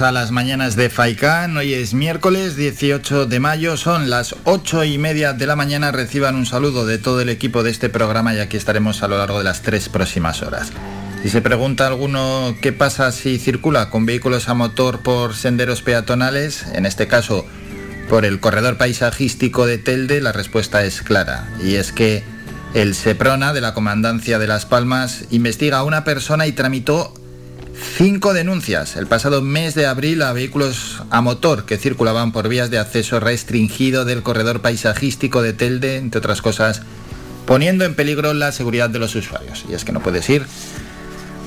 a las mañanas de Faikán, hoy es miércoles 18 de mayo, son las 8 y media de la mañana, reciban un saludo de todo el equipo de este programa y aquí estaremos a lo largo de las tres próximas horas. Si se pregunta alguno qué pasa si circula con vehículos a motor por senderos peatonales, en este caso por el corredor paisajístico de Telde, la respuesta es clara, y es que el SEPRONA de la Comandancia de Las Palmas investiga a una persona y tramitó Cinco denuncias el pasado mes de abril a vehículos a motor que circulaban por vías de acceso restringido del corredor paisajístico de Telde, entre otras cosas, poniendo en peligro la seguridad de los usuarios. Y es que no puedes ir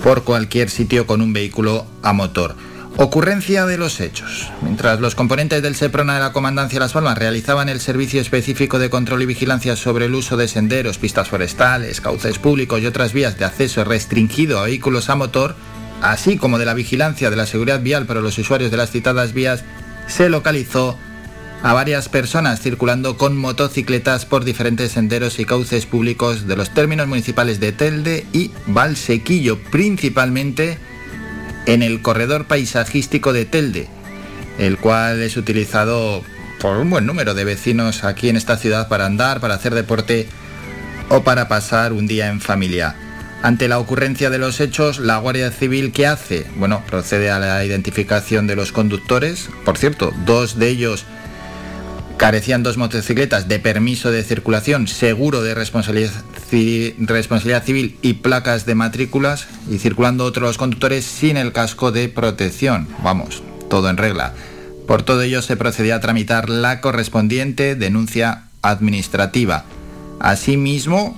por cualquier sitio con un vehículo a motor. Ocurrencia de los hechos. Mientras los componentes del SEPRONA de la Comandancia Las Palmas realizaban el servicio específico de control y vigilancia sobre el uso de senderos, pistas forestales, cauces públicos y otras vías de acceso restringido a vehículos a motor, así como de la vigilancia de la seguridad vial para los usuarios de las citadas vías, se localizó a varias personas circulando con motocicletas por diferentes senderos y cauces públicos de los términos municipales de Telde y Valsequillo, principalmente en el corredor paisajístico de Telde, el cual es utilizado por un buen número de vecinos aquí en esta ciudad para andar, para hacer deporte o para pasar un día en familia. Ante la ocurrencia de los hechos, la Guardia Civil, ¿qué hace? Bueno, procede a la identificación de los conductores. Por cierto, dos de ellos carecían dos motocicletas de permiso de circulación, seguro de responsabilidad, civil y placas de matrículas, y circulando otros conductores sin el casco de protección. Vamos, todo en regla. Por todo ello se procedía a tramitar la correspondiente denuncia administrativa. Asimismo,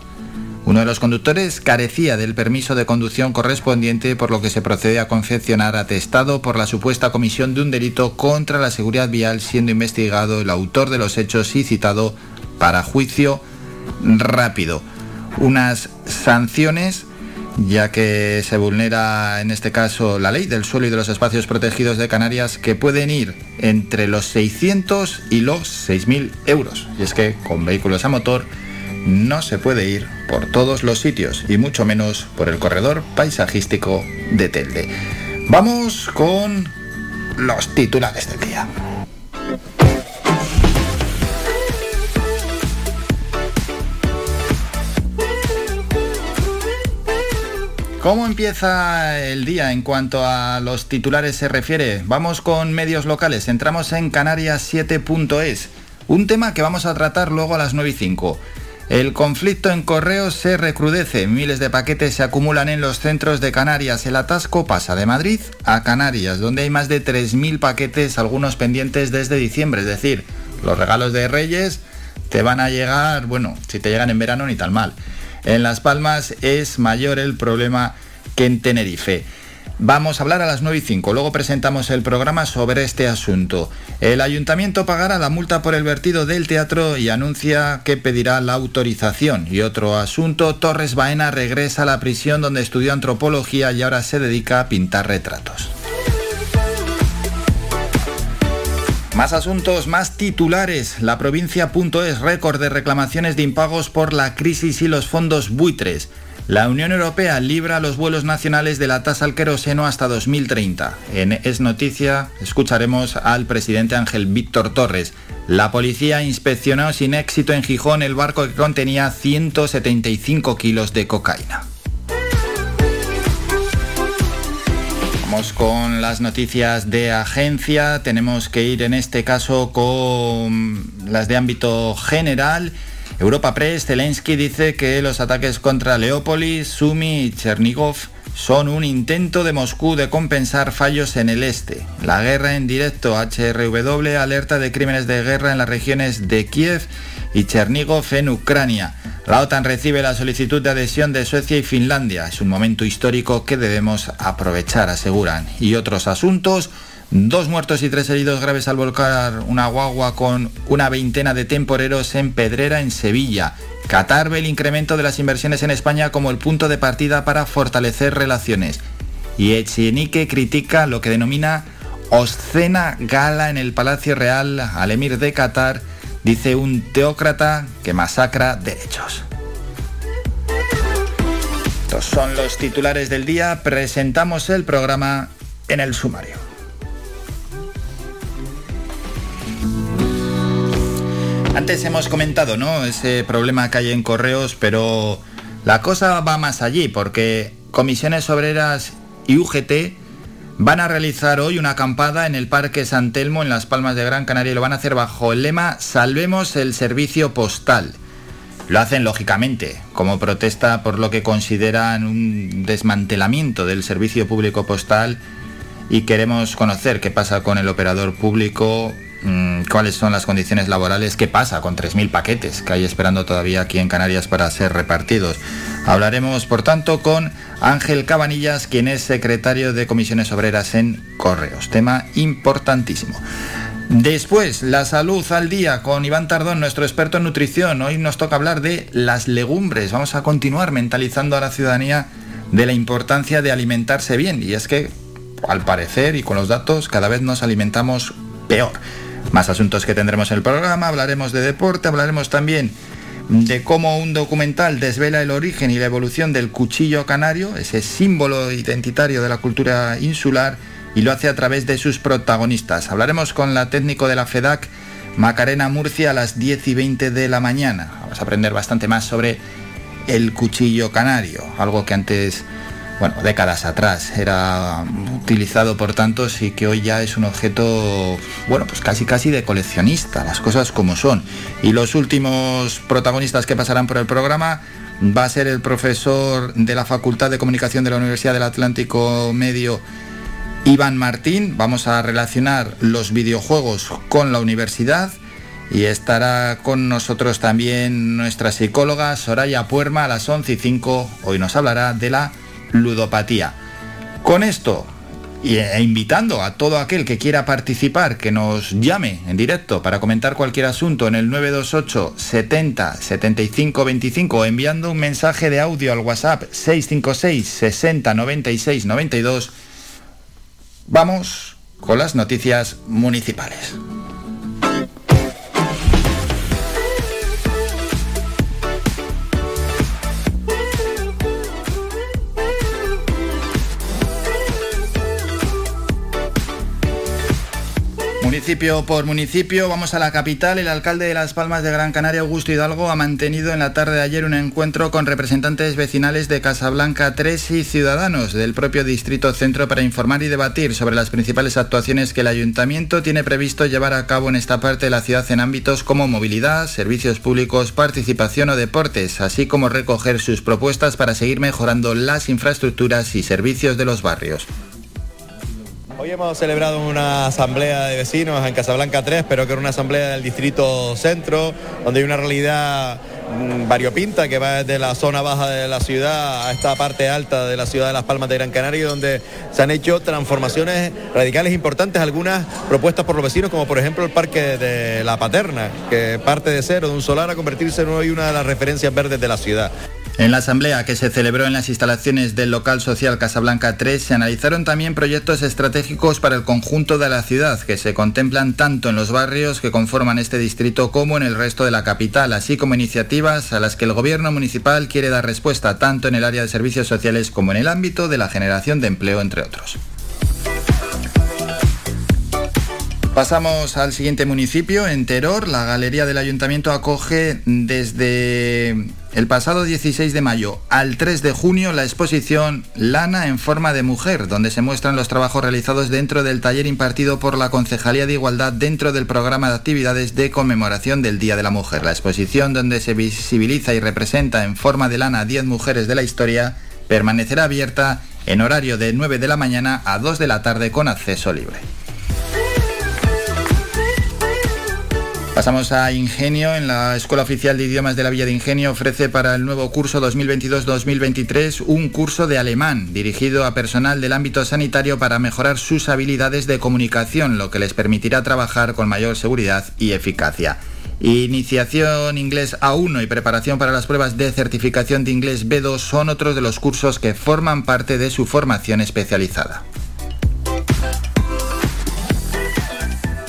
uno de los conductores carecía del permiso de conducción correspondiente, por lo que se procede a confeccionar atestado por la supuesta comisión de un delito contra la seguridad vial, siendo investigado el autor de los hechos y citado para juicio rápido. Unas sanciones ya que se vulnera en este caso la ley del suelo y de los espacios protegidos de Canarias que pueden ir entre los 600 y los 6.000 euros. Y es que con vehículos a motor no se puede ir por todos los sitios y mucho menos por el corredor paisajístico de Telde. Vamos con los titulares del día. ¿Cómo empieza el día en cuanto a los titulares se refiere? Vamos con medios locales. Entramos en Canarias7.es. Un tema que vamos a tratar luego a las 9 y 5. El conflicto en correos se recrudece, miles de paquetes se acumulan en los centros de Canarias. El atasco pasa de Madrid a Canarias, donde hay más de 3.000 paquetes, algunos pendientes desde diciembre. Es decir, los regalos de Reyes te van a llegar, bueno, si te llegan en verano ni tal mal. En Las Palmas es mayor el problema que en Tenerife. Vamos a hablar a las 9 y 5. Luego presentamos el programa sobre este asunto. El ayuntamiento pagará la multa por el vertido del teatro y anuncia que pedirá la autorización. Y otro asunto, Torres Baena regresa a la prisión donde estudió antropología y ahora se dedica a pintar retratos. Más asuntos, más titulares. La provincia.es récord de reclamaciones de impagos por la crisis y los fondos buitres. La Unión Europea libra los vuelos nacionales de la tasa al queroseno hasta 2030. En Es Noticia escucharemos al presidente Ángel Víctor Torres. La policía inspeccionó sin éxito en Gijón el barco que contenía 175 kilos de cocaína. Vamos con las noticias de agencia. Tenemos que ir en este caso con las de ámbito general. Europa Press, Zelensky dice que los ataques contra Leópolis, Sumi y Chernigov son un intento de Moscú de compensar fallos en el este. La guerra en directo HRW alerta de crímenes de guerra en las regiones de Kiev y Chernigov en Ucrania. La OTAN recibe la solicitud de adhesión de Suecia y Finlandia. Es un momento histórico que debemos aprovechar, aseguran. Y otros asuntos. Dos muertos y tres heridos graves al volcar una guagua con una veintena de temporeros en Pedrera, en Sevilla. Qatar ve el incremento de las inversiones en España como el punto de partida para fortalecer relaciones. Y Echenique critica lo que denomina obscena gala en el Palacio Real al emir de Qatar, dice un teócrata que masacra derechos. Estos son los titulares del día. Presentamos el programa en el sumario. Antes hemos comentado, ¿no? Ese problema que hay en correos, pero la cosa va más allí, porque comisiones obreras y UGT van a realizar hoy una acampada en el Parque San Telmo, en Las Palmas de Gran Canaria, y lo van a hacer bajo el lema Salvemos el servicio postal. Lo hacen lógicamente como protesta por lo que consideran un desmantelamiento del servicio público postal y queremos conocer qué pasa con el operador público, cuáles son las condiciones laborales, qué pasa con 3.000 paquetes que hay esperando todavía aquí en Canarias para ser repartidos. Hablaremos, por tanto, con Ángel Cabanillas, quien es secretario de Comisiones Obreras en Correos. Tema importantísimo. Después, la salud al día con Iván Tardón, nuestro experto en nutrición. Hoy nos toca hablar de las legumbres. Vamos a continuar mentalizando a la ciudadanía de la importancia de alimentarse bien. Y es que, al parecer y con los datos, cada vez nos alimentamos peor. Más asuntos que tendremos en el programa, hablaremos de deporte, hablaremos también de cómo un documental desvela el origen y la evolución del cuchillo canario, ese símbolo identitario de la cultura insular y lo hace a través de sus protagonistas. Hablaremos con la técnico de la FEDAC, Macarena Murcia, a las 10 y 20 de la mañana. Vamos a aprender bastante más sobre el cuchillo canario, algo que antes, bueno, décadas atrás era utilizado por tantos y que hoy ya es un objeto, bueno, pues casi casi de coleccionista, las cosas como son. Y los últimos protagonistas que pasarán por el programa va a ser el profesor de la Facultad de Comunicación de la Universidad del Atlántico Medio, Iván Martín. Vamos a relacionar los videojuegos con la universidad y estará con nosotros también nuestra psicóloga Soraya Puerma a las 11 y 5. Hoy nos hablará de la ludopatía. Con esto e invitando a todo aquel que quiera participar que nos llame en directo para comentar cualquier asunto en el 928 70 75 25 o enviando un mensaje de audio al WhatsApp 656 60 96 92 Vamos con las noticias municipales. Municipio por municipio, vamos a la capital. El alcalde de Las Palmas de Gran Canaria, Augusto Hidalgo, ha mantenido en la tarde de ayer un encuentro con representantes vecinales de Casablanca 3 y ciudadanos del propio Distrito Centro para informar y debatir sobre las principales actuaciones que el ayuntamiento tiene previsto llevar a cabo en esta parte de la ciudad en ámbitos como movilidad, servicios públicos, participación o deportes, así como recoger sus propuestas para seguir mejorando las infraestructuras y servicios de los barrios. Hoy hemos celebrado una asamblea de vecinos en Casablanca 3, pero que era una asamblea del distrito centro, donde hay una realidad mm, variopinta que va desde la zona baja de la ciudad a esta parte alta de la ciudad de Las Palmas de Gran Canaria, donde se han hecho transformaciones radicales importantes, algunas propuestas por los vecinos, como por ejemplo el Parque de la Paterna, que parte de cero, de un solar, a convertirse en hoy una de las referencias verdes de la ciudad. En la asamblea que se celebró en las instalaciones del local social Casablanca 3 se analizaron también proyectos estratégicos para el conjunto de la ciudad que se contemplan tanto en los barrios que conforman este distrito como en el resto de la capital, así como iniciativas a las que el gobierno municipal quiere dar respuesta tanto en el área de servicios sociales como en el ámbito de la generación de empleo, entre otros. Pasamos al siguiente municipio, en Teror. La galería del ayuntamiento acoge desde el pasado 16 de mayo al 3 de junio la exposición Lana en forma de mujer, donde se muestran los trabajos realizados dentro del taller impartido por la Concejalía de Igualdad dentro del programa de actividades de conmemoración del Día de la Mujer. La exposición donde se visibiliza y representa en forma de lana a 10 mujeres de la historia permanecerá abierta en horario de 9 de la mañana a 2 de la tarde con acceso libre. Pasamos a Ingenio. En la Escuela Oficial de Idiomas de la Villa de Ingenio ofrece para el nuevo curso 2022-2023 un curso de alemán dirigido a personal del ámbito sanitario para mejorar sus habilidades de comunicación, lo que les permitirá trabajar con mayor seguridad y eficacia. Iniciación inglés A1 y preparación para las pruebas de certificación de inglés B2 son otros de los cursos que forman parte de su formación especializada.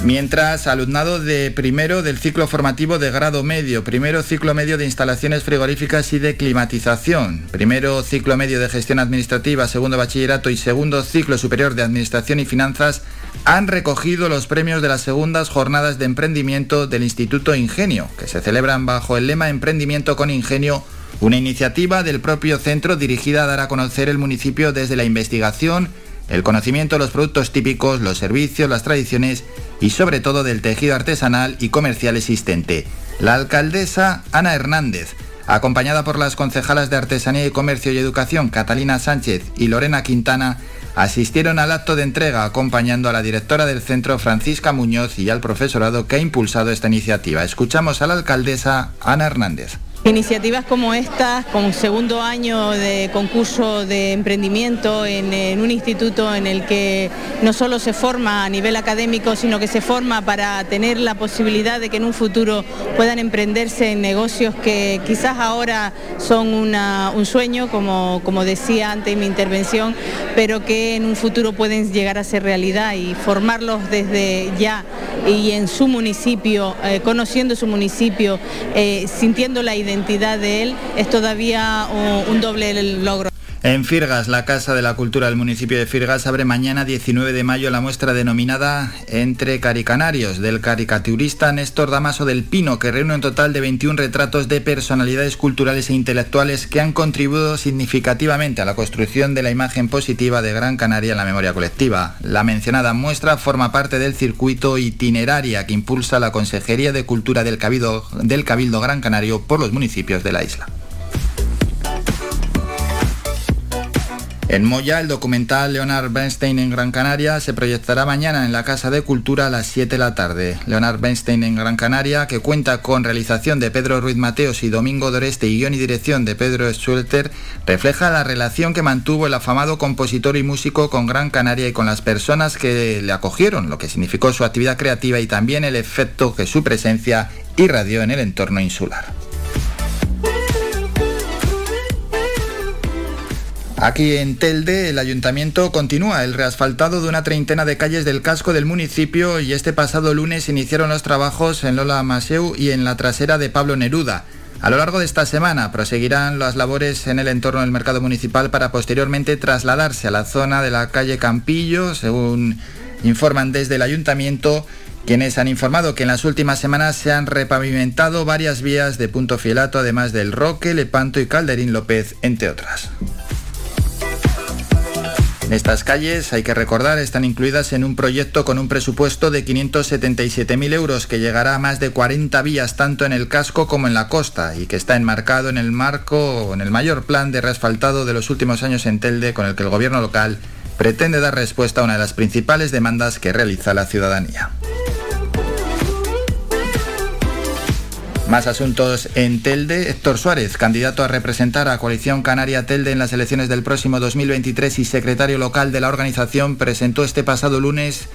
Mientras, alumnado de primero del ciclo formativo de grado medio, primero ciclo medio de instalaciones frigoríficas y de climatización, primero ciclo medio de gestión administrativa, segundo bachillerato y segundo ciclo superior de administración y finanzas han recogido los premios de las segundas jornadas de emprendimiento del Instituto Ingenio, que se celebran bajo el lema Emprendimiento con Ingenio, una iniciativa del propio centro dirigida a dar a conocer el municipio desde la investigación, el conocimiento de los productos típicos, los servicios, las tradiciones y sobre todo del tejido artesanal y comercial existente. La alcaldesa Ana Hernández, acompañada por las concejalas de Artesanía y Comercio y Educación Catalina Sánchez y Lorena Quintana, asistieron al acto de entrega acompañando a la directora del centro Francisca Muñoz y al profesorado que ha impulsado esta iniciativa. Escuchamos a la alcaldesa Ana Hernández. Iniciativas como estas, con segundo año de concurso de emprendimiento en, un instituto en el que no solo se forma a nivel académico, sino que se forma para tener la posibilidad de que en un futuro puedan emprenderse en negocios que quizás ahora son un sueño, como, como decía antes en mi intervención, pero que en un futuro pueden llegar a ser realidad y formarlos desde ya y en su municipio, eh, conociendo su municipio, eh, sintiendo la identidad de él, es todavía un doble logro. En Firgas, la Casa de la Cultura del municipio de Firgas abre mañana 19 de mayo la muestra denominada Entre Caricanarios del caricaturista Néstor Damaso del Pino, que reúne un total de 21 retratos de personalidades culturales e intelectuales que han contribuido significativamente a la construcción de la imagen positiva de Gran Canaria en la memoria colectiva. La mencionada muestra forma parte del circuito itineraria que impulsa la Consejería de Cultura del Cabildo, del Cabildo Gran Canario por los municipios de la isla. En Moya, el documental Leonard Bernstein en Gran Canaria se proyectará mañana en la Casa de Cultura a las 7 de la tarde. Leonard Bernstein en Gran Canaria, que cuenta con realización de Pedro Ruiz Mateos y Domingo Doreste y guion y dirección de Pedro Schulter, refleja la relación que mantuvo el afamado compositor y músico con Gran Canaria y con las personas que le acogieron, lo que significó su actividad creativa y también el efecto que su presencia irradió en el entorno insular. Aquí en Telde, el ayuntamiento continúa el reasfaltado de una treintena de calles del casco del municipio y este pasado lunes iniciaron los trabajos en Lola Maseu y en la trasera de Pablo Neruda. A lo largo de esta semana proseguirán las labores en el entorno del mercado municipal para posteriormente trasladarse a la zona de la calle Campillo, según informan desde el ayuntamiento, quienes han informado que en las últimas semanas se han repavimentado varias vías de punto fielato, además del Roque, Lepanto y Calderín López, entre otras. Estas calles, hay que recordar, están incluidas en un proyecto con un presupuesto de 577.000 euros que llegará a más de 40 vías tanto en el casco como en la costa y que está enmarcado en el marco, en el mayor plan de resfaltado de los últimos años en Telde con el que el gobierno local pretende dar respuesta a una de las principales demandas que realiza la ciudadanía. Más asuntos en Telde. Héctor Suárez, candidato a representar a Coalición Canaria Telde en las elecciones del próximo 2023 y secretario local de la organización, presentó este pasado lunes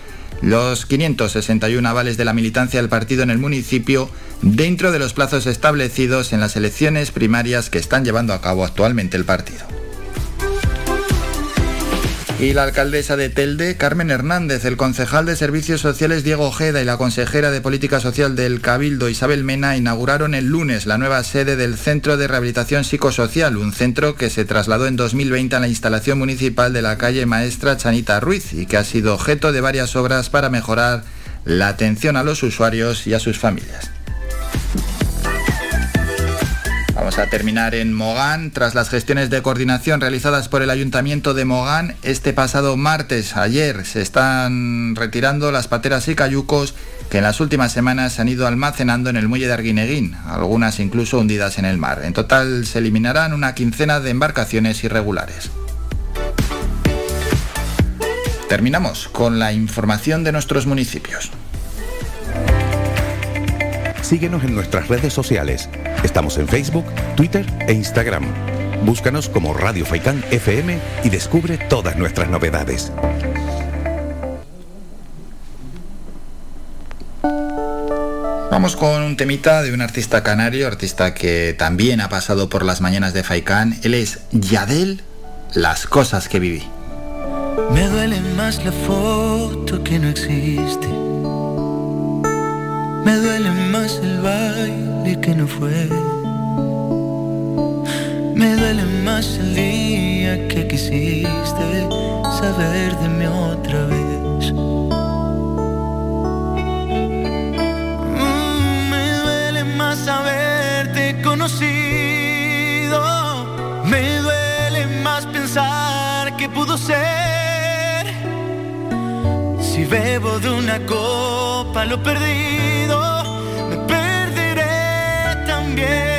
los 561 avales de la militancia del partido en el municipio dentro de los plazos establecidos en las elecciones primarias que están llevando a cabo actualmente el partido. Y la alcaldesa de Telde, Carmen Hernández, el concejal de Servicios Sociales Diego Ojeda y la consejera de Política Social del Cabildo Isabel Mena inauguraron el lunes la nueva sede del Centro de Rehabilitación Psicosocial, un centro que se trasladó en 2020 a la instalación municipal de la calle Maestra Chanita Ruiz y que ha sido objeto de varias obras para mejorar la atención a los usuarios y a sus familias. Vamos a terminar en Mogán. Tras las gestiones de coordinación realizadas por el Ayuntamiento de Mogán, este pasado martes, ayer, se están retirando las pateras y cayucos que en las últimas semanas se han ido almacenando en el muelle de Arguineguín, algunas incluso hundidas en el mar. En total se eliminarán una quincena de embarcaciones irregulares. Terminamos con la información de nuestros municipios. Síguenos en nuestras redes sociales Estamos en Facebook, Twitter e Instagram. Búscanos como Radio Faicán FM y descubre todas nuestras novedades. Vamos con un temita de un artista canario, artista que también ha pasado por las mañanas de Faikán. Él es Yadel, Las cosas que viví. Me duele más la foto que no existe más el baile que no fue. Me duele más el día que quisiste saber de mí otra vez. Mm, me duele más haberte conocido. Me duele más pensar que pudo ser. Si bebo de una copa lo perdido, again.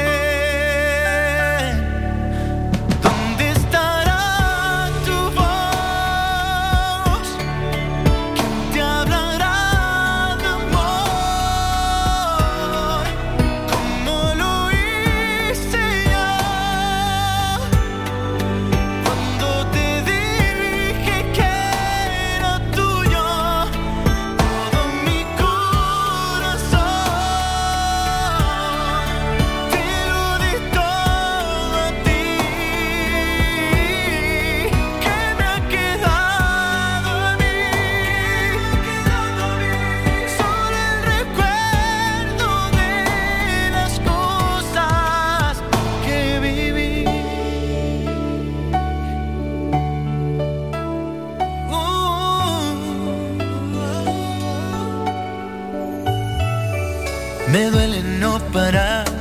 También.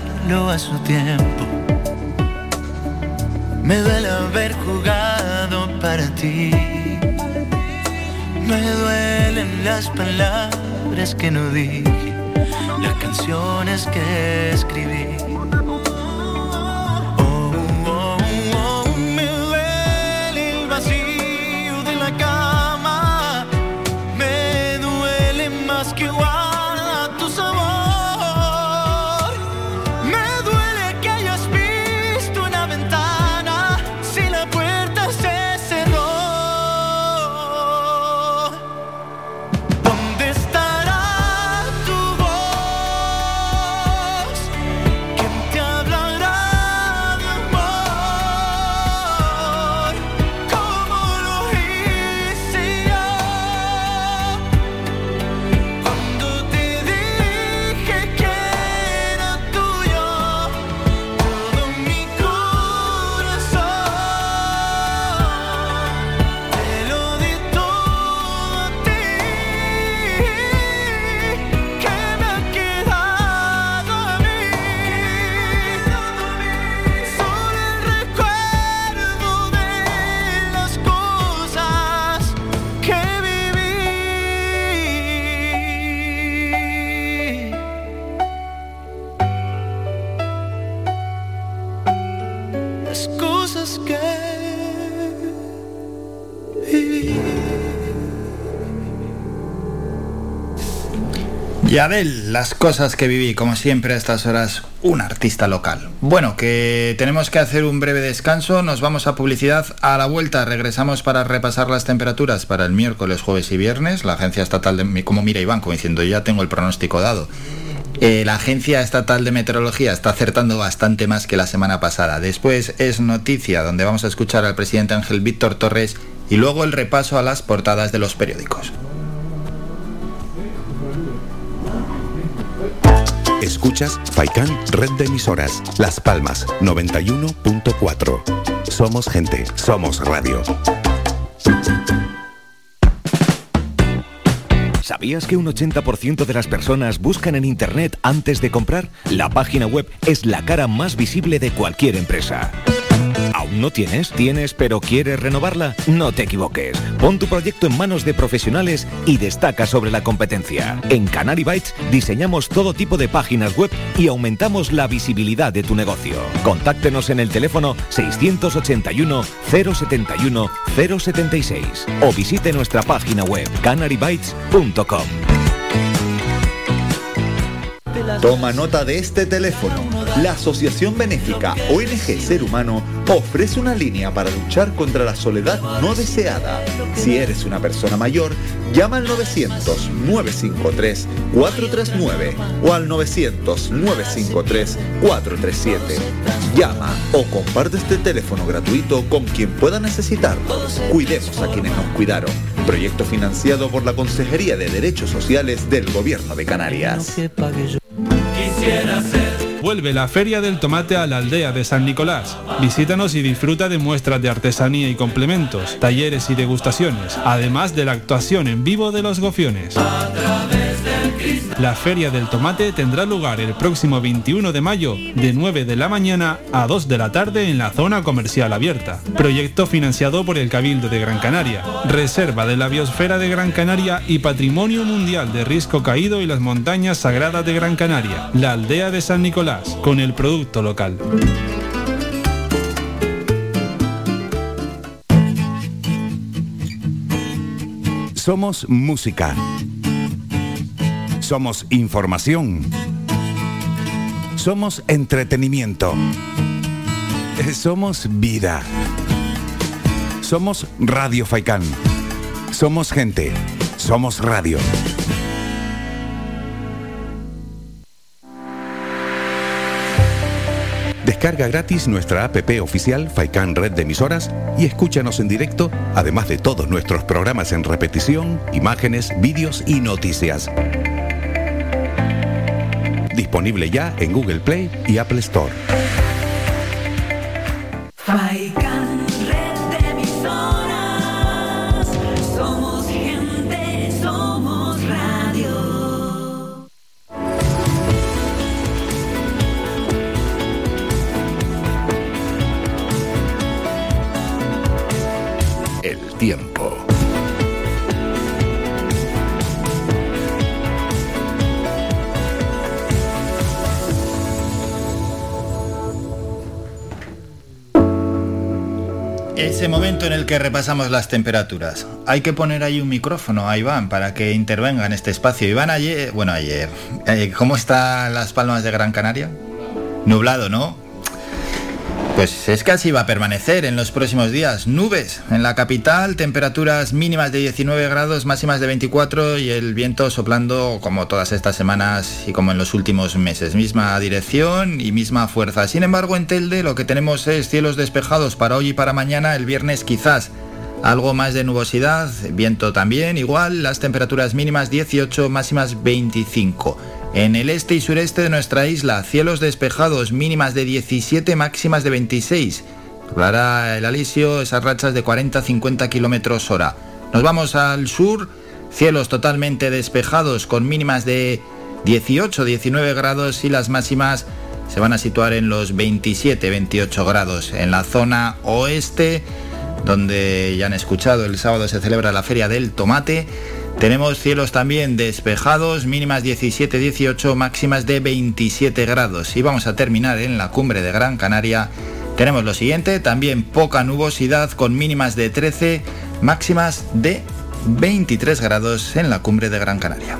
a su tiempo. Me duele haber jugado para ti. Me duelen las palabras que no dije, las canciones que escribí. Y Adel, las cosas que viví, como siempre a estas horas, un artista local. Bueno, que tenemos que hacer un breve descanso, nos vamos a publicidad. A la vuelta regresamos para repasar las temperaturas para el miércoles, jueves y viernes. La agencia estatal de... como mira Iván, como diciendo, ya tengo el pronóstico dado. Eh, la Agencia Estatal de Meteorología está acertando bastante más que la semana pasada. Después es noticia, donde vamos a escuchar al presidente Ángel Víctor Torres y luego el repaso a las portadas de los periódicos. Escuchas Faikan Red de Emisoras, Las Palmas 91.4. Somos gente, somos radio. ¿Sabías que un 80% de las personas buscan en Internet antes de comprar? La página web es la cara más visible de cualquier empresa. ¿Aún no tienes? ¿Tienes pero quieres renovarla? No te equivoques. Pon tu proyecto en manos de profesionales y destaca sobre la competencia. En Canary Bytes diseñamos todo tipo de páginas web y aumentamos la visibilidad de tu negocio. Contáctenos en el teléfono 681 071 076 o visite nuestra página web canarybytes.com. Toma nota de este teléfono. La Asociación Benéfica ONG Ser Humano ofrece una línea para luchar contra la soledad no deseada. Si eres una persona mayor, llama al 900-953-439 o al 900-953-437. Llama o comparte este teléfono gratuito con quien pueda necesitarlo. Cuidemos a quienes nos cuidaron. Proyecto financiado por la Consejería de Derechos Sociales del Gobierno de Canarias. Vuelve la Feria del Tomate a la aldea de San Nicolás. Visítanos y disfruta de muestras de artesanía y complementos, talleres y degustaciones, además de la actuación en vivo de los gofiones. La Feria del Tomate tendrá lugar el próximo 21 de mayo de 9 de la mañana a 2 de la tarde en la zona comercial abierta. Proyecto financiado por el Cabildo de Gran Canaria, Reserva de la Biosfera de Gran Canaria y Patrimonio Mundial de Risco Caído y las Montañas Sagradas de Gran Canaria, la aldea de San Nicolás, con el producto local. Somos música somos información. Somos entretenimiento. Somos vida. Somos Radio Faikán. Somos gente. Somos radio. Descarga gratis nuestra app oficial Faikan Red de Emisoras y escúchanos en directo, además de todos nuestros programas en repetición, imágenes, vídeos y noticias. Disponible ya en Google Play y Apple Store. Ese momento en el que repasamos las temperaturas. Hay que poner ahí un micrófono a Iván para que intervenga en este espacio. Iván, ayer, bueno, ayer, eh, ¿cómo están las palmas de Gran Canaria? Nublado, ¿no? Pues es que así va a permanecer en los próximos días. Nubes en la capital, temperaturas mínimas de 19 grados, máximas de 24 y el viento soplando como todas estas semanas y como en los últimos meses. Misma dirección y misma fuerza. Sin embargo, en Telde lo que tenemos es cielos despejados para hoy y para mañana. El viernes quizás algo más de nubosidad, viento también igual, las temperaturas mínimas 18, máximas 25. En el este y sureste de nuestra isla, cielos despejados, mínimas de 17, máximas de 26. Clara el alisio, esas rachas de 40-50 kilómetros hora. Nos vamos al sur, cielos totalmente despejados con mínimas de 18-19 grados y las máximas se van a situar en los 27-28 grados. En la zona oeste, donde ya han escuchado, el sábado se celebra la Feria del Tomate. Tenemos cielos también despejados, mínimas 17-18, máximas de 27 grados. Y vamos a terminar en la cumbre de Gran Canaria. Tenemos lo siguiente, también poca nubosidad con mínimas de 13, máximas de 23 grados en la cumbre de Gran Canaria.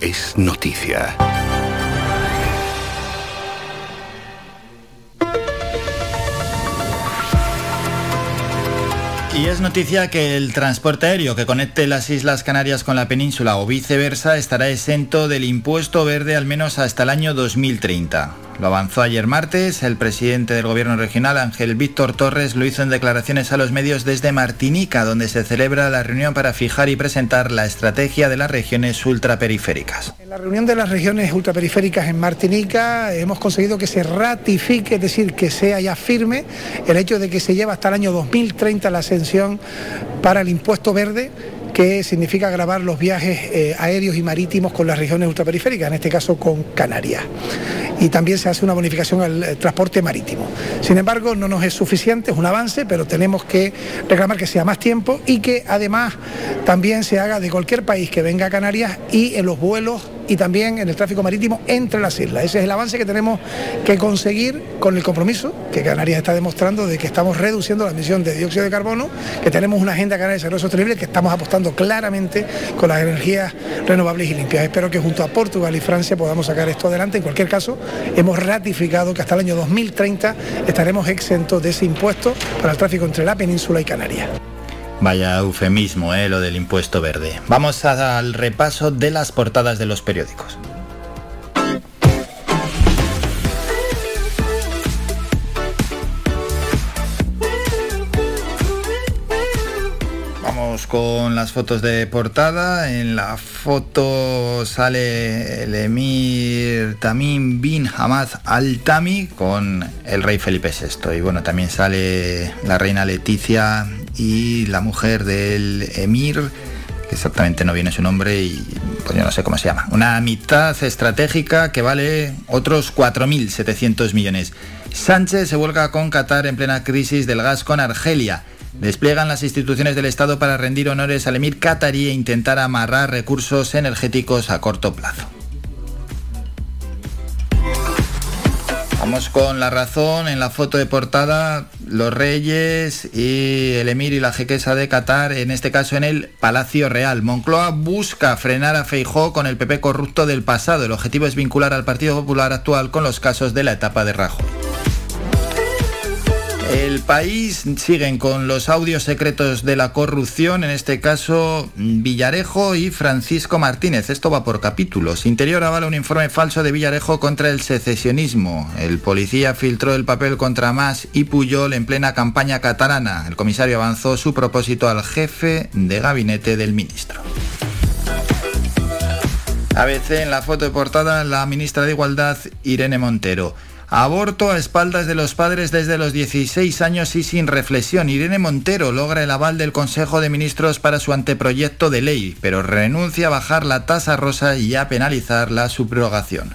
Es noticia. Y es noticia que el transporte aéreo que conecte las Islas Canarias con la península o viceversa estará exento del impuesto verde al menos hasta el año 2030. Lo avanzó ayer martes, el presidente del gobierno regional, Ángel Víctor Torres, lo hizo en declaraciones a los medios desde Martinica, donde se celebra la reunión para fijar y presentar la estrategia de las regiones ultraperiféricas. En la reunión de las regiones ultraperiféricas en Martinica hemos conseguido que se ratifique, es decir, que sea ya firme el hecho de que se lleva hasta el año 2030 la ascensión para el impuesto verde que significa grabar los viajes eh, aéreos y marítimos con las regiones ultraperiféricas, en este caso con Canarias. Y también se hace una bonificación al eh, transporte marítimo. Sin embargo, no nos es suficiente, es un avance, pero tenemos que reclamar que sea más tiempo y que además también se haga de cualquier país que venga a Canarias y en los vuelos y también en el tráfico marítimo entre las islas. Ese es el avance que tenemos que conseguir con el compromiso que Canarias está demostrando de que estamos reduciendo la emisión de dióxido de carbono, que tenemos una agenda canaria de desarrollo sostenible que estamos apostando claramente con las energías renovables y limpias. Espero que junto a Portugal y Francia podamos sacar esto adelante. En cualquier caso, hemos ratificado que hasta el año 2030 estaremos exentos de ese impuesto para el tráfico entre la península y Canarias. Vaya eufemismo, ¿eh? lo del impuesto verde. Vamos al repaso de las portadas de los periódicos. Con las fotos de portada. En la foto sale el emir Tamim bin Hamad Al Tami con el rey Felipe VI. Y bueno, también sale la reina Leticia y la mujer del emir, exactamente no viene su nombre y pues yo no sé cómo se llama. Una mitad estratégica que vale otros 4.700 millones. Sánchez se vuelca con Qatar en plena crisis del gas con Argelia. Despliegan las instituciones del Estado para rendir honores al emir qatarí e intentar amarrar recursos energéticos a corto plazo. Vamos con la razón en la foto de portada, los reyes y el emir y la jequesa de Qatar, en este caso en el Palacio Real. Moncloa busca frenar a Feijó con el PP corrupto del pasado. El objetivo es vincular al Partido Popular actual con los casos de la etapa de Rajoy. El país siguen con los audios secretos de la corrupción, en este caso Villarejo y Francisco Martínez. Esto va por capítulos. Interior avala un informe falso de Villarejo contra el secesionismo. El policía filtró el papel contra Mas y Puyol en plena campaña catalana. El comisario avanzó su propósito al jefe de gabinete del ministro. ABC en la foto de portada la ministra de Igualdad Irene Montero. Aborto a espaldas de los padres desde los 16 años y sin reflexión. Irene Montero logra el aval del Consejo de Ministros para su anteproyecto de ley, pero renuncia a bajar la tasa rosa y a penalizar la subrogación.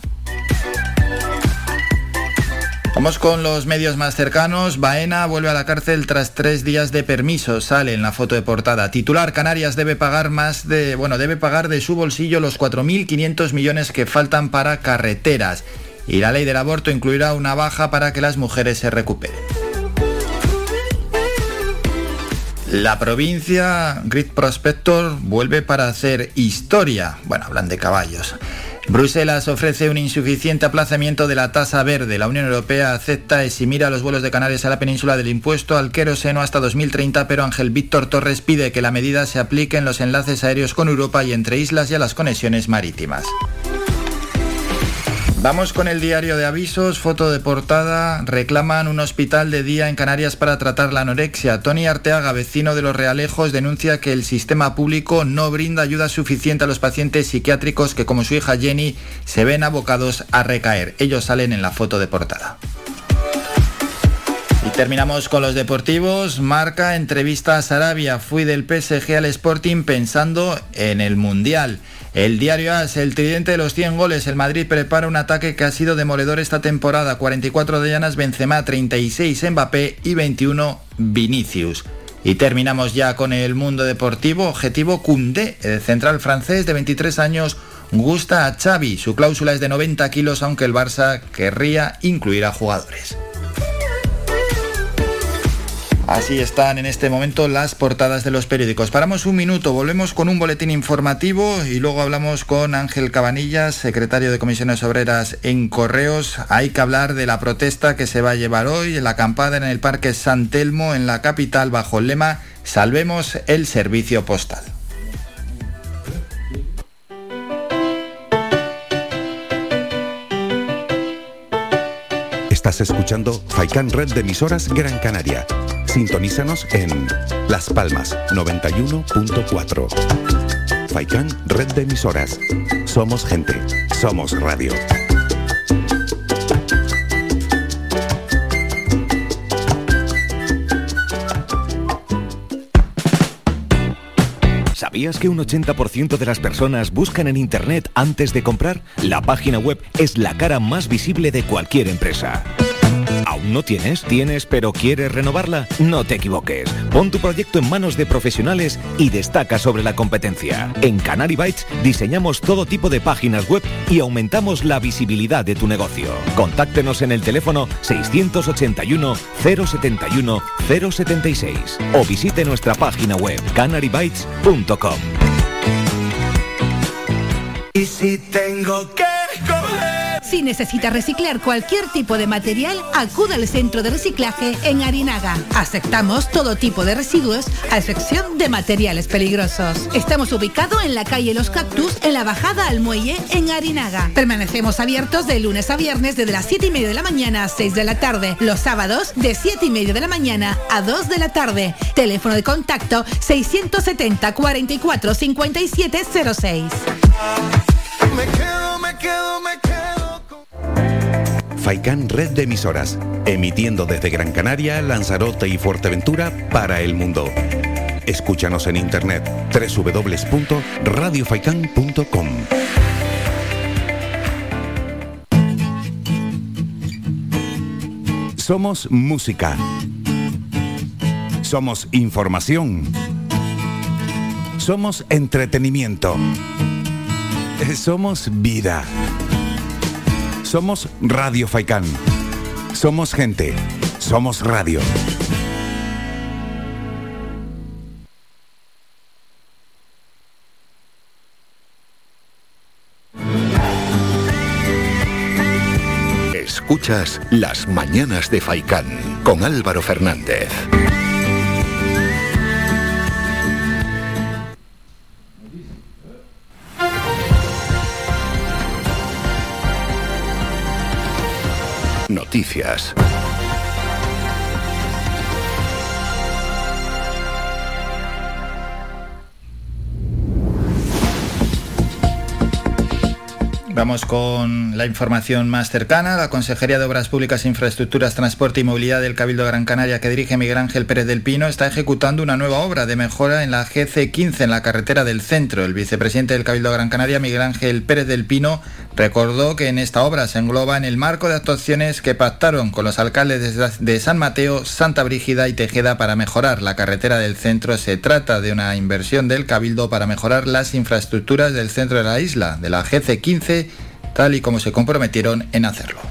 Vamos con los medios más cercanos. Baena vuelve a la cárcel tras tres días de permiso. Sale en la foto de portada. Titular Canarias debe pagar más de, bueno, debe pagar de su bolsillo los 4.500 millones que faltan para carreteras y la ley del aborto incluirá una baja para que las mujeres se recuperen. La provincia Grid Prospector vuelve para hacer historia. Bueno, hablan de caballos. Bruselas ofrece un insuficiente aplazamiento de la tasa verde. La Unión Europea acepta eximir a los vuelos de Canarias a la península del impuesto al queroseno hasta 2030, pero Ángel Víctor Torres pide que la medida se aplique en los enlaces aéreos con Europa y entre islas y a las conexiones marítimas. Vamos con el diario de avisos, foto de portada, reclaman un hospital de día en Canarias para tratar la anorexia. Tony Arteaga, vecino de Los Realejos, denuncia que el sistema público no brinda ayuda suficiente a los pacientes psiquiátricos que como su hija Jenny se ven abocados a recaer. Ellos salen en la foto de portada. Y terminamos con los deportivos. Marca entrevista a Sarabia. Fui del PSG al Sporting pensando en el Mundial. El diario AS, el tridente de los 100 goles. El Madrid prepara un ataque que ha sido demoledor esta temporada. 44 de Llanas, Benzema, 36 Mbappé y 21 Vinicius. Y terminamos ya con el mundo deportivo. Objetivo Koundé, el central francés de 23 años, gusta a Xavi. Su cláusula es de 90 kilos, aunque el Barça querría incluir a jugadores. Así están en este momento las portadas de los periódicos. Paramos un minuto, volvemos con un boletín informativo y luego hablamos con Ángel Cabanillas, secretario de Comisiones Obreras en Correos. Hay que hablar de la protesta que se va a llevar hoy la acampada en el Parque San Telmo, en la capital, bajo el lema Salvemos el servicio postal. Estás escuchando Faikan Red de emisoras Gran Canaria. Sintonízanos en Las Palmas 91.4. Faikan Red de emisoras. Somos gente. Somos radio. ¿Sabías que un 80% de las personas buscan en Internet antes de comprar? La página web es la cara más visible de cualquier empresa. ¿Aún no tienes? ¿Tienes pero quieres renovarla? No te equivoques. Pon tu proyecto en manos de profesionales y destaca sobre la competencia. En Canary Bytes diseñamos todo tipo de páginas web y aumentamos la visibilidad de tu negocio. Contáctenos en el teléfono 681 071 076 o visite nuestra página web canarybytes.com. Y si tengo que Si necesita reciclar cualquier tipo de material, acuda al centro de reciclaje en Arinaga. Aceptamos todo tipo de residuos, a excepción de materiales peligrosos. Estamos ubicados en la calle Los Cactus, en la bajada al muelle, en Arinaga. Permanecemos abiertos de lunes a viernes desde las 7 y media de la mañana a 6 de la tarde. Los sábados de 7 y media de la mañana a 2 de la tarde. Teléfono de contacto 670 44 57 06. Me quedo, me quedo, me quedo. Faikan Red de Emisoras, emitiendo desde Gran Canaria, Lanzarote y Fuerteventura para el mundo. Escúchanos en internet www.radiofaikan.com. Somos música. Somos información. Somos entretenimiento. Somos vida. Somos Radio Faikán. Somos gente. Somos radio. Escuchas Las Mañanas de Faikán con Álvaro Fernández. Noticias. Vamos con la información más cercana. La Consejería de Obras Públicas, Infraestructuras, Transporte y Movilidad del Cabildo de Gran Canaria, que dirige Miguel Ángel Pérez del Pino, está ejecutando una nueva obra de mejora en la GC15, en la carretera del centro. El vicepresidente del Cabildo de Gran Canaria, Miguel Ángel Pérez del Pino, recordó que en esta obra se engloba en el marco de actuaciones que pactaron con los alcaldes de- San Mateo, Santa Brígida y Tejeda para mejorar la carretera del centro. Se trata de una inversión del Cabildo para mejorar las infraestructuras del centro de la isla, de la GC15, tal y como se comprometieron en hacerlo.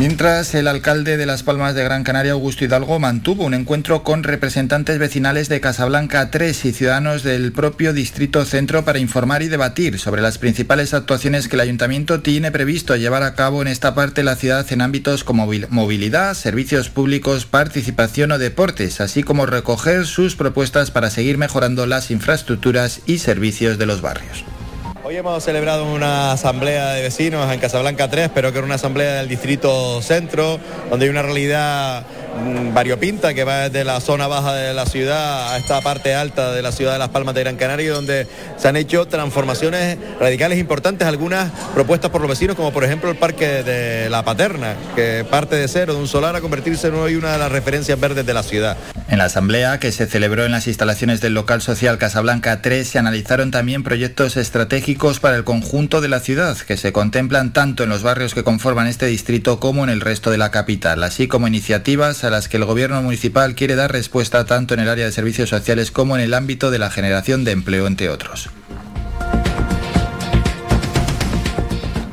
Mientras el alcalde de Las Palmas de Gran Canaria, Augusto Hidalgo, mantuvo un encuentro con representantes vecinales de Casablanca 3 y ciudadanos del propio Distrito Centro para informar y debatir sobre las principales actuaciones que el ayuntamiento tiene previsto llevar a cabo en esta parte de la ciudad en ámbitos como movil- movilidad, servicios públicos, participación o deportes, así como recoger sus propuestas para seguir mejorando las infraestructuras y servicios de los barrios. Hoy hemos celebrado una asamblea de vecinos en Casablanca 3, pero que era una asamblea del distrito centro, donde hay una realidad variopinta que va desde la zona baja de la ciudad a esta parte alta de la ciudad de Las Palmas de Gran Canaria, donde se han hecho transformaciones radicales importantes, algunas propuestas por los vecinos, como por ejemplo el parque de La Paterna, que parte de cero, de un solar, a convertirse en hoy una de las referencias verdes de la ciudad. En la asamblea que se celebró en las instalaciones del local social Casablanca 3 se analizaron también proyectos estratégicos para el conjunto de la ciudad que se contemplan tanto en los barrios que conforman este distrito como en el resto de la capital, así como iniciativas a las que el gobierno municipal quiere dar respuesta tanto en el área de servicios sociales como en el ámbito de la generación de empleo, entre otros.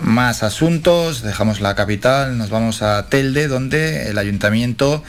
Más asuntos, dejamos la capital, nos vamos a Telde, donde el ayuntamiento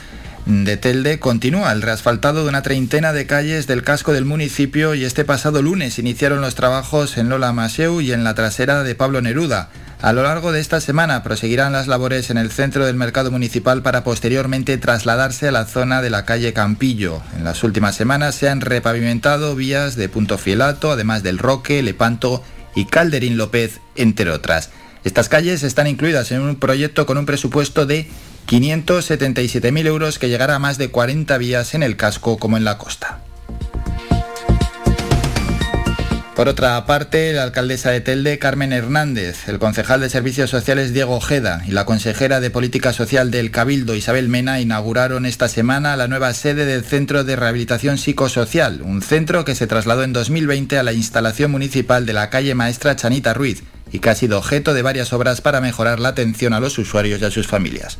de Telde continúa el reasfaltado de una treintena de calles del casco del municipio y este pasado lunes iniciaron los trabajos en Lola Maseu y en la trasera de Pablo Neruda. A lo largo de esta semana proseguirán las labores en el centro del mercado municipal para posteriormente trasladarse a la zona de la calle Campillo. En las últimas semanas se han repavimentado vías de Punto Fielato, además del Roque, Lepanto y Calderín López, entre otras. Estas calles están incluidas en un proyecto con un presupuesto de 577.000 euros que llegará a más de 40 vías en el casco como en la costa. Por otra parte, la alcaldesa de Telde, Carmen Hernández, el concejal de Servicios Sociales, Diego Ojeda, y la consejera de Política Social del Cabildo, Isabel Mena, inauguraron esta semana la nueva sede del Centro de Rehabilitación Psicosocial, un centro que se trasladó en 2020 a la instalación municipal de la calle Maestra Chanita Ruiz y que ha sido objeto de varias obras para mejorar la atención a los usuarios y a sus familias.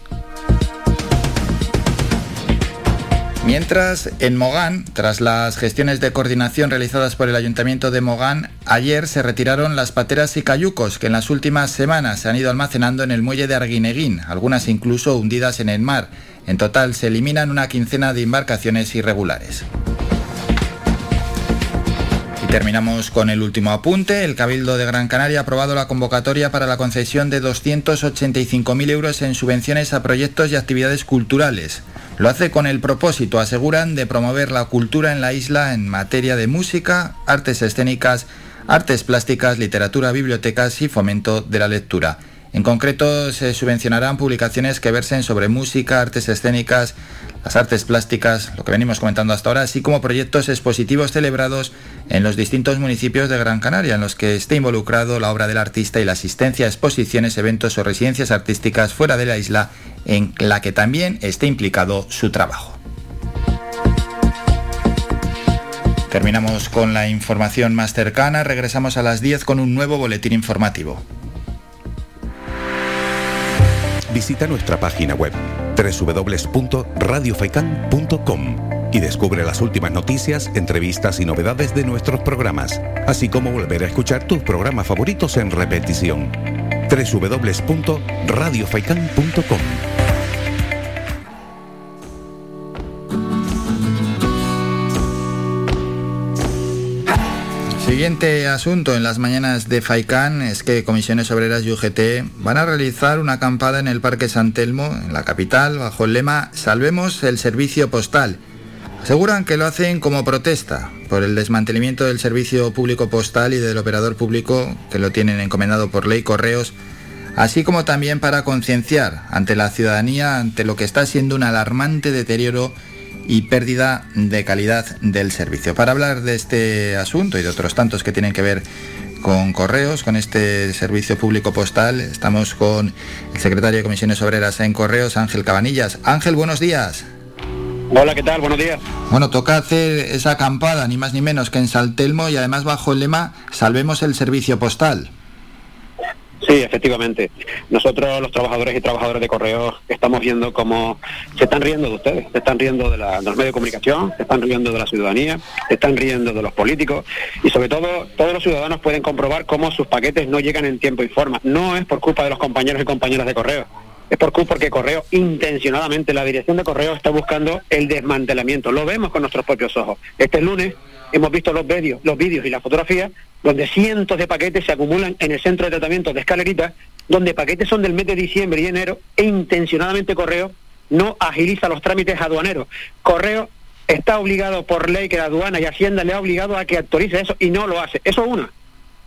Mientras, en Mogán, tras las gestiones de coordinación realizadas por el Ayuntamiento de Mogán, ayer se retiraron las pateras y cayucos que en las últimas semanas se han ido almacenando en el muelle de Arguineguín, algunas incluso hundidas en el mar. En total se eliminan una quincena de embarcaciones irregulares. Terminamos con el último apunte. El Cabildo de Gran Canaria ha aprobado la convocatoria para la concesión de 285.000 euros en subvenciones a proyectos y actividades culturales. Lo hace con el propósito, aseguran, de promover la cultura en la isla en materia de música, artes escénicas, artes plásticas, literatura, bibliotecas y fomento de la lectura. En concreto, se subvencionarán publicaciones que versen sobre música, artes escénicas, las artes plásticas, lo que venimos comentando hasta ahora, así como proyectos expositivos celebrados en los distintos municipios de Gran Canaria, en los que esté involucrado la obra del artista y la asistencia a exposiciones, eventos o residencias artísticas fuera de la isla, en la que también esté implicado su trabajo. Terminamos con la información más cercana, regresamos a las 10 con un nuevo boletín informativo. Visita nuestra página web www.radiofaikan.com y descubre las últimas noticias, entrevistas y novedades de nuestros programas, así como volver a escuchar tus programas favoritos en repetición. www.radiofaikan.com Siguiente asunto en las mañanas de FAICAN es que Comisiones Obreras y UGT van a realizar una acampada en el Parque San Telmo, en la capital, bajo el lema Salvemos el servicio postal. Aseguran que lo hacen como protesta por el desmantelamiento del servicio público postal y del operador público que lo tienen encomendado por ley Correos, así como también para concienciar ante la ciudadanía ante lo que está siendo un alarmante deterioro y pérdida de calidad del servicio. Para hablar de este asunto y de otros tantos que tienen que ver con correos, con este servicio público postal, estamos con el secretario de Comisiones Obreras en Correos, Ángel Cabanillas. Ángel, buenos días. Hola, ¿qué tal? Buenos días. Bueno, toca hacer esa acampada, ni más ni menos que en Saltelmo y además bajo el lema Salvemos el servicio postal. Sí, efectivamente. Nosotros, los trabajadores y trabajadoras de correos, estamos viendo cómo se están riendo de ustedes, se están riendo de, la, de los medios de comunicación, se están riendo de la ciudadanía, se están riendo de los políticos y sobre todo todos los ciudadanos pueden comprobar cómo sus paquetes no llegan en tiempo y forma. No es por culpa de los compañeros y compañeras de correo, es por culpa porque Correo intencionadamente, la dirección de Correo está buscando el desmantelamiento. Lo vemos con nuestros propios ojos. Este lunes hemos visto los vídeos, los vídeos y las fotografías donde cientos de paquetes se acumulan en el centro de tratamiento de escalerita, donde paquetes son del mes de diciembre y enero e intencionadamente Correo no agiliza los trámites aduaneros. Correo está obligado por ley que la aduana y Hacienda le ha obligado a que actualice eso y no lo hace. Eso es una.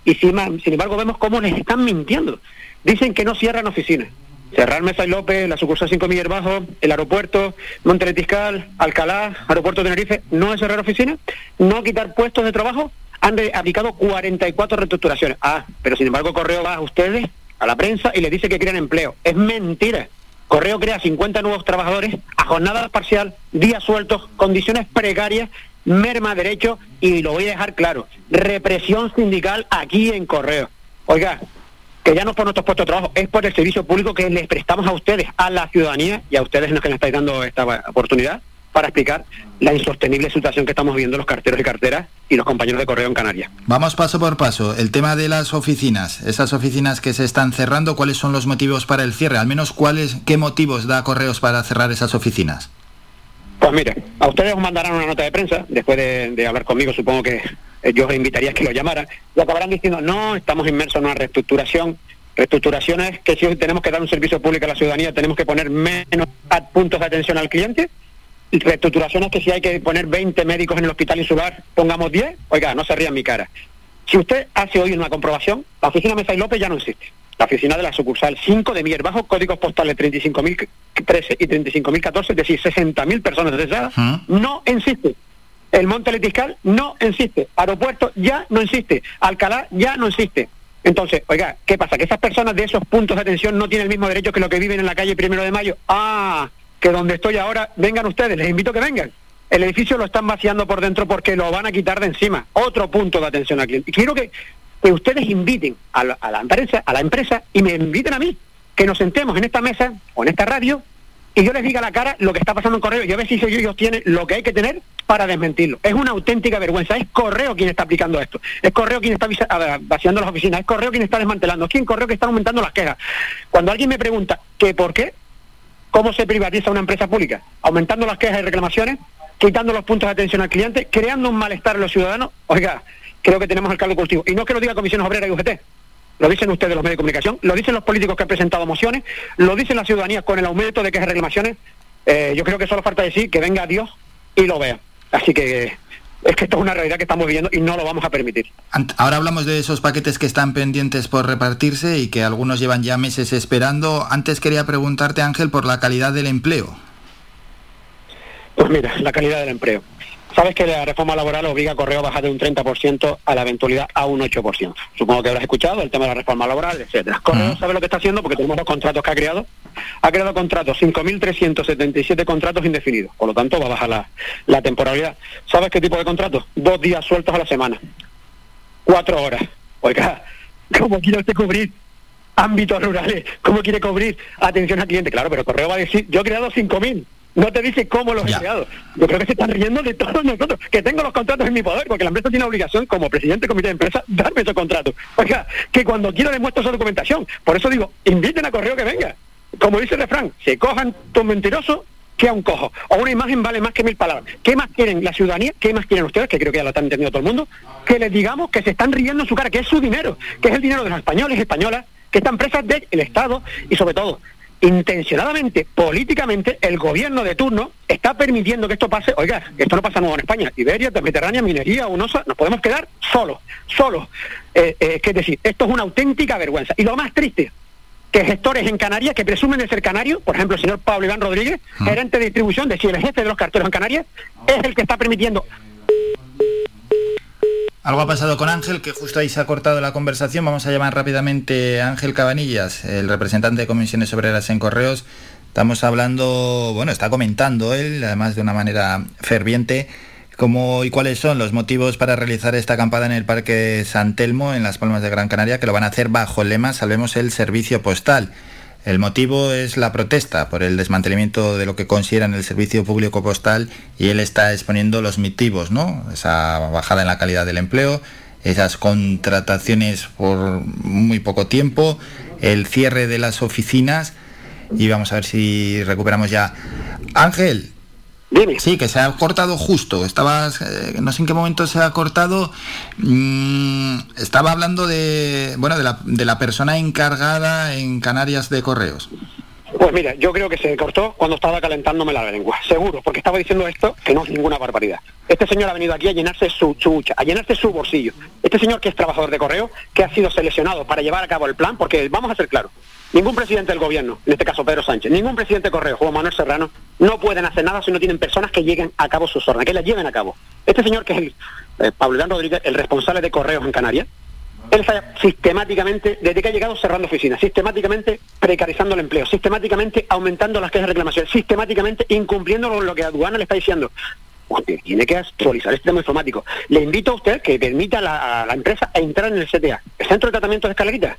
Y sin embargo vemos cómo les están mintiendo. Dicen que no cierran oficinas. Cerrar Mesa y López, la sucursal 5 Miller Bajo, el aeropuerto, Monteletiscal, Alcalá, aeropuerto Tenerife, no es cerrar oficinas, no quitar puestos de trabajo, han aplicado 44 reestructuraciones. Ah, pero sin embargo Correo va a ustedes, a la prensa, y le dice que crean empleo. Es mentira. Correo crea 50 nuevos trabajadores a jornada parcial, días sueltos, condiciones precarias, merma derecho y lo voy a dejar claro, represión sindical aquí en Correo. Oiga, que ya no por nuestros puestos de trabajo, es por el servicio público que les prestamos a ustedes, a la ciudadanía y a ustedes que nos estáis dando esta oportunidad para explicar la insostenible situación que estamos viendo los carteros y carteras y los compañeros de correo en Canarias. Vamos paso por paso. El tema de las oficinas, esas oficinas que se están cerrando, ¿cuáles son los motivos para el cierre? Al menos, ¿cuáles, ¿qué motivos da Correos para cerrar esas oficinas? Pues mire, a ustedes os mandarán una nota de prensa, después de, hablar conmigo, supongo que yo os invitaría a que lo llamaran, y acabarán diciendo, no, estamos inmersos en una reestructuración. Reestructuración es que si tenemos que dar un servicio público a la ciudadanía, tenemos que poner menos puntos de atención al cliente, reestructuración es que si hay que poner 20 médicos en el hospital insular, pongamos 10, oiga, no se ría en mi cara. Si usted hace hoy una comprobación, la oficina Mesa y López ya no existe. La oficina de la sucursal 5 de Mier Bajo, códigos postales 35.013 y 35.014, es decir, 60.000 personas deseadas, no existe. El Monte Letiscal no existe. Aeropuerto ya no existe. Alcalá ya no existe. Entonces, oiga, ¿qué pasa? Que esas personas de esos puntos de atención no tienen el mismo derecho que los que viven en la calle Primero de Mayo. Ah, que donde estoy ahora, vengan ustedes, les invito a que vengan. El edificio lo están vaciando por dentro porque lo van a quitar de encima. Otro punto de atención al cliente. Quiero que, que ustedes inviten a la, a la, empresa, a la empresa y me inviten a mí, que nos sentemos en esta mesa o en esta radio y yo les diga a la cara lo que está pasando en Correo y a ver si ellos tienen lo que hay que tener para desmentirlo. Es una auténtica vergüenza. Es Correo quien está aplicando esto. Es Correo quien está vaciando las oficinas. Es Correo quien está desmantelando. Es quien Correo que está aumentando las quejas. Cuando alguien me pregunta que por qué, ¿Cómo se privatiza una empresa pública? Aumentando las quejas y reclamaciones, quitando los puntos de atención al cliente, creando un malestar en los ciudadanos. Oiga, creo que tenemos el caldo cultivo. Y no que lo diga Comisión Obrera y UGT, lo dicen ustedes los medios de comunicación, lo dicen los políticos que han presentado mociones, lo dicen la ciudadanía con el aumento de quejas y reclamaciones. Eh, yo creo que solo falta decir que venga Dios y lo vea. Así que es que esto es una realidad que estamos viviendo y no lo vamos a permitir. Ahora hablamos de esos paquetes que están pendientes por repartirse y que algunos llevan ya meses esperando. Antes quería preguntarte, Ángel, por la calidad del empleo. Pues mira, la calidad del empleo. Sabes que la reforma laboral obliga a Correo a bajar de un 30% a la eventualidad a un 8%. Supongo que habrás escuchado el tema de la reforma laboral, etcétera. Correo sabe lo que está haciendo porque tenemos los contratos que ha creado. Ha creado contratos, 5.377 contratos indefinidos. Por lo tanto, va a bajar la, la temporalidad. ¿Sabes qué tipo de contratos? Dos días sueltos a la semana. Cuatro horas. Oiga, ¿cómo quiere usted cubrir ámbitos rurales? ¿Cómo quiere cubrir atención al cliente? Claro, pero Correo va a decir, yo he creado 5.000 no te dice cómo los he creado. Yo creo que se están riendo de todos nosotros, que tengo los contratos en mi poder, porque la empresa tiene obligación, como presidente del comité de empresa, darme esos contratos. Oiga, que cuando quiero demuestro esa documentación. Por eso digo, inviten a correo que venga. Como dice el refrán, se cojan tu mentiroso que a un cojo. O una imagen vale más que mil palabras. ¿Qué más quieren la ciudadanía? ¿Qué más quieren ustedes? Que creo que ya lo están entendiendo todo el mundo. Que les digamos que se están riendo en su cara, que es su dinero, que es el dinero de los españoles y españolas, que esta empresa es del Estado y sobre todo intencionadamente, políticamente, el gobierno de turno está permitiendo que esto pase. Oiga, esto no pasa nuevo en España. Iberia, Mediterránea, Minería, UNOSA, nos podemos quedar solos, solos. Eh, eh, es decir, esto es una auténtica vergüenza. Y lo más triste, que gestores en Canarias que presumen de ser canarios, por ejemplo el señor Pablo Iván Rodríguez, gerente de distribución, decir el jefe de los carteros en Canarias, es el que está permitiendo algo ha pasado con Ángel, que justo ahí se ha cortado la conversación. Vamos a llamar rápidamente a Ángel Cabanillas, el representante de Comisiones Obreras en Correos. Estamos hablando, bueno, está comentando él, además de una manera ferviente, cómo y cuáles son los motivos para realizar esta acampada en el Parque San Telmo, en Las Palmas de Gran Canaria, que lo van a hacer bajo el lema Salvemos el Servicio Postal. El motivo es la protesta por el desmantelamiento de lo que consideran el servicio público postal y él está exponiendo los motivos, ¿no? Esa bajada en la calidad del empleo, esas contrataciones por muy poco tiempo, el cierre de las oficinas y vamos a ver si recuperamos ya. Ángel, Sí, que se ha cortado justo. Estabas, eh, no sé en qué momento se ha cortado. Mm, estaba hablando de, bueno, de la, de la persona encargada en Canarias de correos. Pues mira, yo creo que se cortó cuando estaba calentándome la lengua, seguro, porque estaba diciendo esto que no es ninguna barbaridad. Este señor ha venido aquí a llenarse su chucha, a llenarse su bolsillo. Este señor que es trabajador de correo, que ha sido seleccionado para llevar a cabo el plan, porque vamos a ser claros, Ningún presidente del gobierno, en este caso Pedro Sánchez, ningún presidente de Correo, Juan Manuel Serrano, no pueden hacer nada si no tienen personas que lleguen a cabo sus órdenes, que las lleven a cabo. Este señor, que es el, eh, Pablo Iván Rodríguez, el responsable de Correos en Canarias, él está sistemáticamente, desde que ha llegado, cerrando oficinas, sistemáticamente precarizando el empleo, sistemáticamente aumentando las quejas de reclamación, sistemáticamente incumpliendo lo que aduana le está diciendo. tiene que actualizar el sistema informático. Le invito a usted que permita a la, empresa entrar en el CTA, el Centro de Tratamiento de Escalerita,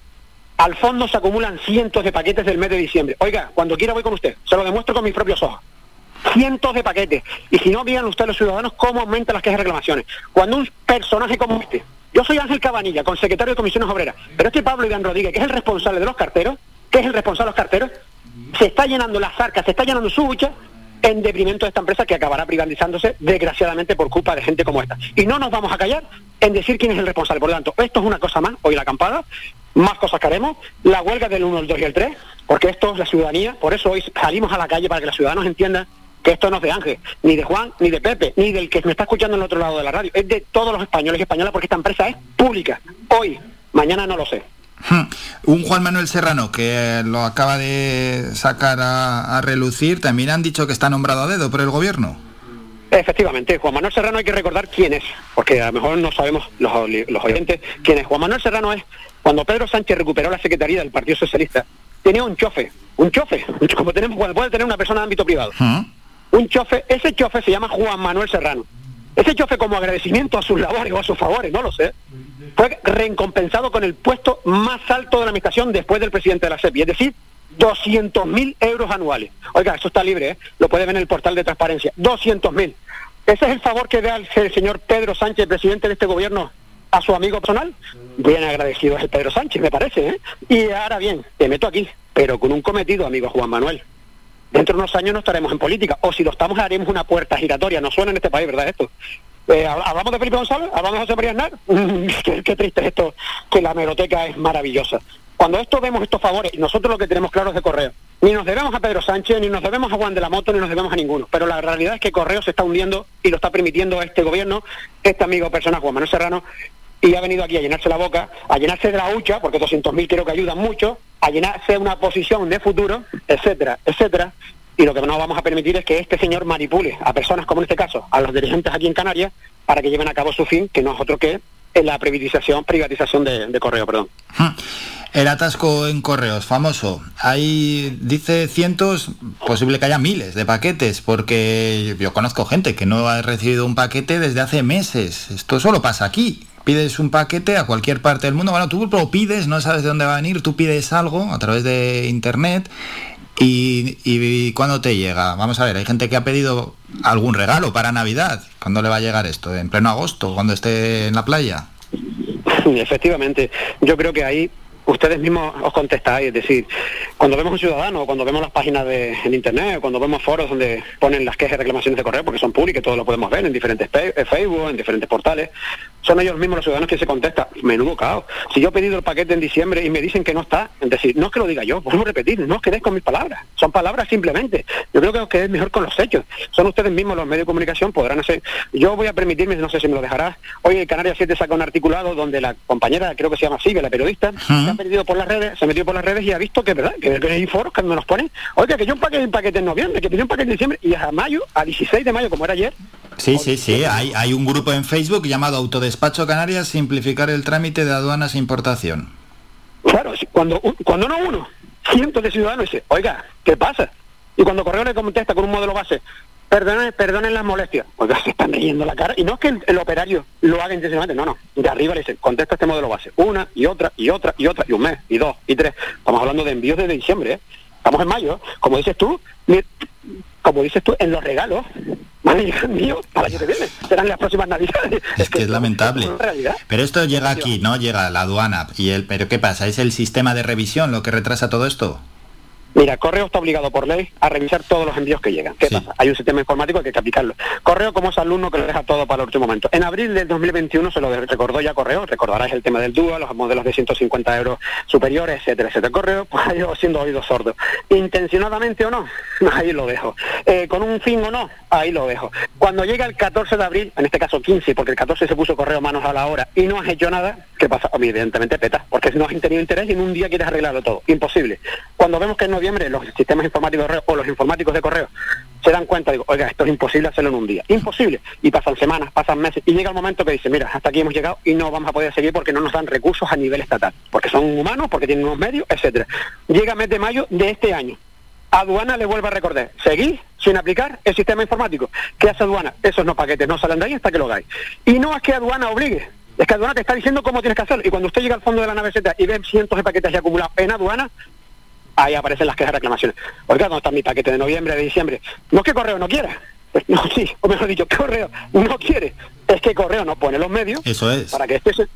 al fondo se acumulan cientos de paquetes del mes de diciembre. Oiga, cuando quiera voy con usted, se lo demuestro con mis propios ojos. Cientos de paquetes. Y si no, vean ustedes los ciudadanos cómo aumentan las quejas de reclamaciones. Cuando un personaje como este, yo soy Ángel Cabanilla, consecretario de Comisiones Obreras, pero este Pablo Iván Rodríguez, que es el responsable de los carteros, que es el responsable de los carteros, se está llenando las arcas, se está llenando su bucha en deprimento de esta empresa que acabará privatizándose desgraciadamente por culpa de gente como esta. Y no nos vamos a callar en decir quién es el responsable. Por lo tanto, esto es una cosa más, hoy la acampada, más cosas que haremos, la huelga del 1, el 2 y el 3, porque esto es la ciudadanía, por eso hoy salimos a la calle para que los ciudadanos entiendan que esto no es de Ángel, ni de Juan, ni de Pepe, ni del que me está escuchando en el otro lado de la radio, es de todos los españoles y españolas porque esta empresa es pública, hoy, mañana no lo sé. Hmm. Un Juan Manuel Serrano que lo acaba de sacar a, relucir, también han dicho que está nombrado a dedo por el gobierno. Efectivamente, Juan Manuel Serrano hay que recordar quién es, porque a lo mejor no sabemos los, los oyentes quién es. Juan Manuel Serrano es cuando Pedro Sánchez recuperó la Secretaría del Partido Socialista, tenía un chofe, un chofe, como tenemos, puede tener una persona de ámbito privado. Un chofe, ese chofe se llama Juan Manuel Serrano. Ese chofe como agradecimiento a sus labores o a sus favores, no lo sé, fue recompensado con el puesto más alto de la administración después del presidente de la SEPI, es decir, 200.000 euros anuales. Oiga, eso está libre, ¿eh? lo puede ver en el portal de transparencia. 200.000. Ese es el favor que da el señor Pedro Sánchez, presidente de este gobierno, a su amigo personal. Bien agradecido es el Pedro Sánchez, me parece. ¿eh? Y ahora bien, te meto aquí, pero con un cometido, amigo Juan Manuel. Dentro de unos años no estaremos en política, o si lo estamos haremos una puerta giratoria. No suena en este país, ¿verdad esto? Eh, hab- hablamos de Felipe González, hablamos de José María Aznar. qué, triste es esto, que la hemeroteca es maravillosa. Cuando esto vemos estos favores, nosotros lo que tenemos claro es de Correo, ni nos debemos a Pedro Sánchez, ni nos debemos a Juan de la Moto, ni nos debemos a ninguno. Pero la realidad es que Correo se está hundiendo y lo está permitiendo este gobierno, este amigo personal, Juan Manuel Serrano, y ha venido aquí a llenarse la boca, a llenarse de la hucha, porque 200.000 creo que ayudan mucho, a llenarse una posición de futuro, etcétera, etcétera. Y lo que no vamos a permitir es que este señor manipule a personas como en este caso, a los dirigentes aquí en Canarias, para que lleven a cabo su fin, que no es otro que la privatización, privatización de, de correo, perdón. El atasco en correos, famoso. Hay, dice cientos, posible que haya miles de paquetes, porque yo conozco gente que no ha recibido un paquete desde hace meses. Esto solo pasa aquí. Pides un paquete a cualquier parte del mundo, bueno, tú lo pides, no sabes de dónde va a venir, tú pides algo a través de internet y, y cuando te llega, vamos a ver, hay gente que ha pedido algún regalo para Navidad. ¿Cuándo le va a llegar esto? ¿En pleno agosto, cuando esté en la playa? Efectivamente, yo creo que ahí ustedes mismos os contestáis, es decir, cuando vemos un ciudadano, cuando vemos las páginas de, en internet, cuando vemos foros donde ponen las quejas y reclamaciones de correo, porque son públicas, todo lo podemos ver en diferentes eh, Facebook, en diferentes portales, son ellos mismos los ciudadanos que se contestan. Menudo caos. Si yo he pedido el paquete en diciembre y me dicen que no está, es decir, no es que lo diga yo, vuelvo a repetir, no os quedéis con mis palabras, son palabras simplemente. Yo creo que os quedéis mejor con los hechos. Son ustedes mismos los medios de comunicación, podrán hacer. Yo voy a permitirme, no sé si me lo dejarás, hoy el Canarias 7 saca un articulado donde la compañera, creo que se llama Silvia, la periodista, ha perdido por las redes, se ha metido por las redes y ha visto que verdad, que, que hay foros que nos ponen, oiga, que yo un paquete, un paquete en noviembre, que pedí un paquete en diciembre y a mayo, a 16 de mayo, como era ayer, Sí, sí, sí. Hay, hay un grupo en Facebook llamado Autodespacho Canarias Simplificar el trámite de aduanas e importación. Claro, cuando, cuando no uno, cientos de ciudadanos dicen, oiga, ¿qué pasa? Y cuando Correo le contesta con un modelo base, perdonen, perdonen las molestias, oiga, se están leyendo la cara. Y no es que el, el operario lo haga intencionalmente, no, no. De arriba le dicen, contesta este modelo base. Una y otra y otra y otra, y un mes, y dos, y tres. Estamos hablando de envíos desde diciembre, ¿eh? Estamos en mayo. Como dices tú, como dices tú, en los regalos llegar míos para que viene. Serán las próximas navidades. Es que es lamentable. Pero esto llega aquí, ¿no? Llega a la aduana. y el Pero ¿qué pasa? ¿Es el sistema de revisión lo que retrasa todo esto? Mira, Correo está obligado por ley a revisar todos los envíos que llegan. ¿Qué pasa? Hay un sistema informático que hay que aplicarlo. Correo como es alumno que lo deja todo para el último momento. En abril del 2021 se lo recordó ya Correo, recordarás el tema del dúo, los modelos de 150 euros superiores, etcétera, etcétera. Correo pues ha ido siendo oído sordo. Intencionadamente o no, ahí lo dejo. Eh, con un fin o no, ahí lo dejo. Cuando llega el 14 de abril, en este caso 15, porque el 14 se puso Correo manos a la hora y no has hecho nada, ¿qué pasa? Evidentemente peta, porque no has tenido interés y en un día quieres arreglarlo todo. Imposible. Cuando vemos que en noviembre los sistemas informáticos o los informáticos de correo se dan cuenta, digo, oiga, esto es imposible hacerlo en un día. Imposible. Y pasan semanas, pasan meses, y llega el momento que dice, mira, hasta aquí hemos llegado y no vamos a poder seguir porque no nos dan recursos a nivel estatal, porque son humanos, porque tienen unos medios, etcétera. Llega mes de mayo de este año. Aduana le vuelve a recordar, seguís sin aplicar el sistema informático. ¿Qué hace aduana? Esos no paquetes no salen de ahí hasta que lo hagáis. Y no es que aduana obligue, es que aduana te está diciendo cómo tienes que hacerlo. Y cuando usted llega al fondo de la naveceta y ve cientos de paquetes ya acumulados en aduana, ahí aparecen las quejas reclamaciones. Oiga, ¿dónde está mi paquete de noviembre, de diciembre? No es que Correo no quiera. Pues no, sí, o mejor dicho, Correo no quiere. Es que Correo no pone los medios Eso es. para que esto se,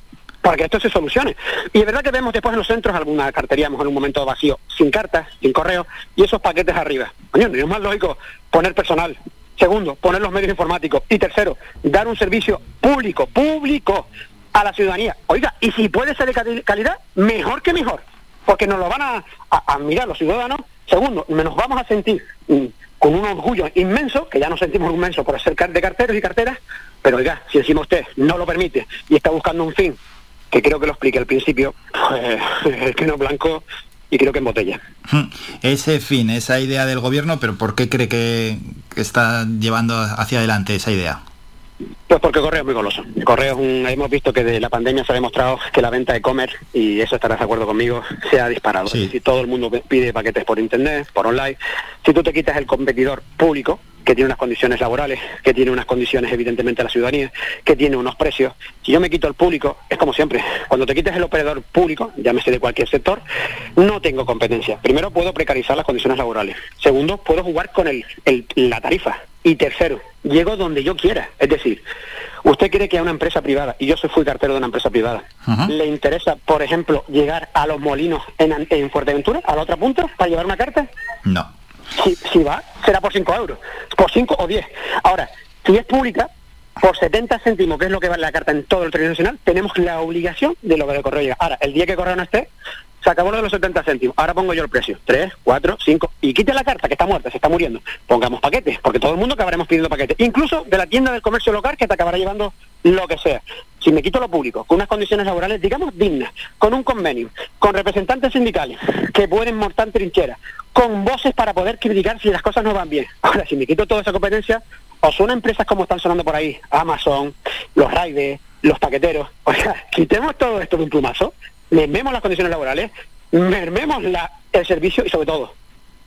para que esto se solucione. Y es verdad que vemos después en los centros alguna cartería, en un momento vacío, sin cartas, sin correo, y esos paquetes arriba. Coño, no es más lógico poner personal. Segundo, poner los medios informáticos. Y tercero, dar un servicio público, público a la ciudadanía. Oiga, y si puede ser de cali- calidad, mejor que mejor. Porque nos lo van a, a, mirar los ciudadanos. Segundo, nos vamos a sentir mm, con un orgullo inmenso, que ya nos sentimos inmensos por ser de carteros y carteras, pero oiga, si encima usted no lo permite y está buscando un fin, que creo que lo expliqué al principio, pues es que no blanco y creo que en botella. Ese fin, esa idea del gobierno, pero ¿por qué cree que está llevando hacia adelante esa idea? Pues porque Correo es muy goloso. Correo es un- hemos visto que de la pandemia se ha demostrado que la venta de comer, y eso estarás de acuerdo conmigo, se ha disparado. Sí. Decir, todo el mundo pide paquetes por internet, por online. Si tú te quitas el competidor público, que tiene unas condiciones laborales, que tiene unas condiciones evidentemente a la ciudadanía, que tiene unos precios, si yo me quito el público, es como siempre, cuando te quites el operador público, llámese de cualquier sector, no tengo competencia. Primero puedo precarizar las condiciones laborales. Segundo, puedo jugar con el, el- la tarifa. Y tercero, llego donde yo quiera. Es decir, usted quiere que a una empresa privada, y yo soy fui cartero de una empresa privada, le interesa, por ejemplo, llegar a los molinos en, en Fuerteventura, a la otra punta, para llevar una carta. No. Si, si va, será por 5 euros, por 5 o 10. Ahora, si es pública, por 70 céntimos, que es lo que vale la carta en todo el territorio nacional, tenemos la obligación de lo que el correo llega. Ahora, el día que correo no esté, se acabó de los 70 céntimos. Ahora pongo yo el precio. 3, 4, 5. Y quite la carta, que está muerta, se está muriendo. Pongamos paquetes, porque todo el mundo acabaremos pidiendo paquetes. Incluso de la tienda del comercio local que te acabará llevando lo que sea. Si me quito lo público, con unas condiciones laborales, digamos, dignas, con un convenio, con representantes sindicales que pueden montar trincheras, con voces para poder criticar si las cosas no van bien. Ahora, si me quito toda esa competencia, o son empresas como están sonando por ahí, Amazon, los Raiders, los paqueteros. O sea, quitemos todo esto de un plumazo, mermemos las condiciones laborales, mermemos la, el servicio y sobre todo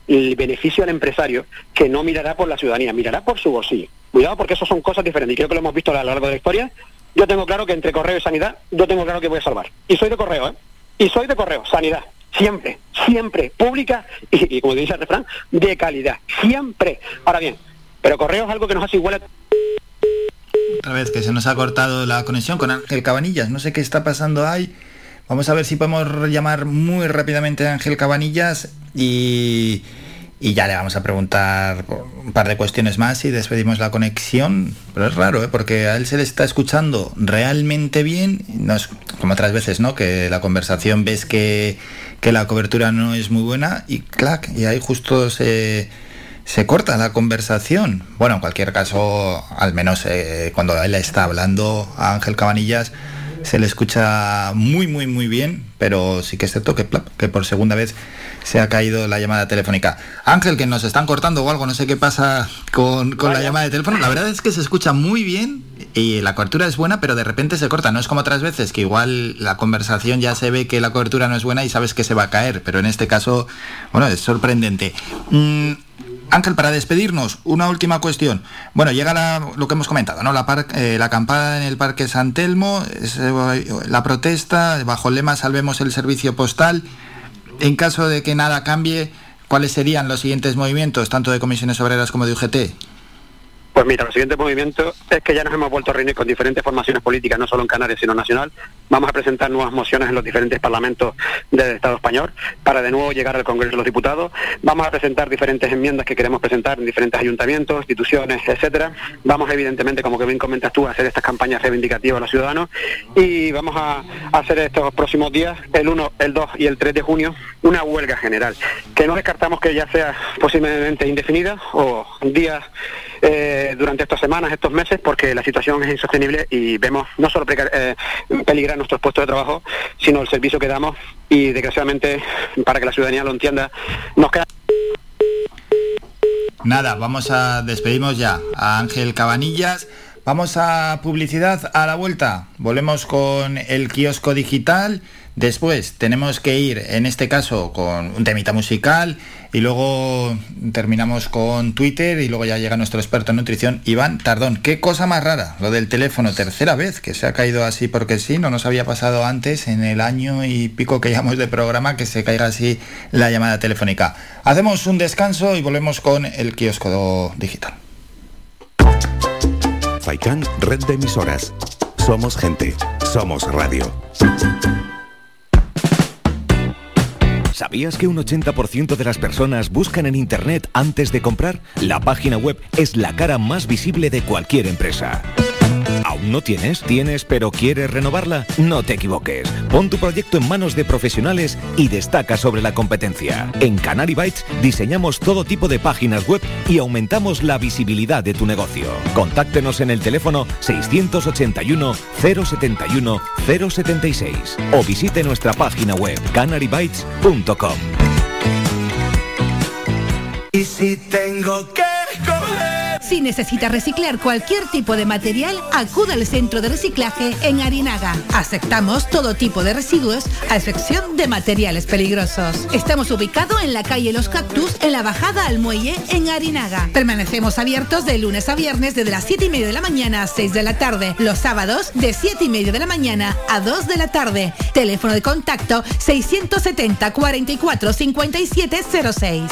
el beneficio al empresario que no mirará por la ciudadanía, mirará por su bolsillo. Cuidado porque eso son cosas diferentes y creo que lo hemos visto a lo largo de la historia. Yo tengo claro que entre correo y sanidad, yo tengo claro que voy a salvar. Y soy de correo, ¿eh? Y soy de correo, sanidad. Siempre, siempre, pública y, y como dice el refrán, de calidad. Siempre. Ahora bien, pero correo es algo que nos hace igual a Otra vez que se nos ha cortado la conexión con Ángel Cabanillas. No sé qué está pasando ahí. Vamos a ver si podemos llamar muy rápidamente a Ángel Cabanillas y, y ya le vamos a preguntar un par de cuestiones más y despedimos la conexión. Pero es raro, ¿eh? porque a él se le está escuchando realmente bien. No es como otras veces, ¿no? Que la conversación ves que, que la cobertura no es muy buena y clac, y ahí justo se se corta la conversación. Bueno, en cualquier caso, al menos eh, cuando él está hablando a Ángel Cabanillas, se le escucha muy, muy, muy bien, pero sí que es cierto que, que por segunda vez se ha caído la llamada telefónica. Ángel, que nos están cortando o algo, no sé qué pasa con, con la llamada de teléfono. La verdad es que se escucha muy bien y la cobertura es buena, pero de repente se corta. No es como otras veces, que igual la conversación ya se ve que la cobertura no es buena y sabes que se va a caer, pero en este caso, bueno, es sorprendente. Mm, Ángel, para despedirnos, una última cuestión. Bueno, llega la, lo que hemos comentado, ¿no? La, par, eh, la acampada en el Parque San Telmo, la protesta, bajo el lema Salvemos el servicio postal. En caso de que nada cambie, ¿cuáles serían los siguientes movimientos, tanto de comisiones obreras como de UGT? Pues mira, el siguiente movimiento es que ya nos hemos vuelto a reunir con diferentes formaciones políticas, no solo en Canarias, sino nacional. Vamos a presentar nuevas mociones en los diferentes parlamentos del Estado español para de nuevo llegar al Congreso de los Diputados. Vamos a presentar diferentes enmiendas que queremos presentar en diferentes ayuntamientos, instituciones, etcétera. Vamos evidentemente, como que bien comentas tú, a hacer estas campañas reivindicativas a los ciudadanos y vamos a hacer estos próximos días, el 1, el 2 y el 3 de junio, una huelga general, que no descartamos que ya sea posiblemente indefinida o días eh, durante estas semanas, estos meses, porque la situación es insostenible y vemos no solo eh, peligrar nuestros puestos de trabajo, sino el servicio que damos y desgraciadamente, para que la ciudadanía lo entienda, nos queda... Nada, vamos a despedimos ya a Ángel Cabanillas. Vamos a publicidad a la vuelta. Volvemos con el kiosco digital. Después tenemos que ir, en este caso, con un temita musical y luego terminamos con Twitter y luego ya llega nuestro experto en nutrición, Iván Tardón. Qué cosa más rara, lo del teléfono, tercera vez que se ha caído así porque sí, no nos había pasado antes en el año y pico que llevamos de programa que se caiga así la llamada telefónica. Hacemos un descanso y volvemos con el kiosco digital. Faikan, red de emisoras. Somos gente, somos radio. ¿Sabías que un 80% de las personas buscan en Internet antes de comprar? La página web es la cara más visible de cualquier empresa. ¿Aún no tienes? ¿Tienes pero quieres renovarla? No te equivoques. Pon tu proyecto en manos de profesionales y destaca sobre la competencia. En Canary Bytes diseñamos todo tipo de páginas web y aumentamos la visibilidad de tu negocio. Contáctenos en el teléfono 681 071 076 o visite nuestra página web canarybytes.com. Y si tengo que. Si necesita reciclar cualquier tipo de material, acuda al centro de reciclaje en Arinaga. Aceptamos todo tipo de residuos, a excepción de materiales peligrosos. Estamos ubicados en la calle Los Cactus, en la bajada al muelle, en Arinaga. Permanecemos abiertos de lunes a viernes desde las 7 y media de la mañana a 6 de la tarde. Los sábados de 7 y media de la mañana a 2 de la tarde. Teléfono de contacto 670 44 57 06.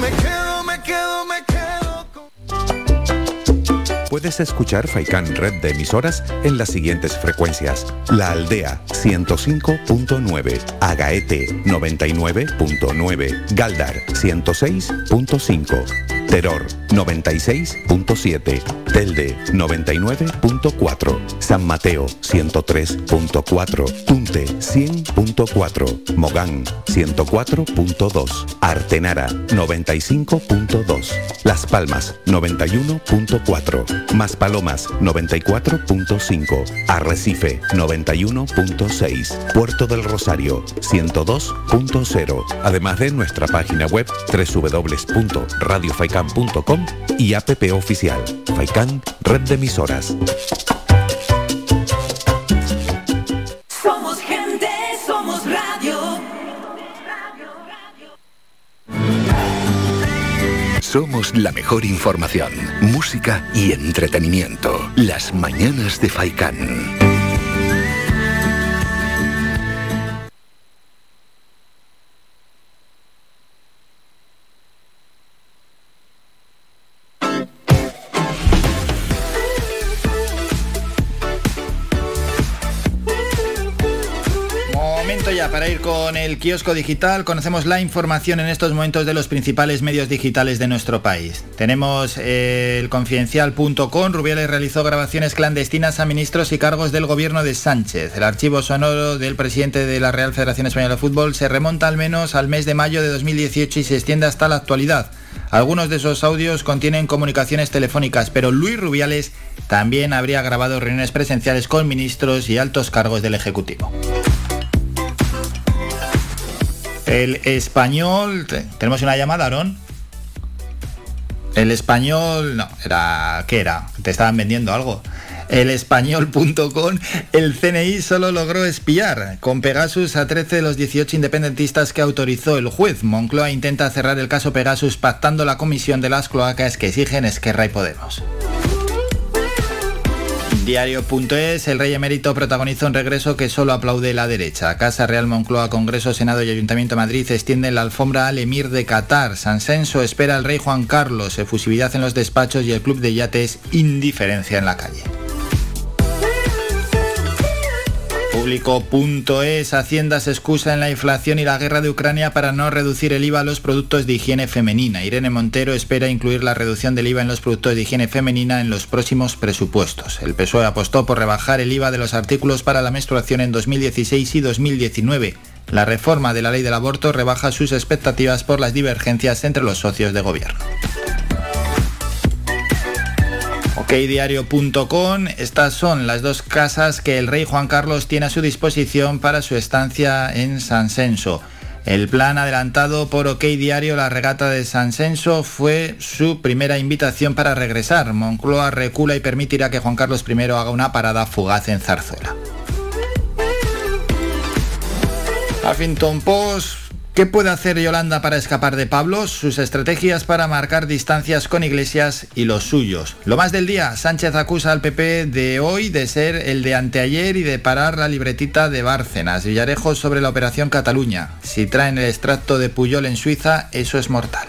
Me quedo, me quedo, me quedo. Puedes escuchar Faikan Red de emisoras en las siguientes frecuencias. La Aldea 105.9, Agaete 99.9, Galdar 106.5. Teror 96.7, Telde 99.4, San Mateo 103.4, Tunte 100.4, Mogán 104.2, Artenara 95.2, Las Palmas 91.4, Maspalomas 94.5, Arrecife 91.6, Puerto del Rosario 102.0, además de nuestra página web www.radiofaikan.com y app oficial Faikan Red de Emisoras. Somos gente, somos radio. Somos la mejor información, música y entretenimiento. Las mañanas de Faikán. El kiosco digital. Conocemos la información en estos momentos de los principales medios digitales de nuestro país. Tenemos eh, el confidencial.com. Rubiales realizó grabaciones clandestinas a ministros y cargos del gobierno de Sánchez. El archivo sonoro del presidente de la Real Federación Española de Fútbol se remonta al menos al mes de mayo de 2018 y se extiende hasta la actualidad. Algunos de esos audios contienen comunicaciones telefónicas, pero Luis Rubiales también habría grabado reuniones presenciales con ministros y altos cargos del Ejecutivo. El español... te- ¿Tenemos una llamada, Aarón? El español... No, era... ¿Qué era? Te estaban vendiendo algo. El español.com, el CNI solo logró espiar con Pegasus a 13 de los 18 independentistas que autorizó el juez. Moncloa intenta cerrar el caso Pegasus pactando la comisión de las cloacas que exigen Esquerra y Podemos. Diario.es, el rey emérito protagonizó un regreso que solo aplaude la derecha. Casa Real Moncloa, Congreso, Senado y Ayuntamiento de Madrid extienden la alfombra al emir de Qatar. San Senso espera al rey Juan Carlos, efusividad en los despachos y el club de yates indiferencia en la calle. Público.es, Hacienda se excusa en la inflación y la guerra de Ucrania para no reducir el IVA a los productos de higiene femenina. Irene Montero espera incluir la reducción del IVA en los productos de higiene femenina en los próximos presupuestos. El PSOE apostó por rebajar el IVA de los artículos para la menstruación en 2016 y 2019. La reforma de la ley del aborto rebaja sus expectativas por las divergencias entre los socios de gobierno. OKDiario.com, estas son las dos casas que el rey Juan Carlos tiene a su disposición para su estancia en San Senso. El plan adelantado por OK Diario, la regata de San Senso, fue su primera invitación para regresar. Moncloa recula y permitirá que Juan Carlos I haga una parada fugaz en Zarzuela. Huffington Post. ¿Qué puede hacer Yolanda para escapar de Pablo? Sus estrategias para marcar distancias con Iglesias y los suyos. Lo más del día, Sánchez acusa al PP de hoy de ser el de anteayer y de parar la libretita de Bárcenas. Villarejo sobre la operación Cataluña. Si traen el extracto de Puyol en Suiza, eso es mortal.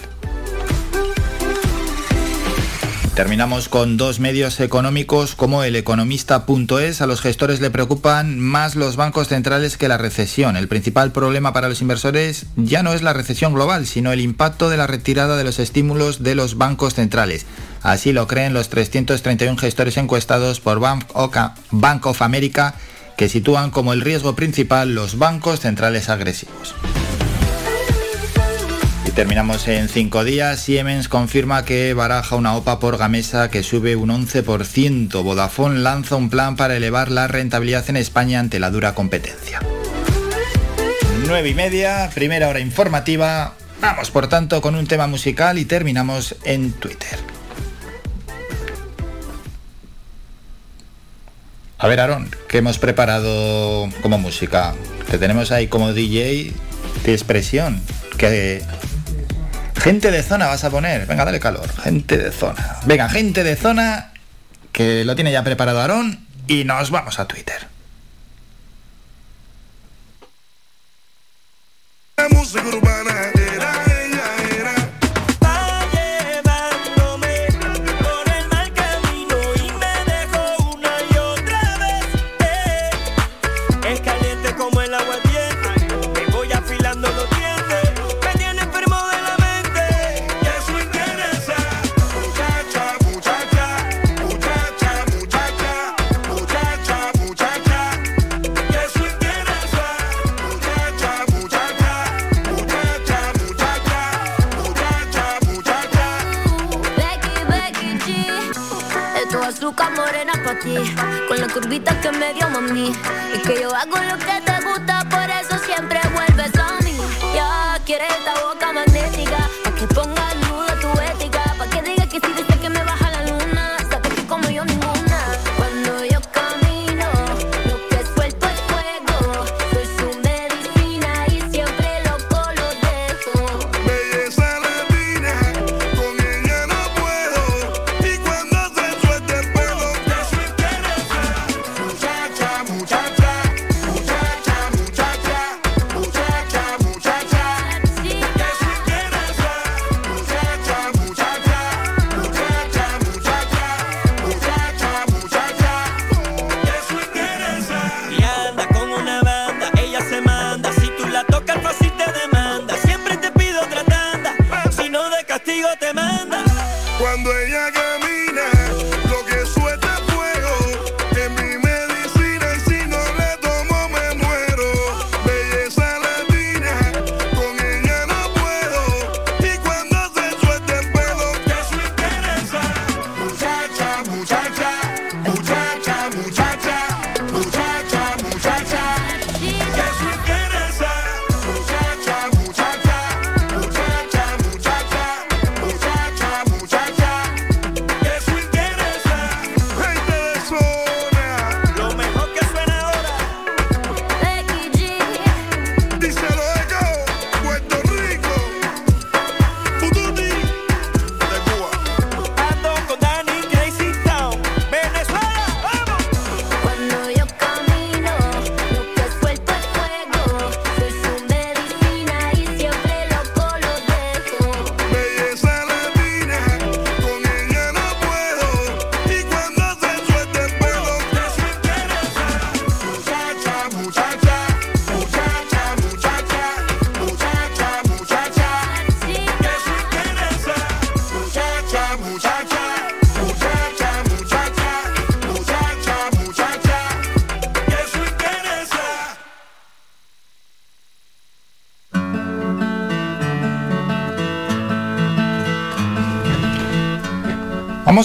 Terminamos con dos medios económicos como el economista.es. A los gestores le preocupan más los bancos centrales que la recesión. El principal problema para los inversores ya no es la recesión global, sino el impacto de la retirada de los estímulos de los bancos centrales. Así lo creen los 331 gestores encuestados por Bank of America, que sitúan como el riesgo principal los bancos centrales agresivos. Y terminamos en cinco días. Siemens confirma que baraja una OPA por Gamesa que sube un 11%. Vodafone lanza un plan para elevar la rentabilidad en España ante la dura competencia. 9 y media, primera hora informativa. Vamos por tanto con un tema musical y terminamos en Twitter. A ver, Aaron, ¿qué hemos preparado como música? Te tenemos ahí como DJ, qué expresión, que Gente de zona vas a poner. Venga, dale calor. Gente de zona. Venga, gente de zona, que lo tiene ya preparado Aarón, y nos vamos a Twitter. Con la curvita que me dio mami. Y que yo hago lo que te gusta, por eso siempre vuelves a mí. Ya quieres esta boca magnética,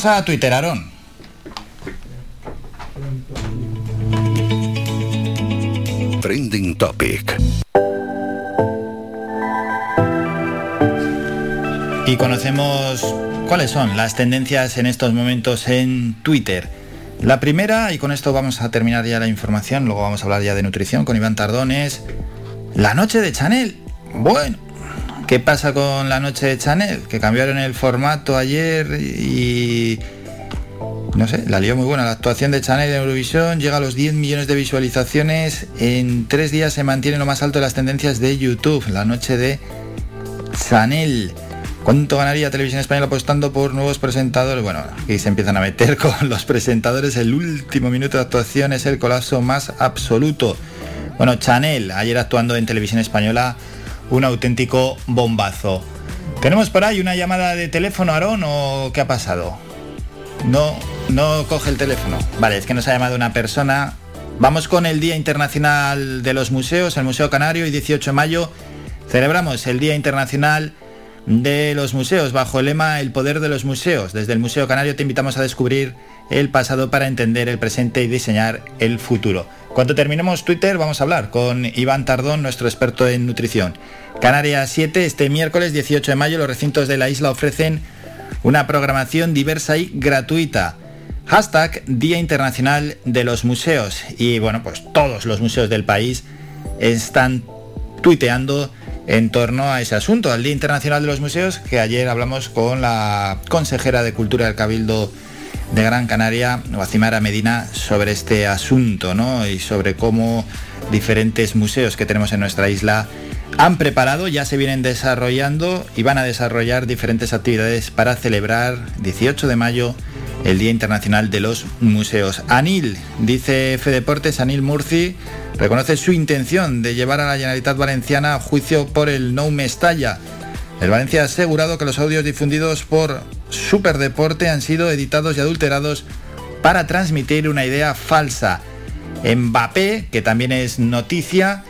Vamos a Twitter, Aarón. Trending Topic. Y conocemos cuáles son las tendencias en estos momentos en Twitter. La primera, y con esto vamos a terminar ya la información, luego vamos a hablar ya de nutrición con Iván Tardones. La noche de Chanel. Bueno, ¿qué pasa con la noche de Chanel? Que cambiaron el formato ayer y... No sé, la lió muy buena. La actuación de Chanel en Eurovisión llega a los 10 millones de visualizaciones. En tres días se mantiene lo más alto de las tendencias de YouTube. La noche de Chanel. ¿Cuánto ganaría Televisión Española apostando por nuevos presentadores? Bueno, aquí se empiezan a meter con los presentadores. El último minuto de actuación es el colapso más absoluto. Bueno, Chanel, ayer actuando en Televisión Española, un auténtico bombazo. ¿Tenemos por ahí una llamada de teléfono, Aarón, o qué ha pasado? No, no coge el teléfono. Vale, es que nos ha llamado una persona. Vamos con el Día Internacional de los Museos, el Museo Canario, y 18 de mayo celebramos el Día Internacional de los Museos bajo el lema El poder de los museos. Desde el Museo Canario te invitamos a descubrir el pasado para entender el presente y diseñar el futuro. Cuando terminemos Twitter vamos a hablar con Iván Tardón, nuestro experto en nutrición. Canarias 7, este miércoles 18 de mayo los recintos de la isla ofrecen una programación diversa y gratuita. Hashtag Día Internacional de los Museos. Y bueno, pues todos los museos del país están tuiteando en torno a ese asunto, al Día Internacional de los Museos, que ayer hablamos con la consejera de Cultura del Cabildo de Gran Canaria, Guacimara Medina, sobre este asunto, ¿no? Y sobre cómo diferentes museos que tenemos en nuestra isla han preparado, ya se vienen desarrollando y van a desarrollar diferentes actividades para celebrar 18 de mayo el Día Internacional de los Museos. Anil, dice Fedeportes, Anil Murci, reconoce su intención de llevar a la Generalitat Valenciana a juicio por el No Mestalla. El Valencia ha asegurado que los audios difundidos por Superdeporte han sido editados y adulterados para transmitir una idea falsa. Mbappé, que también es noticia,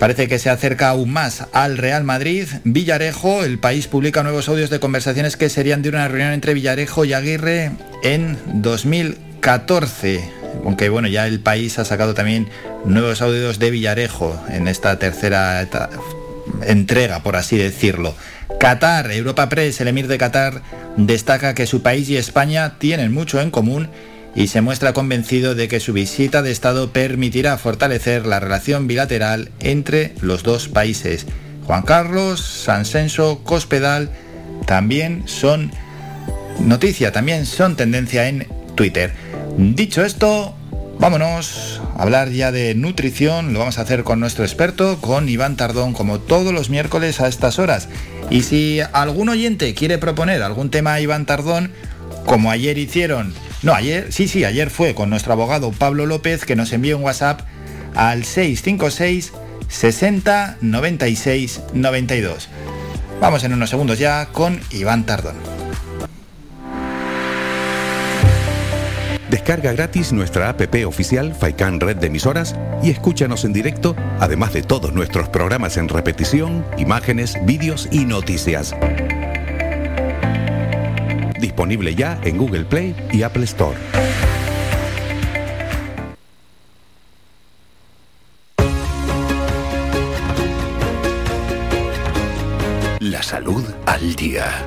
Parece que se acerca aún más al Real Madrid. Villarejo, el país publica nuevos audios de conversaciones que serían de una reunión entre Villarejo y Aguirre en 14. Aunque bueno, ya el país ha sacado también nuevos audios de Villarejo en esta tercera entrega, por así decirlo. Qatar, Europa Press, el emir de Qatar, destaca que su país y España tienen mucho en común y se muestra convencido de que su visita de Estado permitirá fortalecer la relación bilateral entre los dos países. Juan Carlos, Sansenso, Cospedal también son noticia, también son tendencia en Twitter. Dicho esto, vámonos a hablar ya de nutrición. Lo vamos a hacer con nuestro experto, con Iván Tardón, como todos los miércoles a estas horas. Y si algún oyente quiere proponer algún tema a Iván Tardón, como ayer hicieron, no, ayer, sí, sí, ayer fue con nuestro abogado Pablo López, que nos envió un WhatsApp al 656 60 96 92. Vamos en unos segundos ya con Iván Tardón. Descarga gratis nuestra app oficial Faikan Red de Emisoras y escúchanos en directo, además de todos nuestros programas en repetición, imágenes, vídeos y noticias. Disponible ya en Google Play y Apple Store. La salud al día.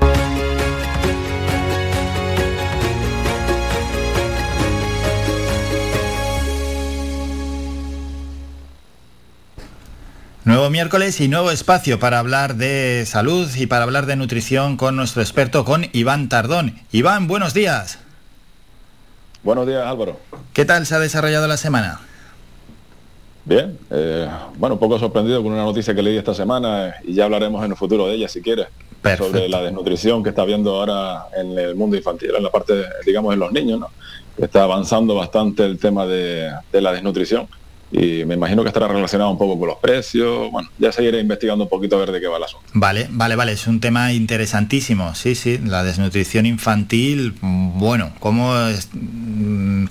Nuevo miércoles y nuevo espacio para hablar de salud y para hablar de nutrición con nuestro experto, con Iván Tardón. Iván, buenos días. Buenos días, Álvaro. ¿Qué tal se ha desarrollado la semana? Bien, eh, bueno, un poco sorprendido con una noticia que leí esta semana eh, y ya hablaremos en el futuro de ella si quieres. Sobre la desnutrición que está habiendo ahora en el mundo infantil, en la parte, digamos, en los niños, ¿no? Que está avanzando bastante el tema de, de la desnutrición y me imagino que estará relacionado un poco con los precios. Bueno, ya seguiré investigando un poquito a ver de qué va el asunto. Vale, vale, vale, es un tema interesantísimo. Sí, sí, la desnutrición infantil, bueno, cómo es, mm,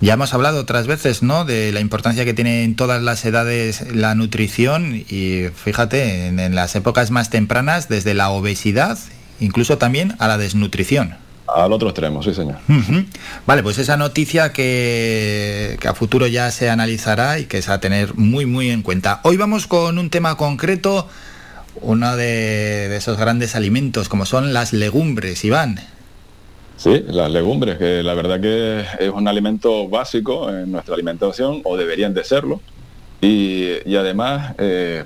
ya hemos hablado otras veces, ¿no? De la importancia que tiene en todas las edades la nutrición y fíjate, en las épocas más tempranas, desde la obesidad, incluso también a la desnutrición. Al otro extremo, sí, señor. Vale, pues esa noticia que, que a futuro ya se analizará y que es a tener muy, muy en cuenta. Hoy vamos con un tema concreto, uno de, de esos grandes alimentos como son las legumbres, Iván. Sí, las legumbres, que la verdad que es un alimento básico en nuestra alimentación, o deberían de serlo, y, y además eh,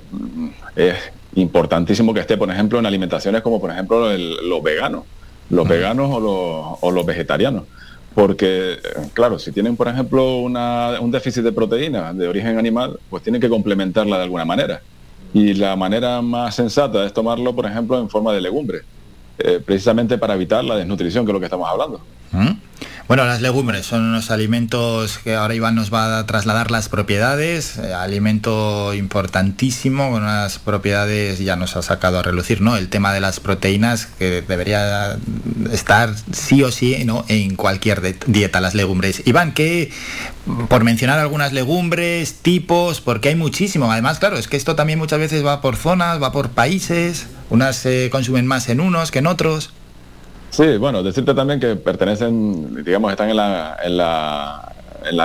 es importantísimo que esté, por ejemplo, en alimentaciones como, por ejemplo, el- los veganos, los veganos o los, o los vegetarianos. Porque, eh, claro, si tienen, por ejemplo, una- un déficit de proteína de origen animal, pues tienen que complementarla de alguna manera. Y la manera más sensata es tomarlo, por ejemplo, en forma de legumbre, eh, precisamente para evitar la desnutrición, que es lo que estamos hablando. ¿Mm? Bueno, las legumbres son unos alimentos que ahora Iván nos va a trasladar las propiedades, eh, alimento importantísimo con unas propiedades, ya nos ha sacado a relucir, ¿no? El tema de las proteínas que debería estar sí o sí, ¿no? En cualquier dieta las legumbres. Iván, ¿qué, por mencionar algunas legumbres, tipos, porque hay muchísimo. Además, claro, es que esto también muchas veces va por zonas, va por países, unas se consumen más en unos que en otros. Sí, bueno, decirte también que pertenecen, digamos, están en la,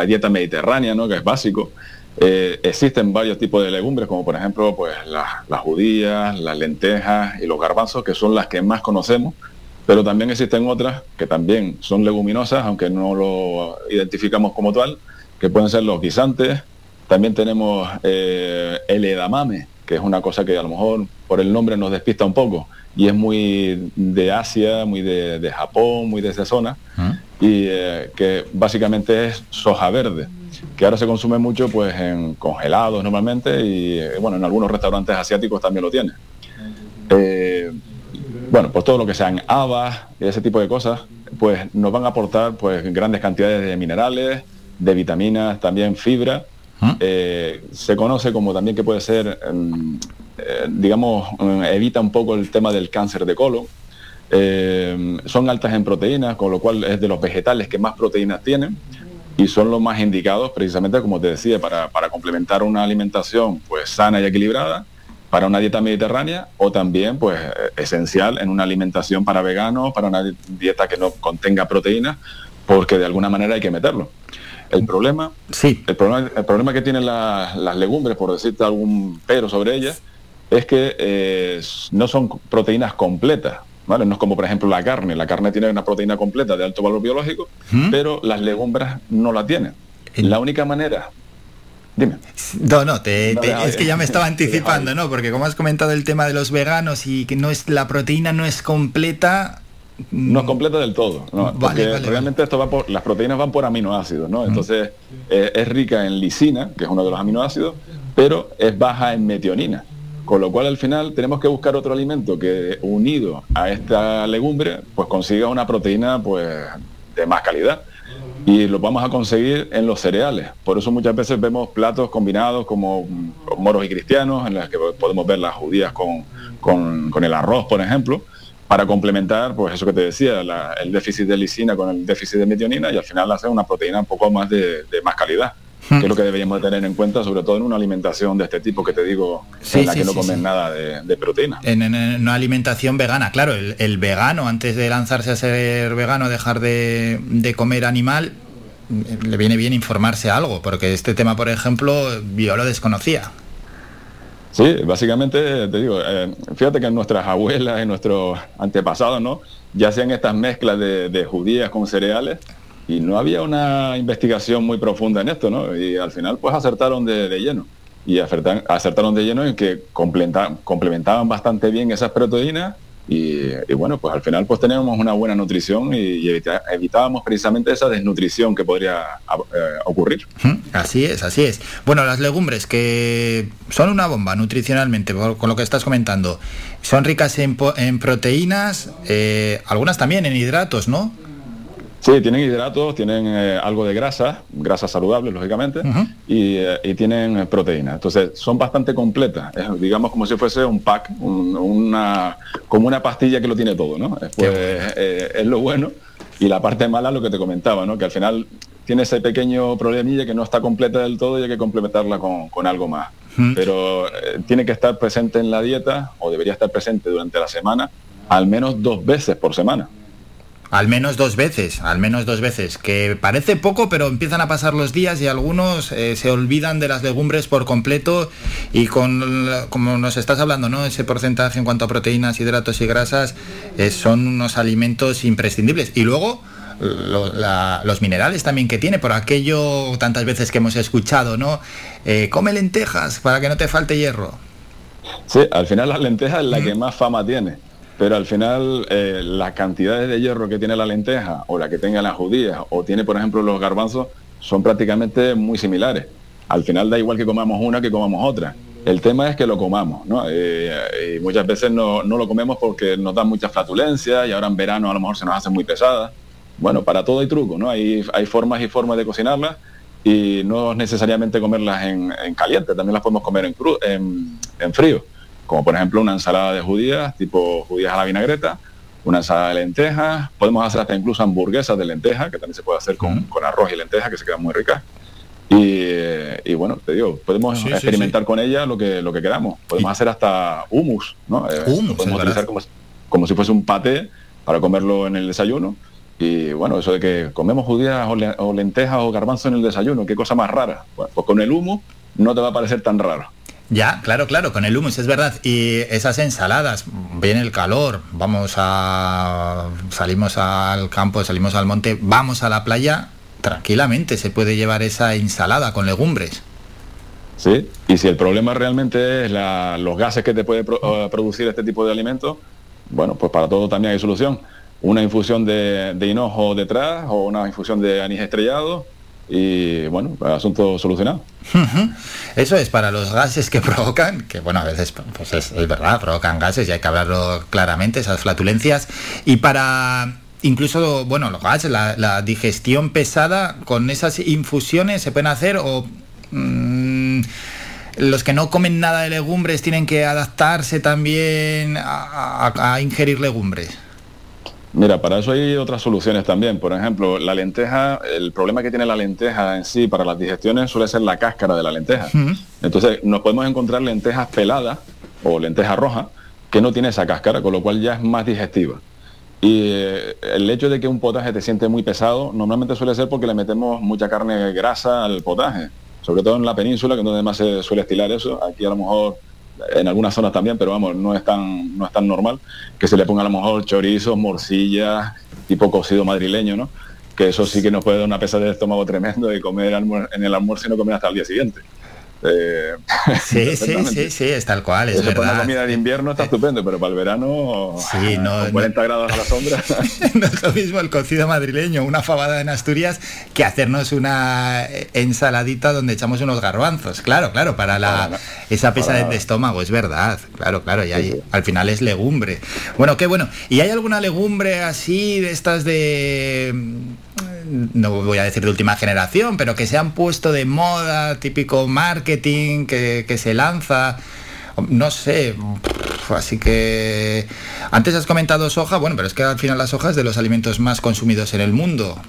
dieta mediterránea, ¿no? Que es básico. Eh, existen varios tipos de legumbres, como por ejemplo, pues las, las judías, las lentejas y los garbanzos, que son las que más conocemos, pero también existen otras que también son leguminosas, aunque no lo identificamos como tal, que pueden ser los guisantes. También tenemos eh, el edamame, que es una cosa que a lo mejor por el nombre nos despista un poco, y es muy de Asia, muy de, de Japón, muy de esa zona, y eh, que básicamente es soja verde, que ahora se consume mucho pues en congelados normalmente y eh, bueno, en algunos restaurantes asiáticos también lo tiene. Eh, bueno, pues todo lo que sean habas y ese tipo de cosas, pues nos van a aportar pues grandes cantidades de minerales, de vitaminas, también fibra. Eh, se conoce como también que puede ser, em, eh, digamos, em, evita un poco el tema del cáncer de colon. Eh, son altas en proteínas, con lo cual es de los vegetales que más proteínas tienen y son los más indicados precisamente, como te decía, para, para complementar una alimentación pues sana y equilibrada, para una dieta mediterránea o también pues eh, esencial en una alimentación para veganos, para una dieta que no contenga proteínas, porque de alguna manera hay que meterlo. El problema, sí. el problema, el problema que tienen la- las legumbres, por decirte algún pero sobre ellas, es que eh, no son proteínas completas. ¿vale? No es como, por ejemplo, la carne. La carne tiene una proteína completa de alto valor biológico, pero las legumbres no la tienen. La única manera... Dime. No, no, te- es que ya me estaba anticipando, ¿no? Porque como has comentado el tema de los veganos y que no es la proteína no es completa. No es completa del todo, ¿no? Vale, porque vale, realmente esto va por, las proteínas van por aminoácidos, ¿no? Entonces eh, es rica en lisina, que es uno de los aminoácidos, pero es baja en metionina. Con lo cual al final tenemos que buscar otro alimento que unido a esta legumbre, pues consiga una proteína pues de más calidad. Y lo vamos a conseguir en los cereales. Por eso muchas veces vemos platos combinados como mm, moros y cristianos, en los que podemos ver las judías con, con- con el arroz, por ejemplo, para complementar, pues eso que te decía, la- el déficit de lisina con el déficit de metionina y al final hacer una proteína un poco más de, de más calidad. Que es lo que deberíamos de tener en cuenta, sobre todo en una alimentación de este tipo que te digo, Sí, en la sí, que no sí, comen nada de, de proteína. En, en- en una alimentación vegana, claro, el, el vegano antes de lanzarse a ser vegano, dejar de, de comer animal, le viene bien informarse algo, porque este tema, por ejemplo, yo lo desconocía. Sí, básicamente te digo, eh, fíjate que nuestras abuelas y nuestros antepasados, ¿no? Ya hacían estas mezclas de, judías con cereales y no había una investigación muy profunda en esto, ¿no? Y al final pues acertaron de, lleno. Y acertaron de lleno en que complementaban bastante bien esas proteínas y, y bueno, pues al final pues teníamos una buena nutrición y, evita- evitábamos precisamente esa desnutrición que podría ah, eh, ocurrir. Así es, así es. Bueno, las legumbres que son una bomba nutricionalmente, con lo que estás comentando, son ricas en, en proteínas, eh, algunas también en hidratos, ¿no? Sí, tienen hidratos, tienen eh, algo de grasa, grasas saludables, lógicamente, y, eh, y tienen eh, proteínas. Entonces, son bastante completas. Es, digamos como si fuese un pack, un- una, como una pastilla que lo tiene todo, ¿no? Pues, eh, es lo bueno. Y la parte mala, lo que te comentaba, ¿no? Que al final tiene ese pequeño problemilla que no está completa del todo y hay que complementarla con, con algo más. Pero tiene que estar presente en la dieta, o debería estar presente durante la semana, al menos dos veces por semana. Al menos dos veces, al menos dos veces, que parece poco, pero empiezan a pasar los días y algunos eh, se olvidan de las legumbres por completo y con, como nos estás hablando, ¿no? Ese porcentaje en cuanto a proteínas, hidratos y grasas eh, son unos alimentos imprescindibles. Y luego lo- la- los minerales también que tiene, por aquello tantas veces que hemos escuchado, ¿no? Eh, come lentejas para que no te falte hierro. Sí, al final la lenteja es la que más fama tiene, pero al final eh, las cantidades de hierro que tiene la lenteja o la que tenga las judías o tiene por ejemplo los garbanzos son prácticamente muy similares. Al final da igual que comamos una que comamos otra. El tema es que lo comamos, ¿no? Eh, y muchas veces no, no lo comemos porque nos dan mucha flatulencia y ahora en verano a lo mejor se nos hace muy pesada. Bueno, para todo hay truco, ¿no? Hay, hay formas y formas de cocinarlas y no es necesariamente comerlas en, en caliente, también las podemos comer en, cru- en frío, como por ejemplo una ensalada de judías, tipo judías a la vinagreta, una ensalada de lentejas, podemos hacer hasta incluso hamburguesas de lentejas, que también se puede hacer con, con arroz y lentejas, que se quedan muy ricas. Y, eh, y bueno, te digo, podemos Sí, sí, experimentar con ella lo que, lo que queramos. Podemos hacer hasta hummus, ¿no? Eh, podemos utilizar como, como si fuese un paté para comerlo en el desayuno. Y bueno, eso de que comemos judías o, le- o lentejas o garbanzos en el desayuno, qué cosa más rara. Bueno, pues con el hummus no te va a parecer tan raro. Ya, claro, claro, con el hummus, es verdad. Y esas ensaladas, viene el calor, vamos a. salimos al campo, salimos al monte, vamos a la playa, tranquilamente se puede llevar esa ensalada con legumbres. ¿sí? Y si el problema realmente es la- los gases que te puede eh, producir este tipo de alimentos, bueno, pues para todo también hay solución. Una infusión de hinojo detrás o una infusión de anís estrellado y bueno, asunto solucionado. Eso es para los gases que provocan, que bueno, a veces pues es, verdad, provocan gases y hay que hablarlo claramente, esas flatulencias. Y para incluso, bueno, los gases, la, digestión pesada, con esas infusiones se pueden hacer o mm, los que no comen nada de legumbres tienen que adaptarse también a ingerir legumbres. Mira, para eso hay otras soluciones también. Por ejemplo, la lenteja, el problema que tiene la lenteja en sí para las digestiones suele ser la cáscara de la lenteja. Entonces, nos podemos encontrar lentejas peladas o lenteja roja que no tiene esa cáscara, con lo cual ya es más digestiva. Y eh, el hecho de que un potaje te siente muy pesado, normalmente suele ser porque le metemos mucha carne grasa al potaje, sobre todo en la península, que es donde más se suele estilar eso. Aquí a lo mejor en algunas zonas también, pero vamos, no es tan, no es tan normal que se le ponga a lo mejor chorizos, morcillas, tipo cocido madrileño, ¿no? Que eso sí que nos puede dar una pesadez de estómago tremendo de comer en el almuerzo y no comer hasta el día siguiente. Eh, Sí, sí, sí, sí, es tal cual, es Eso para la verdad. comida de invierno está estupendo, pero para el verano, Sí, no, con 40 grados a la sombra. no es lo mismo el cocido madrileño, una fabada en Asturias, que hacernos una ensaladita donde echamos unos garbanzos. Claro, claro, para la esa pesadez para- de estómago, es verdad. Claro, claro, y ahí, al final es legumbre. Bueno, qué bueno. ¿Y hay alguna legumbre así de estas de no voy a decir de última generación, pero que se han puesto de moda, típico marketing que, que se lanza? No sé, así que antes has comentado soja, bueno, pero es que al final la soja es de los alimentos más consumidos en el mundo.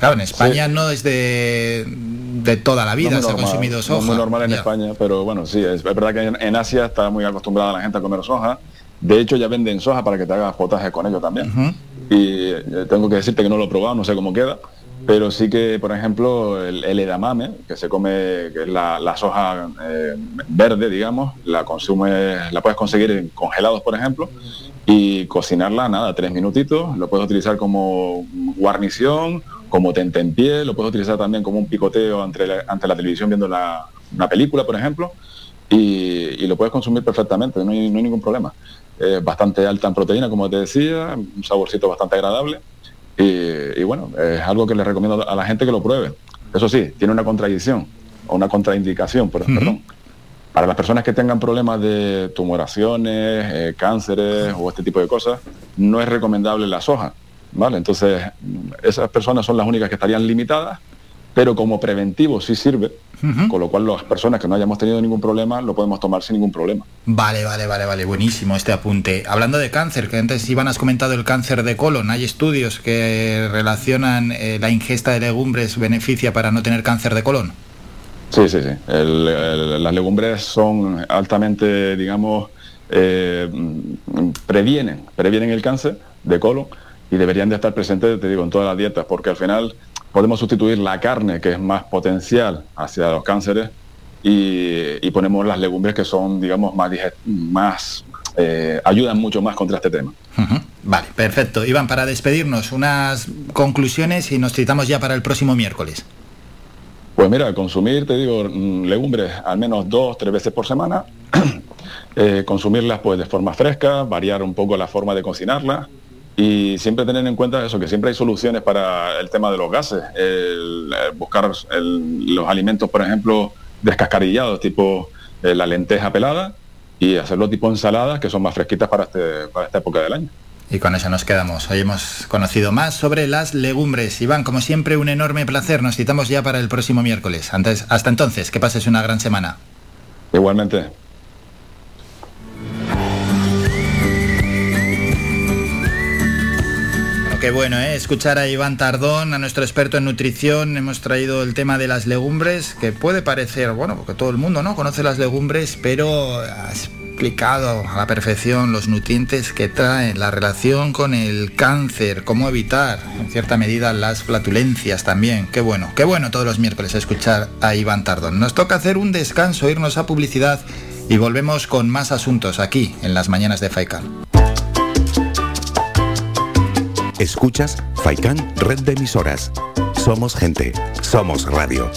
Claro, en España no es de, de toda la vida No se ha consumido no soja. muy normal en Ya. España, pero bueno, sí, es, es verdad que en, en Asia está muy acostumbrada la gente a comer soja. De hecho, ya venden soja para que te hagas potaje con ello también. Y eh, tengo que decirte que no lo he probado, no sé cómo queda, pero sí que, por ejemplo, el, edamame, que se come, que es la, soja eh, verde, digamos, la consume, la puedes conseguir en congelados, por ejemplo, y cocinarla, nada, tres minutitos, lo puedes utilizar como guarnición, como tentempié, lo puedes utilizar también como un picoteo ante la, ante la televisión viendo la- una película, por ejemplo, y, lo puedes consumir perfectamente, no hay ningún problema. Es bastante alta en proteína, como te decía, un saborcito bastante agradable. Y, y bueno, es algo que le recomiendo a la gente que lo pruebe. Eso sí, tiene una contradicción o una contraindicación, por- perdón. Para las personas que tengan problemas de tumoraciones, eh, cánceres o este tipo de cosas, no es recomendable la soja. ¿vale? Entonces, esas personas son las únicas que estarían limitadas, pero como preventivo sí sirve, con lo cual las personas que no hayamos tenido ningún problema lo podemos tomar sin ningún problema. Vale, vale, vale, vale, buenísimo este apunte. Hablando de cáncer, que antes Iván has comentado el cáncer de colon, hay estudios que relacionan eh, la ingesta de legumbres beneficia para no tener cáncer de colon. Sí, sí, sí. El- el- las legumbres son altamente, digamos, eh, previenen, previenen el cáncer de colon y deberían de estar presentes, te digo, en todas las dietas, porque al final podemos sustituir la carne, que es más potencial hacia los cánceres, y, y ponemos las legumbres que son, digamos, más, más eh, ayudan mucho más contra este tema. Vale, perfecto. Iván, para despedirnos, unas conclusiones y nos citamos ya para el próximo miércoles. Pues mira, consumir, te digo, mm, legumbres al menos dos, tres veces por semana. Eh, consumirlas pues de forma fresca, variar un poco la forma de cocinarlas y siempre tener en cuenta eso, que siempre hay soluciones para el tema de los gases. El, eh, buscar el- los alimentos, por ejemplo, descascarillados, tipo eh, la lenteja pelada y hacerlo tipo ensaladas que son más fresquitas para, este, para esta época del año. Y con eso nos quedamos. Hoy hemos conocido más sobre las legumbres. Iván, como siempre, un enorme placer. Nos citamos ya para el próximo miércoles. Antes, hasta entonces, que pases una gran semana. Igualmente. Qué bueno, ¿eh? Escuchar a Iván Tardón, a nuestro experto en nutrición. Hemos traído el tema de las legumbres, que puede parecer, bueno, porque todo el mundo no conoce las legumbres, pero ha explicado a la perfección los nutrientes que traen, la relación con el cáncer, cómo evitar, en cierta medida, las flatulencias también. Qué bueno, qué bueno todos los miércoles escuchar a Iván Tardón. Nos toca hacer un descanso, irnos a publicidad y volvemos con más asuntos aquí, en las mañanas de Faikan. Escuchas Faikan Red de Emisoras. Somos gente, somos radio.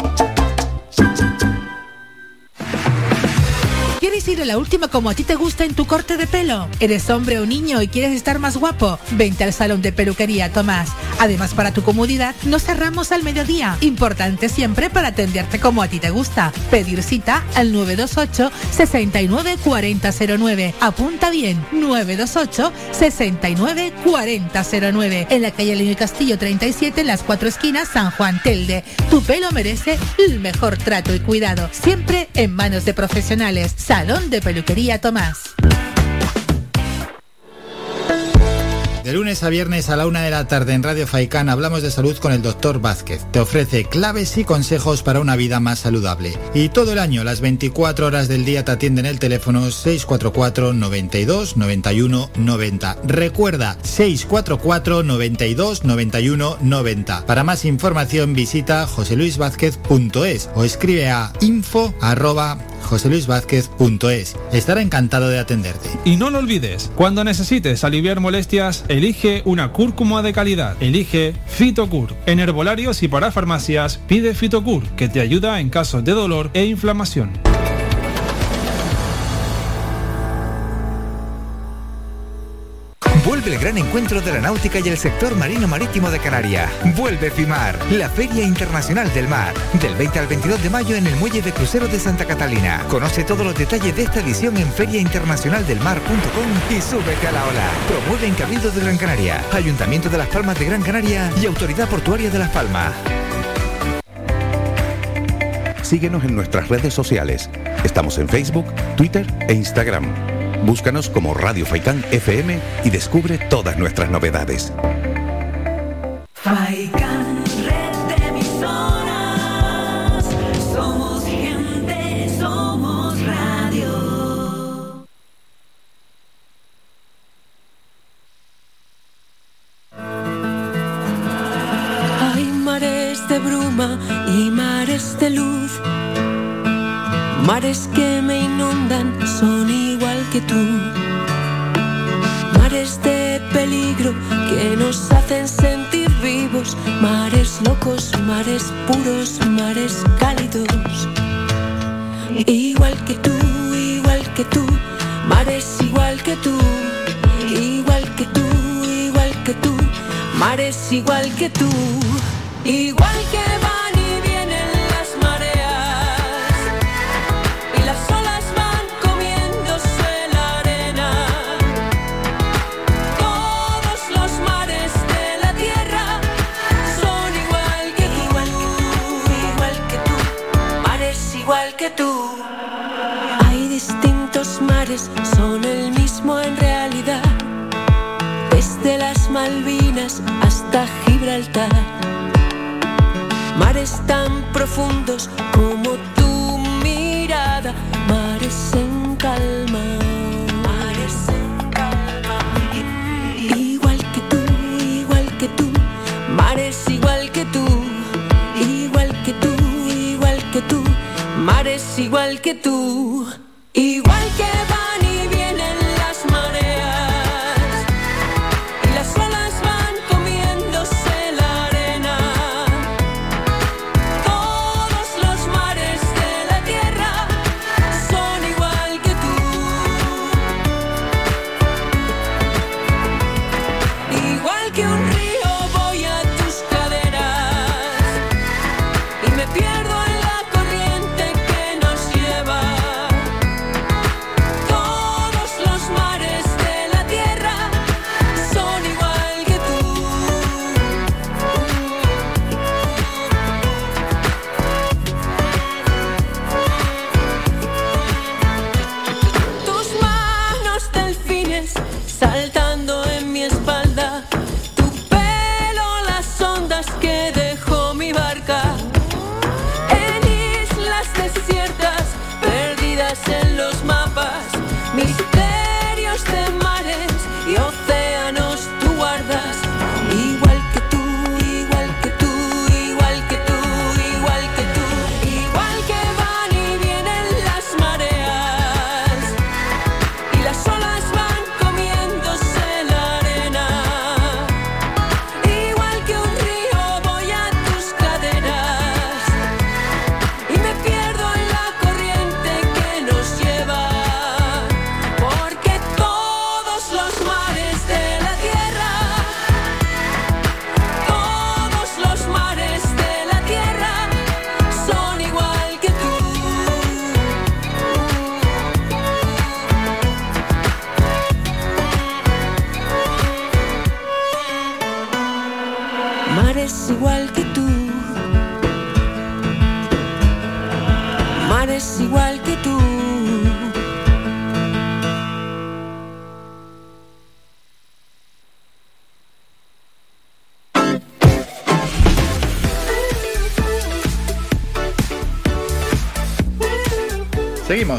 La última como a ti te gusta en tu corte de pelo? ¿Eres hombre o niño y quieres estar más guapo? Vente al salón de peluquería Tomás. Además, para tu comodidad, nos cerramos al mediodía. Importante siempre para atenderte como a ti te gusta. Pedir cita al 928 69 4009. Apunta bien, 928 69 4009. En la calle Leño Castillo 37, en las cuatro esquinas, San Juan Telde. Tu pelo merece el mejor trato y cuidado. Siempre en manos de profesionales. Salón de peluquería Tomás. De lunes a viernes a la una de la tarde en Radio Faicán hablamos de salud con el doctor Vázquez. Te ofrece claves y consejos para una vida más saludable. Y todo el año, las 24 horas del día te atienden el teléfono 644 92 91 90. Recuerda 644 92 91 90. Para más información visita joseluisvázquez.es o escribe a info arroba. Estará encantado de atenderte. Y no lo olvides, cuando necesites aliviar molestias, elige una cúrcuma de calidad. Elige Fitocur. En herbolarios y para farmacias, pide Fitocur, que te ayuda en casos de dolor e inflamación. El gran encuentro de la náutica y el sector marino marítimo de Canarias. Vuelve FIMAR, la Feria Internacional del Mar, del 20 al 22 de mayo en el Muelle de Crucero de Santa Catalina. Conoce todos los detalles de esta edición en feriainternacionaldelmar.com y súbete a la ola. Promueve en Cabildo de Gran Canaria, Ayuntamiento de Las Palmas de Gran Canaria y Autoridad Portuaria de Las Palmas. Síguenos en nuestras redes sociales. Estamos en Facebook, Twitter e Instagram. Búscanos como Radio Faikán FM y descubre todas nuestras novedades. Faikan, red de emisoras. Somos gente, somos radio. Hay mares de bruma y mares de luz. Mares que mares puros, mares cálidos. Igual que tú, igual que tú. Mares igual que tú. Igual que tú, igual que tú. Mares igual que tú. Igual que Hasta Gibraltar. Mares tan profundos como tu mirada, mares en calma. Mares en calma. Igual que tú, igual que tú, mares igual que tú. Igual que tú, igual que tú, mares igual que tú.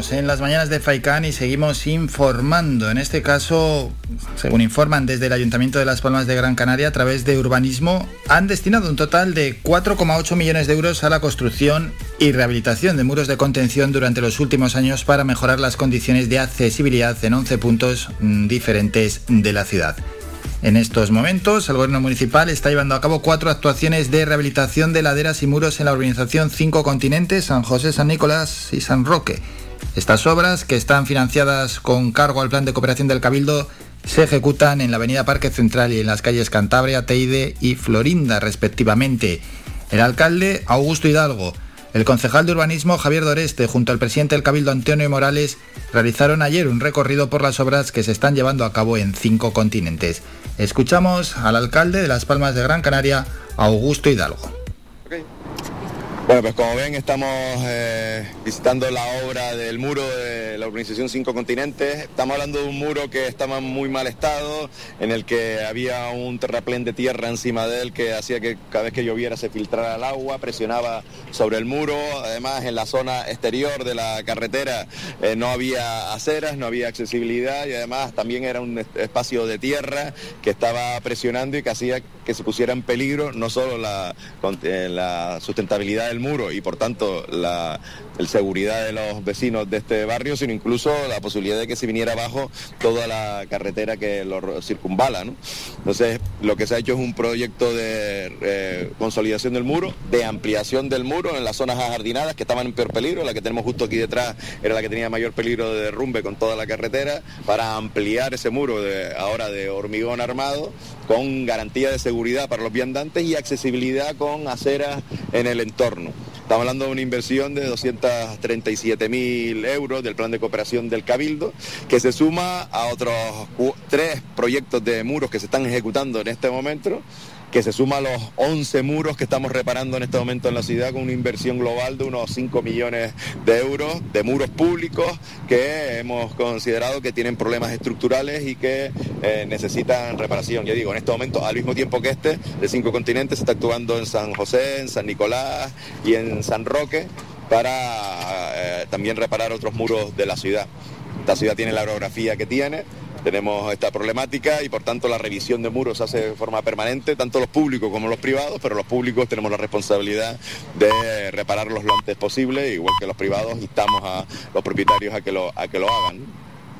En las mañanas de Faicán y seguimos informando. En este caso, según informan desde el Ayuntamiento de Las Palmas de Gran Canaria, a través de urbanismo, han destinado un total de 4,8 millones de euros a la construcción y rehabilitación de muros de contención durante los últimos años para mejorar las condiciones de accesibilidad en 11 puntos mm, diferentes de la ciudad. En estos momentos, el gobierno municipal está llevando a cabo cuatro actuaciones de rehabilitación de laderas y muros en la urbanización Cinco Continentes, San José, San Nicolás y San Roque. Estas obras, que están financiadas con cargo al plan de cooperación del Cabildo, se ejecutan en la avenida Parque Central y en las calles Cantabria, Teide y Florinda, respectivamente. El alcalde, Augusto Hidalgo, el concejal de urbanismo Javier Doreste junto al presidente del Cabildo Antonio Morales realizaron ayer un recorrido por las obras que se están llevando a cabo en cinco continentes. Escuchamos al alcalde de Las Palmas de Gran Canaria, Augusto Hidalgo. Bueno, pues como ven estamos eh, visitando la obra del muro de la urbanización Cinco Continentes. Estamos hablando de un muro que estaba en muy mal estado, en el que había un terraplén de tierra encima de él que hacía que cada vez que lloviera se filtrara el agua, presionaba sobre el muro. Además, en la zona exterior de la carretera eh, no había aceras, no había accesibilidad y además también era un es- espacio de tierra que estaba presionando y que hacía que se pusiera en peligro no solo la, eh, la sustentabilidad del muro y por tanto la el seguridad de los vecinos de este barrio, sino incluso la posibilidad de que se viniera abajo toda la carretera que lo circunvala. ¿no? Entonces, lo que se ha hecho es un proyecto de eh, consolidación del muro, de ampliación del muro en las zonas ajardinadas que estaban en peor peligro. La que tenemos justo aquí detrás era la que tenía mayor peligro de derrumbe con toda la carretera, para ampliar ese muro ahora de hormigón armado con garantía de seguridad para los viandantes y accesibilidad con aceras en el entorno. Estamos hablando de una inversión de 237 mil euros del plan de cooperación del Cabildo, que se suma a otros tres proyectos de muros que se están ejecutando en este momento, que se suma a los 11 muros que estamos reparando en este momento en la ciudad con una inversión global de unos 5 millones de euros de muros públicos que hemos considerado que tienen problemas estructurales y que eh, necesitan reparación. Ya digo, en este momento, al mismo tiempo que este, de cinco continentes, se está actuando en San José, en San Nicolás y en San Roque para eh, también reparar otros muros de la ciudad. Esta ciudad tiene la orografía que tiene, tenemos esta problemática y por tanto la revisión de muros se hace de forma permanente, tanto los públicos como los privados, pero los públicos tenemos la responsabilidad de repararlos lo antes posible, igual que los privados, instamos a los propietarios a que lo, a que lo hagan.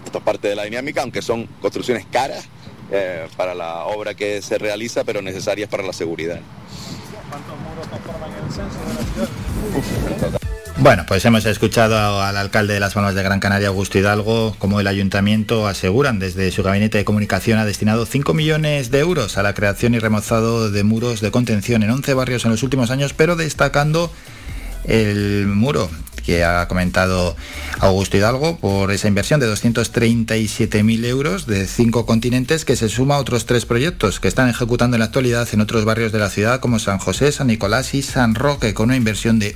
Esto es parte de la dinámica, aunque son construcciones caras eh, para la obra que se realiza, pero necesarias para la seguridad. Bueno, pues hemos escuchado al alcalde de Las Palmas de Gran Canaria, Augusto Hidalgo, como el ayuntamiento aseguran desde su gabinete de comunicación ha destinado 5 millones de euros a la creación y remozado de muros de contención en 11 barrios en los últimos años, pero destacando el muro que ha comentado Augusto Hidalgo por esa inversión de 237.000 euros de cinco continentes que se suma a otros tres proyectos que están ejecutando en la actualidad en otros barrios de la ciudad como San José, San Nicolás y San Roque con una inversión de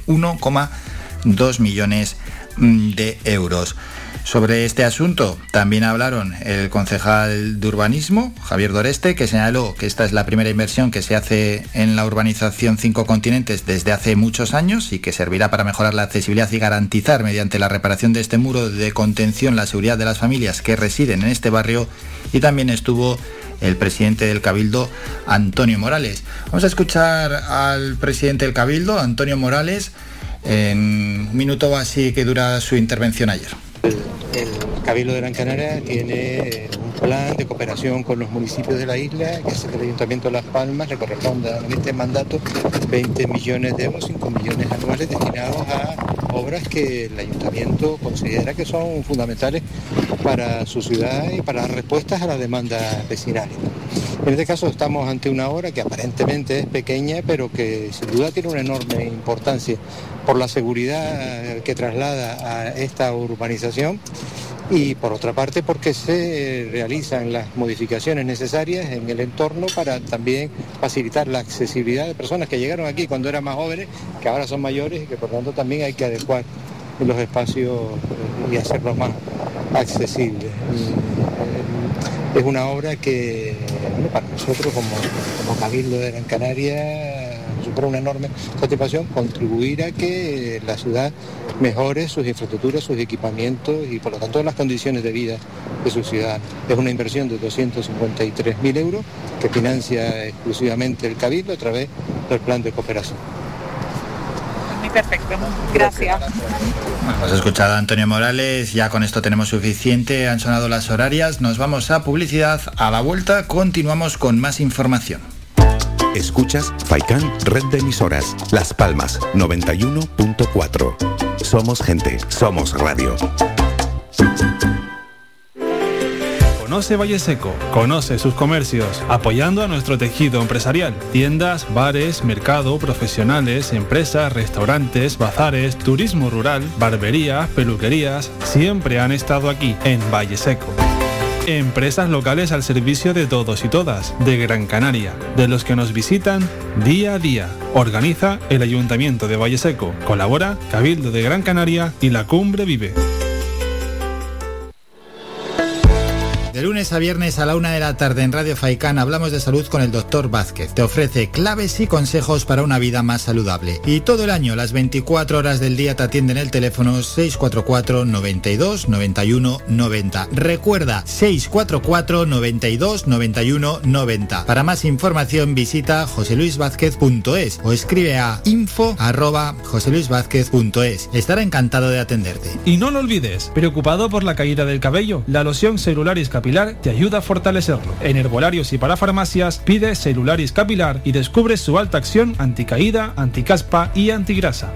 1,2 millones mm, de euros. Sobre este asunto también hablaron el concejal de urbanismo, Javier Doreste, que señaló que esta es la primera inversión que se hace en la urbanización Cinco Continentes desde hace muchos años y que servirá para mejorar la accesibilidad y garantizar mediante la reparación de este muro de contención la seguridad de las familias que residen en este barrio. Y también estuvo el presidente del Cabildo, Antonio Morales. Vamos a escuchar al presidente del Cabildo, Antonio Morales, en un minuto así que dura su intervención ayer. El Cabildo de Gran Canaria tiene un plan de cooperación con los municipios de la isla, que que el Ayuntamiento de Las Palmas le corresponda en este mandato 20 millones de euros, 5 millones anuales destinados a obras que el Ayuntamiento considera que son fundamentales para su ciudad y para dar respuestas a las demandas vecinales. En este caso estamos ante una obra que aparentemente es pequeña, pero que sin duda tiene una enorme importancia por la seguridad que traslada a esta urbanización y por otra parte porque se realizan las modificaciones necesarias en el entorno para también facilitar la accesibilidad de personas que llegaron aquí cuando eran más jóvenes, que ahora son mayores y que por tanto también hay que adecuar los espacios eh, y hacerlos más accesibles. Eh, Es una obra que para nosotros como, como Cabildo de Gran Canaria supone una enorme satisfacción contribuir a que la ciudad mejore sus infraestructuras, sus equipamientos y por lo tanto las condiciones de vida de sus ciudadanos. Es una inversión de 253.000 euros que financia exclusivamente el Cabildo a través del plan de cooperación. Muy perfecto. Gracias. Hemos escuchado a Antonio Morales, ya con esto tenemos suficiente, han sonado las horarias, nos vamos a publicidad, a la vuelta continuamos con más información. Escuchas Faikan Red de Emisoras, Las Palmas 91.4. Somos gente, somos radio. Conoce Valle Seco, conoce sus comercios, apoyando a nuestro tejido empresarial. Tiendas, bares, mercado, profesionales, empresas, restaurantes, bazares, turismo rural, barberías, peluquerías, siempre han estado aquí, en Valle Seco. Empresas locales al servicio de todos y todas, de Gran Canaria, de los que nos visitan día a día. Organiza el Ayuntamiento de Valle Seco. Colabora Cabildo de Gran Canaria y la Cumbre Vive. Lunes a viernes a la una de la tarde en Radio Faicán hablamos de salud con el doctor Vázquez. Te ofrece claves y consejos para una vida más saludable. Y todo el año, las 24 horas del día te atienden el teléfono 644 92 91 90. Recuerda 644 92 91 90. Para más información visita joseluisvázquez.es o escribe a info arroba joseluisvázquez.es. Estará encantado de atenderte. Y no lo olvides, preocupado por la caída del cabello, la loción Celularis Te ayuda a fortalecerlo. En herbolarios y para farmacias pide Celularis Capilar y descubre su alta acción anticaída, anticaspa y antigrasa.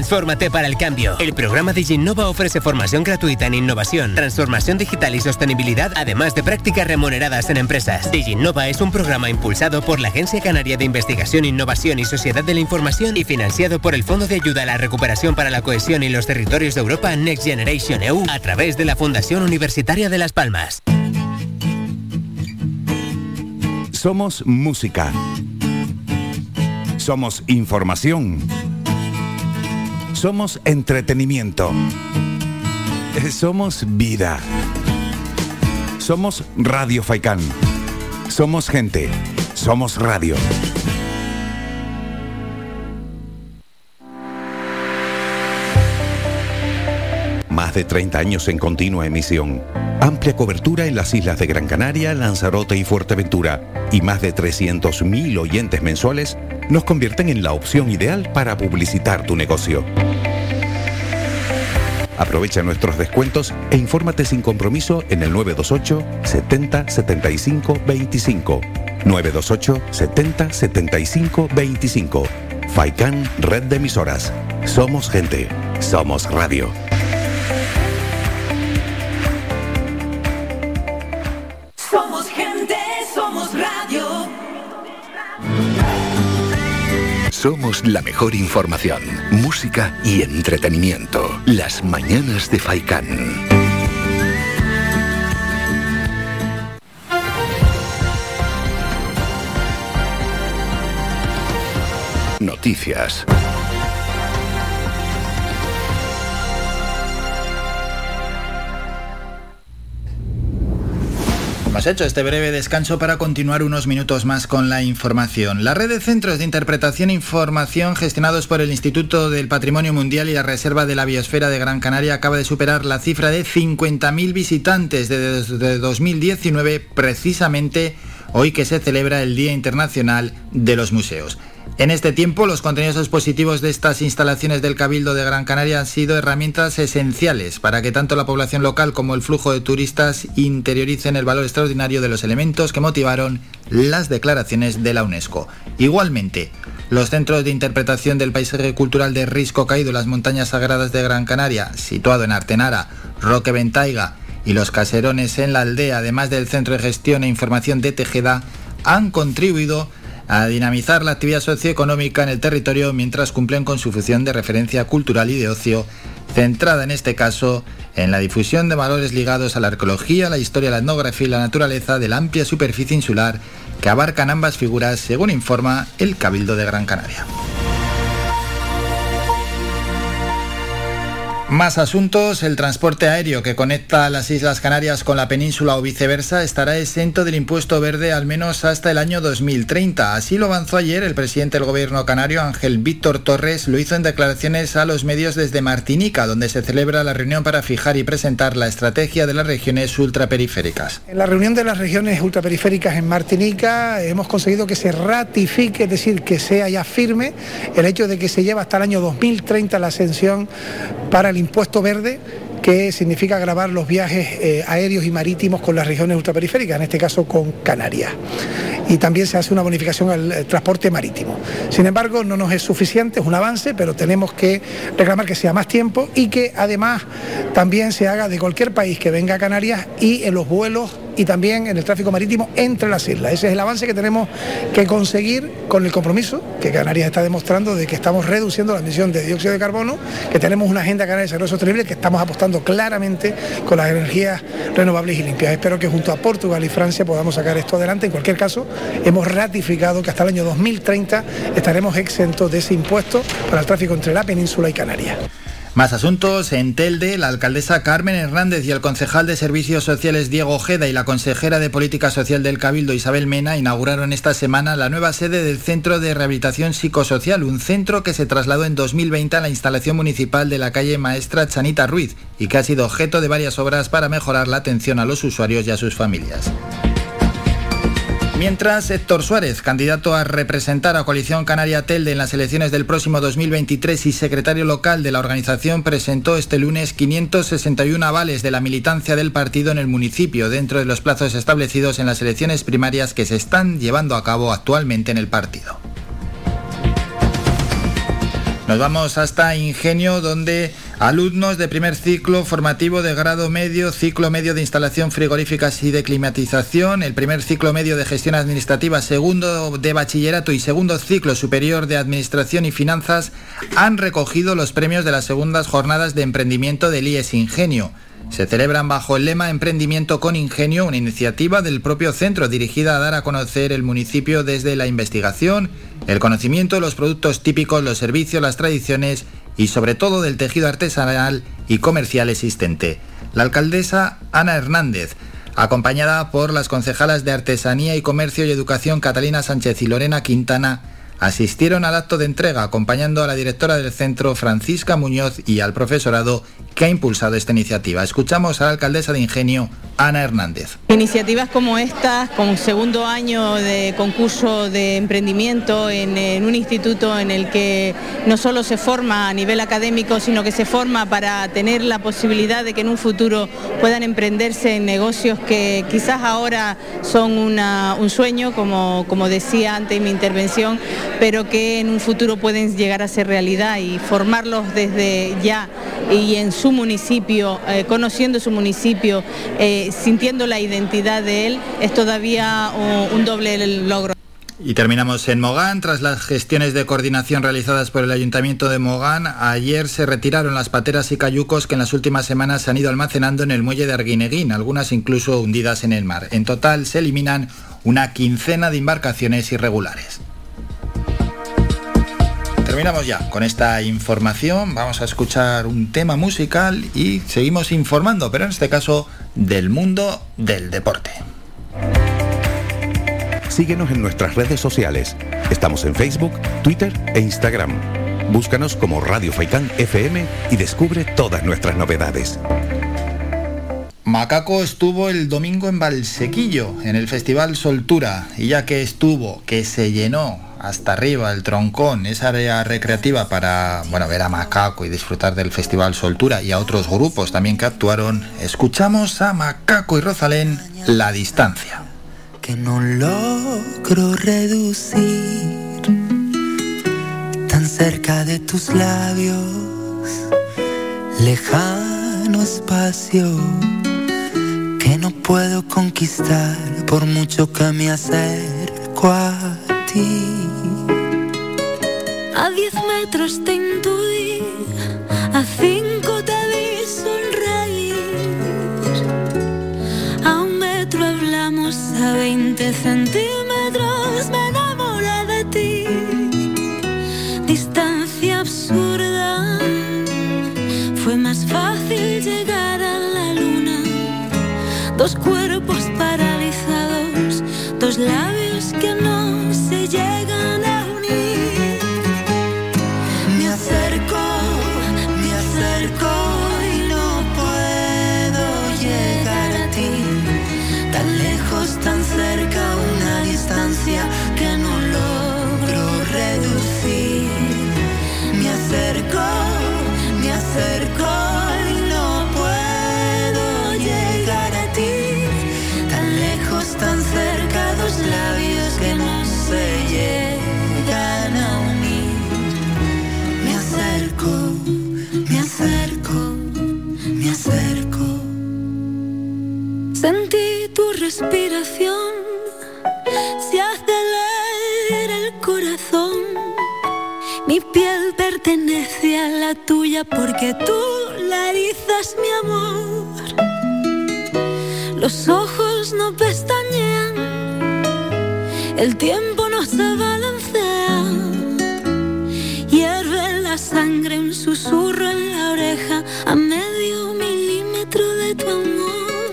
Transfórmate para el cambio. El programa Diginnova ofrece formación gratuita en innovación, transformación digital y sostenibilidad, además de prácticas remuneradas en empresas. Diginnova es un programa impulsado por la Agencia Canaria de Investigación, Innovación y Sociedad de la Información y financiado por el Fondo de Ayuda a la Recuperación para la Cohesión y los Territorios de Europa Next Generation EU a través de la Fundación Universitaria de Las Palmas. Somos música. Somos información. Somos entretenimiento. Eh, Somos vida. Somos Radio Faicán. Somos gente. Somos radio. Más de 30 años en continua emisión. Amplia cobertura en las islas de Gran Canaria, Lanzarote y Fuerteventura. Y más de 300.000 oyentes mensuales nos convierten en la opción ideal para publicitar tu negocio. Aprovecha nuestros descuentos e infórmate sin compromiso en el 928 70 75 25. 928 70 75 25. Faikan Red de Emisoras. Somos gente. Somos radio. Somos la mejor información, música y entretenimiento. Las mañanas de Faikán. Noticias. Hemos hecho este breve descanso para continuar unos minutos más con la información. La red de centros de interpretación e información gestionados por el Instituto del Patrimonio Mundial y la Reserva de la Biosfera de Gran Canaria acaba de superar la cifra de 50.000 visitantes desde 2019, precisamente hoy que se celebra el Día Internacional de los Museos. En este tiempo, los contenidos expositivos de estas instalaciones del Cabildo de Gran Canaria han sido herramientas esenciales para que tanto la población local como el flujo de turistas interioricen el valor extraordinario de los elementos que motivaron las declaraciones de la UNESCO. Igualmente, los centros de interpretación del paisaje cultural de Risco Caído, las montañas sagradas de Gran Canaria, situado en Artenara, Roque Ventaiga y los caserones en la aldea, además del Centro de Gestión e Información de Tejeda, han contribuido a dinamizar la actividad socioeconómica en el territorio mientras cumplen con su función de referencia cultural y de ocio, centrada en este caso en la difusión de valores ligados a la arqueología, la historia, la etnografía y la naturaleza de la amplia superficie insular que abarcan ambas figuras, según informa el Cabildo de Gran Canaria. Más asuntos, el transporte aéreo que conecta las Islas Canarias con la península o viceversa estará exento del impuesto verde al menos hasta el año 2030. Así lo avanzó ayer el presidente del gobierno canario, Ángel Víctor Torres, lo hizo en declaraciones a los medios desde Martinica, donde se celebra la reunión para fijar y presentar la estrategia de las regiones ultraperiféricas. En la reunión de las regiones ultraperiféricas en Martinica hemos conseguido que se ratifique, es decir, que sea ya firme el hecho de que se lleva hasta el año 2030 la ascensión para el impuesto verde que significa grabar los viajes eh, aéreos y marítimos con las regiones ultraperiféricas, en este caso con Canarias. Y también se hace una bonificación al eh, transporte marítimo. Sin embargo, no nos es suficiente, es un avance, pero tenemos que reclamar que sea más tiempo y que además también se haga de cualquier país que venga a Canarias y en los vuelos y también en el tráfico marítimo entre las islas. Ese es el avance que tenemos que conseguir con el compromiso que Canarias está demostrando de que estamos reduciendo la emisión de dióxido de carbono, que tenemos una agenda canaria de desarrollo sostenible, que estamos apostando claramente con las energías renovables y limpias. Espero que junto a Portugal y Francia podamos sacar esto adelante. En cualquier caso, hemos ratificado que hasta el año 2030 estaremos exentos de ese impuesto para el tráfico entre la península y Canarias. Más asuntos. En Telde, la alcaldesa Carmen Hernández y el concejal de Servicios Sociales Diego Ojeda y la consejera de Política Social del Cabildo Isabel Mena inauguraron esta semana la nueva sede del Centro de Rehabilitación Psicosocial, un centro que se trasladó en 2020 a la instalación municipal de la calle Maestra Chanita Ruiz y que ha sido objeto de varias obras para mejorar la atención a los usuarios y a sus familias. Mientras, Héctor Suárez, candidato a representar a Coalición Canaria Telde en las elecciones del próximo 2023 y secretario local de la organización, presentó este lunes 561 avales de la militancia del partido en el municipio, dentro de los plazos establecidos en las elecciones primarias que se están llevando a cabo actualmente en el partido. Nos vamos hasta Ingenio, donde alumnos de primer ciclo formativo de grado medio, ciclo medio de instalación frigoríficas y de climatización, el primer ciclo medio de gestión administrativa, segundo de bachillerato y segundo ciclo superior de administración y finanzas han recogido los premios de las segundas jornadas de emprendimiento del IES Ingenio. Se celebran bajo el lema Emprendimiento con Ingenio, una iniciativa del propio centro dirigida a dar a conocer el municipio desde la investigación, el conocimiento los productos típicos, los servicios, las tradiciones y sobre todo del tejido artesanal y comercial existente. La alcaldesa Ana Hernández, acompañada por las concejalas de Artesanía y Comercio y Educación Catalina Sánchez y Lorena Quintana, asistieron al acto de entrega acompañando a la directora del centro Francisca Muñoz y al profesorado que ha impulsado esta iniciativa. Escuchamos a la alcaldesa de Ingenio, Ana Hernández. Iniciativas como estas, con segundo año de concurso de emprendimiento en, un instituto en el que no solo se forma a nivel académico, sino que se forma para tener la posibilidad de que en un futuro puedan emprenderse en negocios que quizás ahora son una, un sueño, como, como decía antes en mi intervención, pero que en un futuro pueden llegar a ser realidad y formarlos desde ya y en su municipio, eh, conociendo su municipio, eh, sintiendo la identidad de él, es todavía un, un doble logro. Y terminamos en Mogán. Tras las gestiones de coordinación realizadas por el Ayuntamiento de Mogán, ayer se retiraron las pateras y cayucos que en las últimas semanas se han ido almacenando en el muelle de Arguineguín, algunas incluso hundidas en el mar. En total se eliminan una quincena de embarcaciones irregulares. Terminamos ya con esta información, vamos a escuchar un tema musical y seguimos informando, pero en este caso del mundo del deporte. Síguenos en nuestras redes sociales. Estamos en Facebook, Twitter e Instagram. Búscanos como Radio Faicán FM y descubre todas nuestras novedades. Macaco estuvo el domingo en Valsequillo, en el Festival Soltura, y ya que estuvo, que se llenó hasta arriba el troncón, esa área recreativa para bueno, ver a Macaco y disfrutar del Festival Soltura y a otros grupos también que actuaron, escuchamos a Macaco y Rosalén La Distancia. Que no logro reducir tan cerca de tus labios, lejano espacio que no puedo conquistar por mucho que me acerco a A diez metros te intuí, a cinco te vi sonreír. A un metro hablamos, a veinte centímetros me enamoré de ti. Distancia absurda Fue más fácil llegar a la luna. Dos cuerpos paralizados, dos labios que no Mi piel pertenece a la tuya porque tú la erizas, mi amor. Los ojos no pestañean, el tiempo no se balancea. Hierve la sangre, un susurro en la oreja a medio milímetro de tu amor.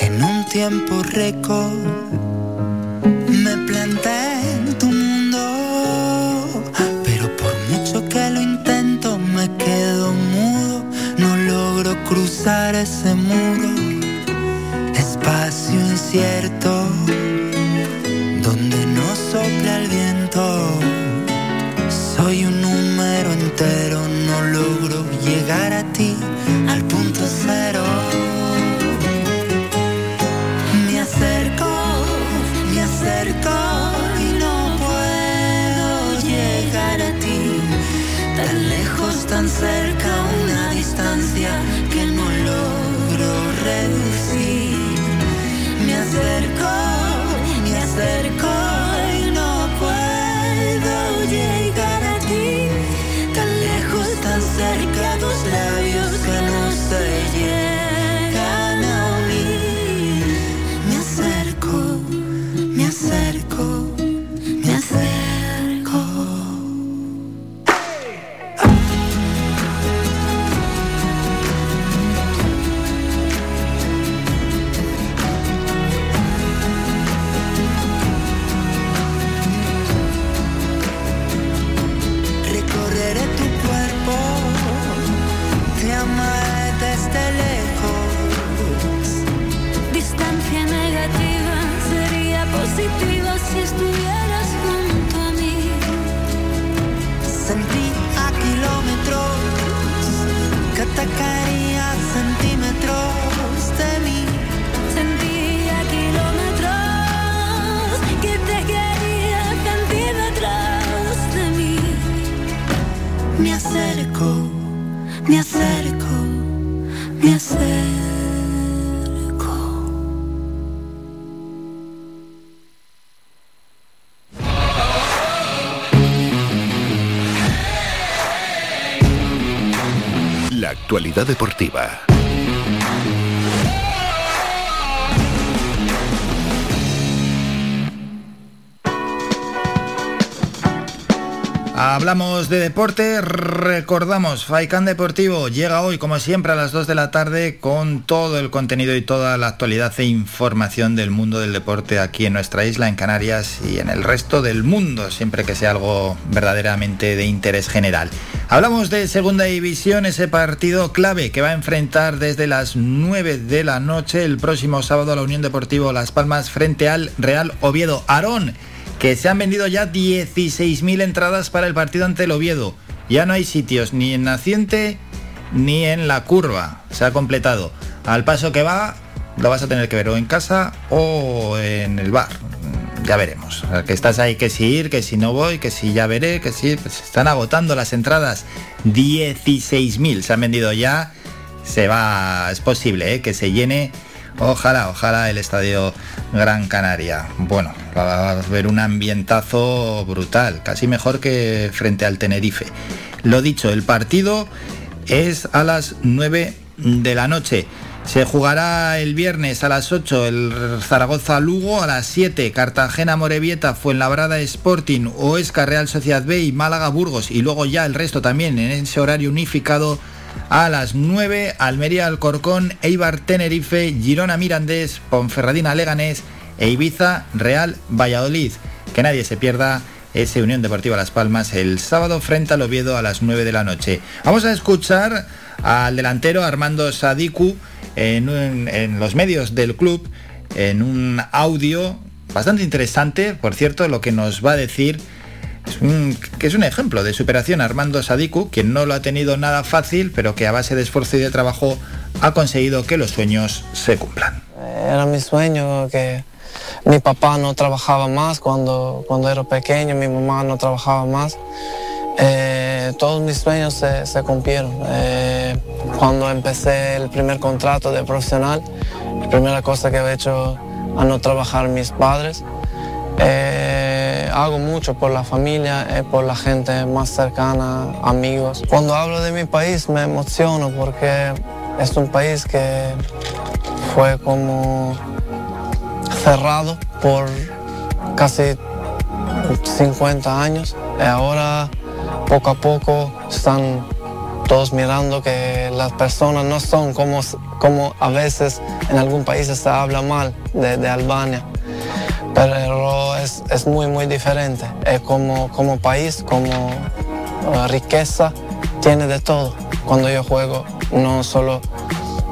En un tiempo récord cruzar ese deportiva. Hablamos de deporte, recordamos, Faikán Deportivo llega hoy como siempre a las 2 de la tarde con todo el contenido y toda la actualidad e información del mundo del deporte aquí en nuestra isla, en Canarias y en el resto del mundo, siempre que sea algo verdaderamente de interés general. Hablamos de Segunda División, ese partido clave que va a enfrentar desde las 9 de la noche el próximo sábado a la Unión Deportivo Las Palmas frente al Real Oviedo. Aarón que se han vendido ya 16.000 entradas para el partido ante el Oviedo. Ya no hay sitios ni en Naciente ni en la curva. Se ha completado. Al paso que va, lo vas a tener que ver o en casa o en el bar. Ya veremos. Que estás ahí, que si ir, que si no voy, que si ya veré, que si... Pues están agotando las entradas. 16.000 se han vendido ya. Se va... Es posible ¿eh? que se llene Ojalá, ojalá el estadio Gran Canaria. Bueno, va a haber un ambientazo brutal, casi mejor que frente al Tenerife. Lo dicho, el partido es a las 9 de la noche. Se jugará el viernes a las 8 el Zaragoza-Lugo, a las 7 Cartagena-Morevieta, Fuenlabrada Sporting, Oesca Real Sociedad B y Málaga-Burgos. Y luego ya el resto también en ese horario unificado A las 9, Almería Alcorcón, Eibar Tenerife, Girona Mirandés, Ponferradina Leganés e Ibiza Real Valladolid. Que nadie se pierda ese Unión Deportiva Las Palmas el sábado frente al Oviedo a las 9 de la noche. Vamos a escuchar al delantero Armando Sadiku en, un- en los medios del club en un audio bastante interesante, por cierto, lo que nos va a decir es un- que es un ejemplo de superación Armando Sadiku, quien no lo ha tenido nada fácil, pero que a base de esfuerzo y de trabajo ha conseguido que los sueños se cumplan. Era mi sueño que mi papá no trabajaba más cuando, cuando era pequeño, mi mamá no trabajaba más. Eh, todos mis sueños se, se cumplieron. Eh, cuando empecé el primer contrato de profesional, la primera cosa que he hecho a no trabajar mis padres. Eh, hago mucho por la familia, eh, por la gente más cercana, amigos. Cuando hablo de mi país me emociono porque es un país que fue como cerrado por casi 50 años. Y ahora poco a poco están todos mirando que las personas no son como, como a veces en algún país se habla mal de Albania. Pero es, es muy, muy diferente. Es como, como país, como eh, riqueza, tiene de todo. Cuando yo juego, no solo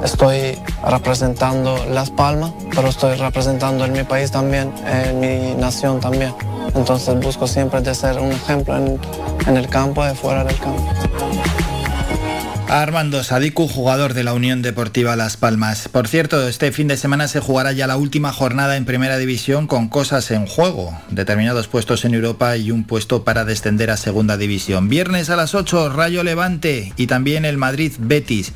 estoy representando Las Palmas, pero estoy representando en mi país también, en mi nación también. Entonces busco siempre de ser un ejemplo en, en el campo y fuera del campo. Armando Sadiku, jugador de la Unión Deportiva Las Palmas. Por cierto, este fin de semana se jugará ya la última jornada en Primera División con cosas en juego, determinados puestos en Europa y un puesto para descender a Segunda División. Viernes a las 8, Rayo Levante y también el Madrid Betis.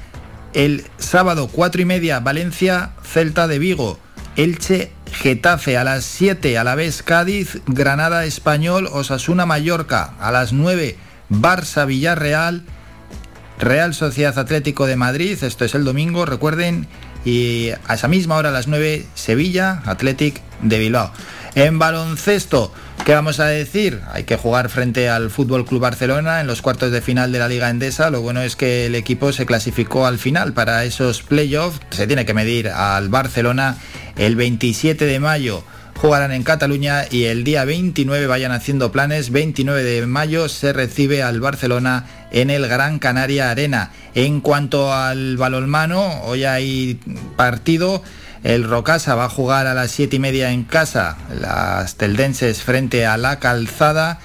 El sábado 4 y media, Valencia Celta de Vigo. Elche Getafe a las 7, a la vez Cádiz, Granada Español, Osasuna Mallorca. A las 9, Barça Villarreal. Real Sociedad Atlético de Madrid, esto es el domingo, recuerden, y a esa misma hora a las 9, Sevilla, Athletic de Bilbao. En baloncesto, ¿qué vamos a decir? Hay que jugar frente al Fútbol Club Barcelona en los cuartos de final de la Liga Endesa. Lo bueno es que el equipo se clasificó al final para esos playoffs. Se tiene que medir al Barcelona el 27 de mayo jugarán en Cataluña y el día 29 vayan haciendo planes. 29 de mayo se recibe al Barcelona en el Gran Canaria Arena. En cuanto al balonmano, hoy hay partido. El Rocasa va a jugar a las 7 y media en casa. Las teldenses frente a la calzada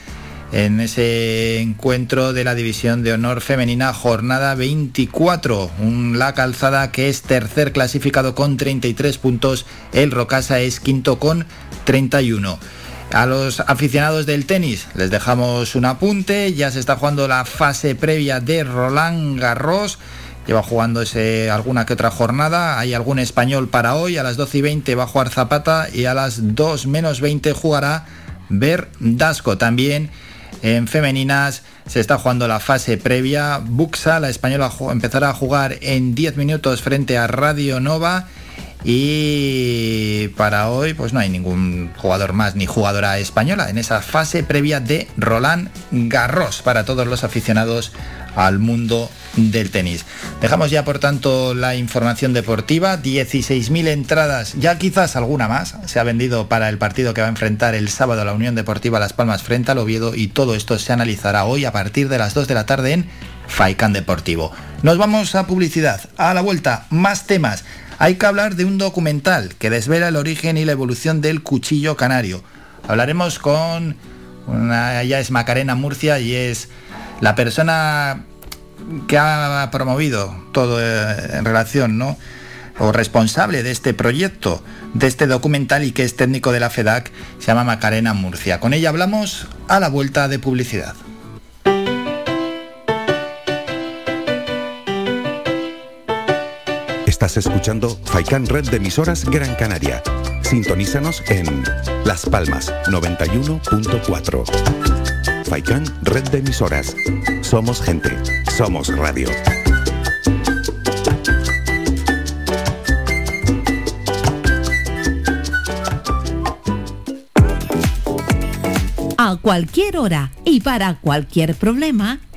en ese encuentro de la División de Honor Femenina, jornada 24. Un La Calzada que es tercer clasificado con 33 puntos, el Rocasa es quinto con 31. A los aficionados del tenis les dejamos un apunte, ya se está jugando la fase previa de Roland Garros. Lleva jugándose alguna que otra jornada. Hay algún español para hoy. A las 12 y 20 va a jugar Zapata y a las 2 menos 20 jugará Verdasco. También en femeninas se está jugando la fase previa. Buxa, la española, empezará a jugar en 10 minutos frente a Radio Nova. Y para hoy pues no hay ningún jugador más ni jugadora española en esa fase previa de Roland Garros para todos los aficionados al mundo del tenis. Dejamos ya por tanto la información deportiva, 16.000 entradas, ya quizás alguna más, se ha vendido para el partido que va a enfrentar el sábado la Unión Deportiva Las Palmas frente al Oviedo y todo esto se analizará hoy a partir de las 2 de la tarde en Faikan Deportivo. Nos vamos a publicidad, a la vuelta, más temas. Hay que hablar de un documental que desvela el origen y la evolución del cuchillo canario. Hablaremos con una, ella es Macarena Murcia y es la persona que ha promovido todo eh, en relación, ¿no? O responsable de este proyecto, de este documental y que es técnico de la FEDAC, se llama Macarena Murcia. Con ella hablamos a la vuelta de publicidad. Estás escuchando Faikan Red de emisoras Gran Canaria. Sintonízanos en Las Palmas 91.4. Faikan Red de emisoras. Somos gente. Somos radio. A cualquier hora y para cualquier problema,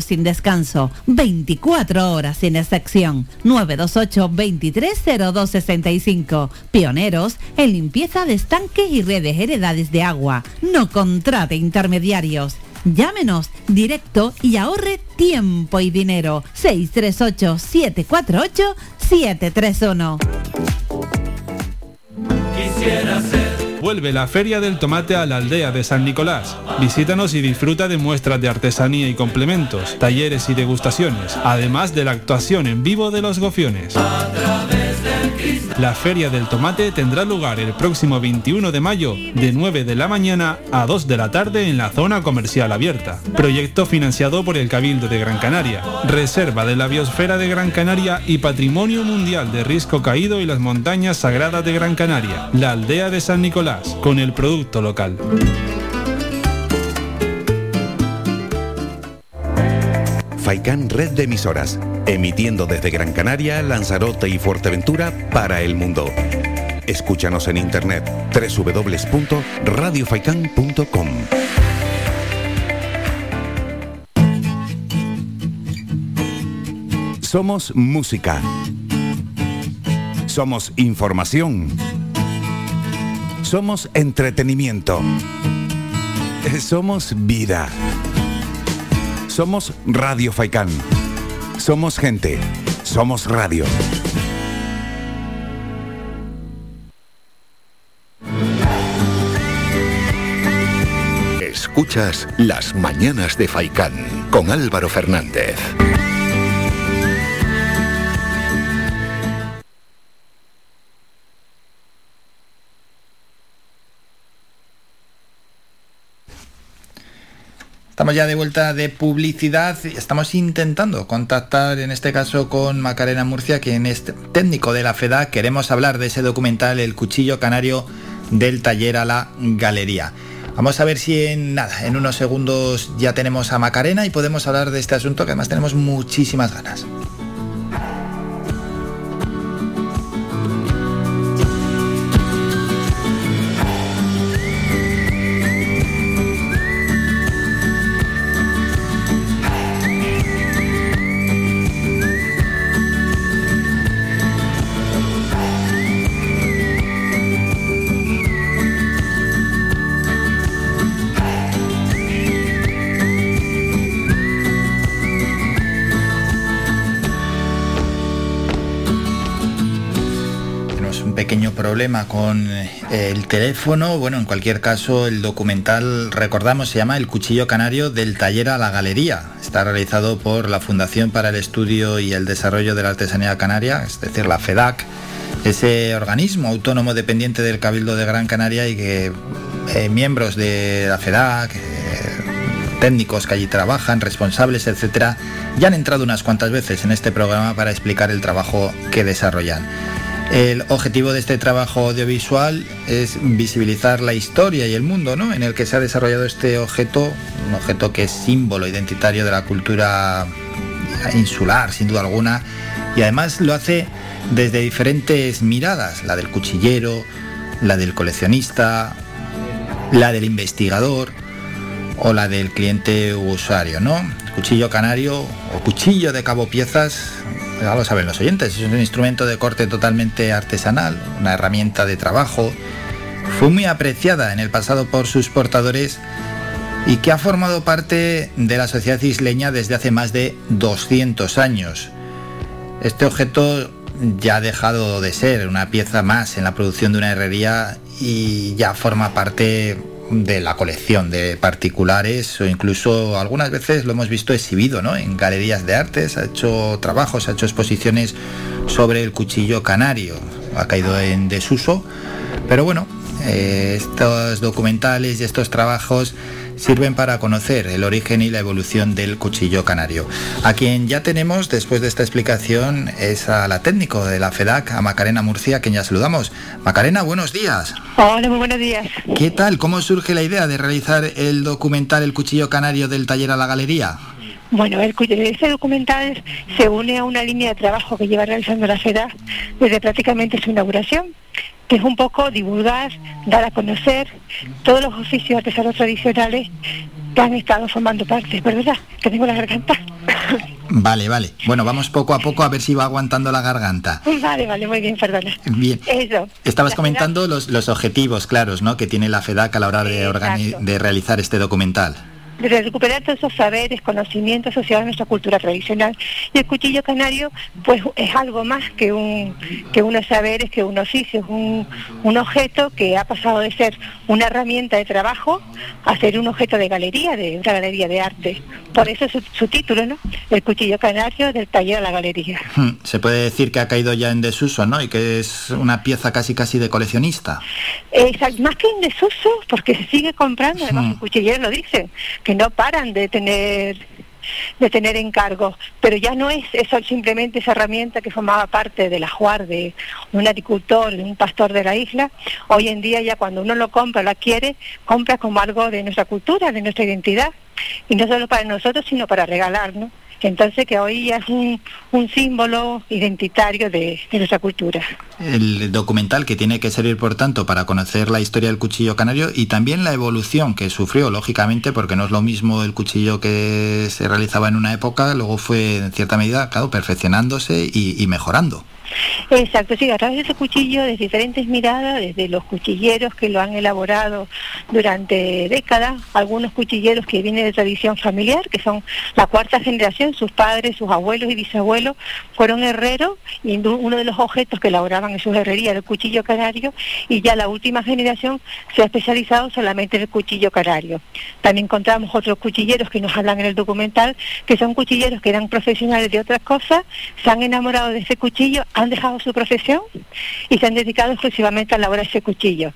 sin descanso. 24 horas sin excepción. 928 230265. Pioneros en limpieza de estanques y redes heredades de agua. No contrate intermediarios. Llámenos directo y ahorre tiempo y dinero. 638 748 731. Quisiera ser. Vuelve la Feria del Tomate a la aldea de San Nicolás. Visítanos y disfruta de muestras de artesanía y complementos, talleres y degustaciones, además de la actuación en vivo de los gofiones. La Feria del Tomate tendrá lugar el próximo 21 de mayo de 9 de la mañana a 2 de la tarde en la zona comercial abierta. Proyecto financiado por el Cabildo de Gran Canaria, Reserva de la Biosfera de Gran Canaria y Patrimonio Mundial de Risco Caído y las Montañas Sagradas de Gran Canaria, la aldea de San Nicolás, con el producto local. Faikán Red de Emisoras, emitiendo desde Gran Canaria, Lanzarote y Fuerteventura para el mundo. Escúchanos en internet www.radiofaikan.com. Somos música. Somos información. Somos entretenimiento. Somos vida. Somos Radio Faikán. Somos gente. Somos radio. Escuchas Las Mañanas de Faikán con Álvaro Fernández. Estamos ya de vuelta de publicidad. Estamos intentando contactar, en este caso, con Macarena Murcia, quien es técnico de la FEDA. Queremos hablar de ese documental, El Cuchillo Canario, del taller a la galería. Vamos a ver si en nada, en unos segundos ya tenemos a Macarena y podemos hablar de este asunto que además tenemos muchísimas ganas. Problema con eh, el teléfono. Bueno, en cualquier caso, el documental, recordamos, se llama El Cuchillo Canario del Taller a la Galería. Está realizado por la Fundación para el Estudio y el Desarrollo de la Artesanía Canaria, es decir, la FEDAC, ese organismo autónomo dependiente del Cabildo de Gran Canaria y que eh, miembros de la FEDAC, eh, técnicos que allí trabajan, responsables, etcétera, ya han entrado unas cuantas veces en este programa para explicar el trabajo que desarrollan. El objetivo de este trabajo audiovisual es visibilizar la historia y el mundo ¿no? en el que se ha desarrollado este objeto, un objeto que es símbolo identitario de la cultura insular, sin duda alguna, y además lo hace desde diferentes miradas, la del cuchillero, la del coleccionista, la del investigador o la del cliente usuario, ¿no? Cuchillo canario o cuchillo de cabo piezas, ya lo saben los oyentes, es un instrumento de corte totalmente artesanal, una herramienta de trabajo. Fue muy apreciada en el pasado por sus portadores y que ha formado parte de la sociedad isleña desde hace más de 200 años. Este objeto ya ha dejado de ser una pieza más en la producción de una herrería y ya forma parte de la colección de particulares o incluso algunas veces lo hemos visto exhibido ¿no? en galerías de arte, se ha hecho trabajos, ha hecho exposiciones sobre el cuchillo canario, ha caído en desuso, pero bueno, eh, estos documentales y estos trabajos sirven para conocer el origen y la evolución del cuchillo canario. A quien ya tenemos, después de esta explicación, es a la técnico de la FEDAC, a Macarena Murcia, a quien ya saludamos. Macarena, buenos días. Hola, muy buenos días. ¿Qué tal? ¿Cómo surge la idea de realizar el documental El cuchillo canario del taller a la galería? Bueno, el, este documental se une a una línea de trabajo que lleva realizando la FEDA desde prácticamente su inauguración, que es un poco divulgar, dar a conocer todos los oficios artesanos tradicionales que han estado formando parte, ¿verdad? Que tengo la garganta. Vale, vale. Bueno, vamos poco a poco a ver si va aguantando la garganta. Vale, vale, muy bien, perdona. Bien. Eso. Estabas comentando los, los objetivos claros ¿no? que tiene la FEDAC a la hora de, organi- de realizar este documental. De recuperar todos esos saberes, conocimientos asociados a nuestra cultura tradicional. Y el cuchillo canario, pues es algo más que un que unos saberes, que un oficio, es un, un objeto que ha pasado de ser una herramienta de trabajo a ser un objeto de galería, de una galería de arte. Por eso su, su título, ¿no? El cuchillo canario del taller a la galería. Hmm, Se puede decir que ha caído ya en desuso, ¿no? Y que es una pieza casi casi de coleccionista. Exact- más que en desuso, porque se sigue comprando, además Mm. los cuchilleros lo dicen, que no paran de tener de tener encargos, pero ya no es eso simplemente esa herramienta que formaba parte del ajuar de un agricultor, un pastor de la isla. Hoy en día ya cuando uno lo compra, lo adquiere, compra como algo de nuestra cultura, de nuestra identidad, y no solo para nosotros, sino para regalar, ¿no? Entonces que hoy es un, símbolo identitario de, de nuestra cultura. El documental que tiene que servir, por tanto, para conocer la historia del cuchillo canario y también la evolución que sufrió, lógicamente, porque no es lo mismo el cuchillo que se realizaba en una época, luego fue, en cierta medida, claro, perfeccionándose y mejorando. Exacto, sí, a través de ese cuchillo, de diferentes miradas, desde los cuchilleros que lo han elaborado durante décadas, algunos cuchilleros que vienen de tradición familiar, que son la cuarta generación, sus padres, sus abuelos y bisabuelos fueron herreros y uno de los objetos que elaboraban en sus herrerías era el cuchillo canario y ya la última generación se ha especializado solamente en el cuchillo canario. También encontramos otros cuchilleros que nos hablan en el documental, que son cuchilleros que eran profesionales de otras cosas, se han enamorado de ese cuchillo, han dejado su profesión y se han dedicado exclusivamente a elaborar ese cuchillo.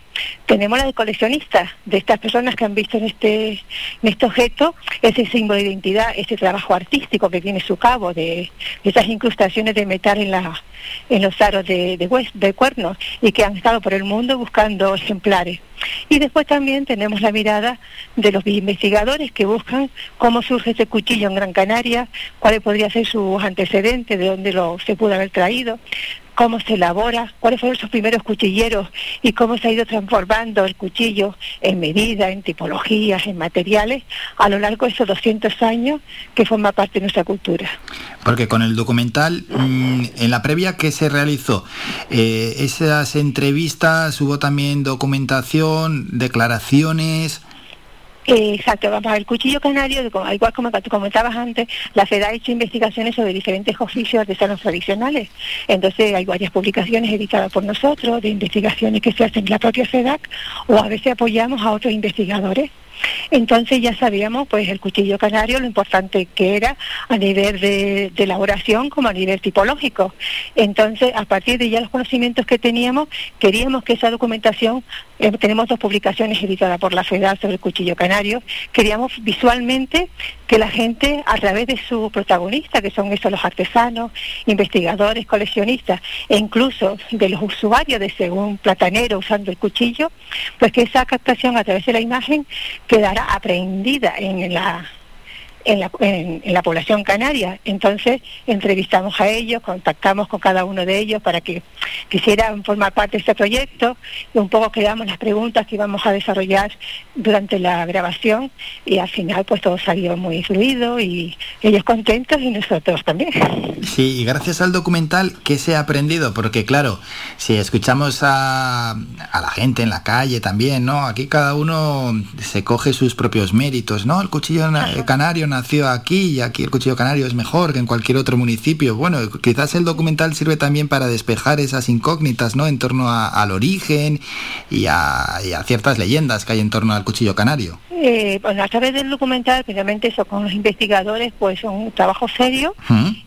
Tenemos la de coleccionistas, de estas personas que han visto en este, este objeto ese símbolo de identidad, ese trabajo artístico que tiene su cabo, de esas incrustaciones de metal en, la, en los aros de, de, cuernos y que han estado por el mundo buscando ejemplares. Y después también tenemos la mirada de los investigadores que buscan cómo surge este cuchillo en Gran Canaria, cuáles podrían ser sus antecedentes, de dónde lo, se pudo haber traído, cómo se elabora, cuáles fueron sus primeros cuchilleros y cómo se ha ido transformando el cuchillo en medida, en tipologías, en materiales, a lo largo de esos 200 años que forma parte de nuestra cultura. Porque con el documental, mm, en la previa que se realizó, eh, esas entrevistas, hubo también documentación, declaraciones. Exacto, vamos el cuchillo canario, igual como tú comentabas antes, la FEDA ha hecho investigaciones sobre diferentes oficios artesanos tradicionales. Entonces hay varias publicaciones editadas por nosotros, de investigaciones que se hacen en la propia FEDAC, o a veces apoyamos a otros investigadores. Entonces ya sabíamos, pues, el cuchillo canario, lo importante que era a nivel de, elaboración como a nivel tipológico. Entonces, a partir de ya los conocimientos que teníamos, queríamos que esa documentación, eh, tenemos dos publicaciones editadas por la FEDA sobre el cuchillo canario, queríamos visualmente que la gente, a través de su protagonista, que son esos los artesanos, investigadores, coleccionistas, e incluso de los usuarios de según platanero usando el cuchillo, pues que esa captación a través de la imagen quedara aprendida en la en la, en, en la población canaria. Entonces entrevistamos a ellos, contactamos con cada uno de ellos para que quisieran formar parte de este proyecto y un poco creamos las preguntas que íbamos a desarrollar durante la grabación y al final pues todo salió muy fluido y ellos contentos y nosotros también. Sí, y gracias al documental, ¿qué se ha aprendido? Porque claro, si escuchamos a, a la gente en la calle también, ¿no? Aquí cada uno se coge sus propios méritos, ¿no? El cuchillo na- canario nació aquí y aquí el cuchillo canario es mejor que en cualquier otro municipio. Bueno, quizás el documental sirve también para despejar esas incógnitas, ¿no? En torno a- al origen y a, y a ciertas leyendas que hay en torno al cuchillo canario. Eh, bueno, a través del documental, precisamente eso, con los investigadores, pues son un trabajo serio,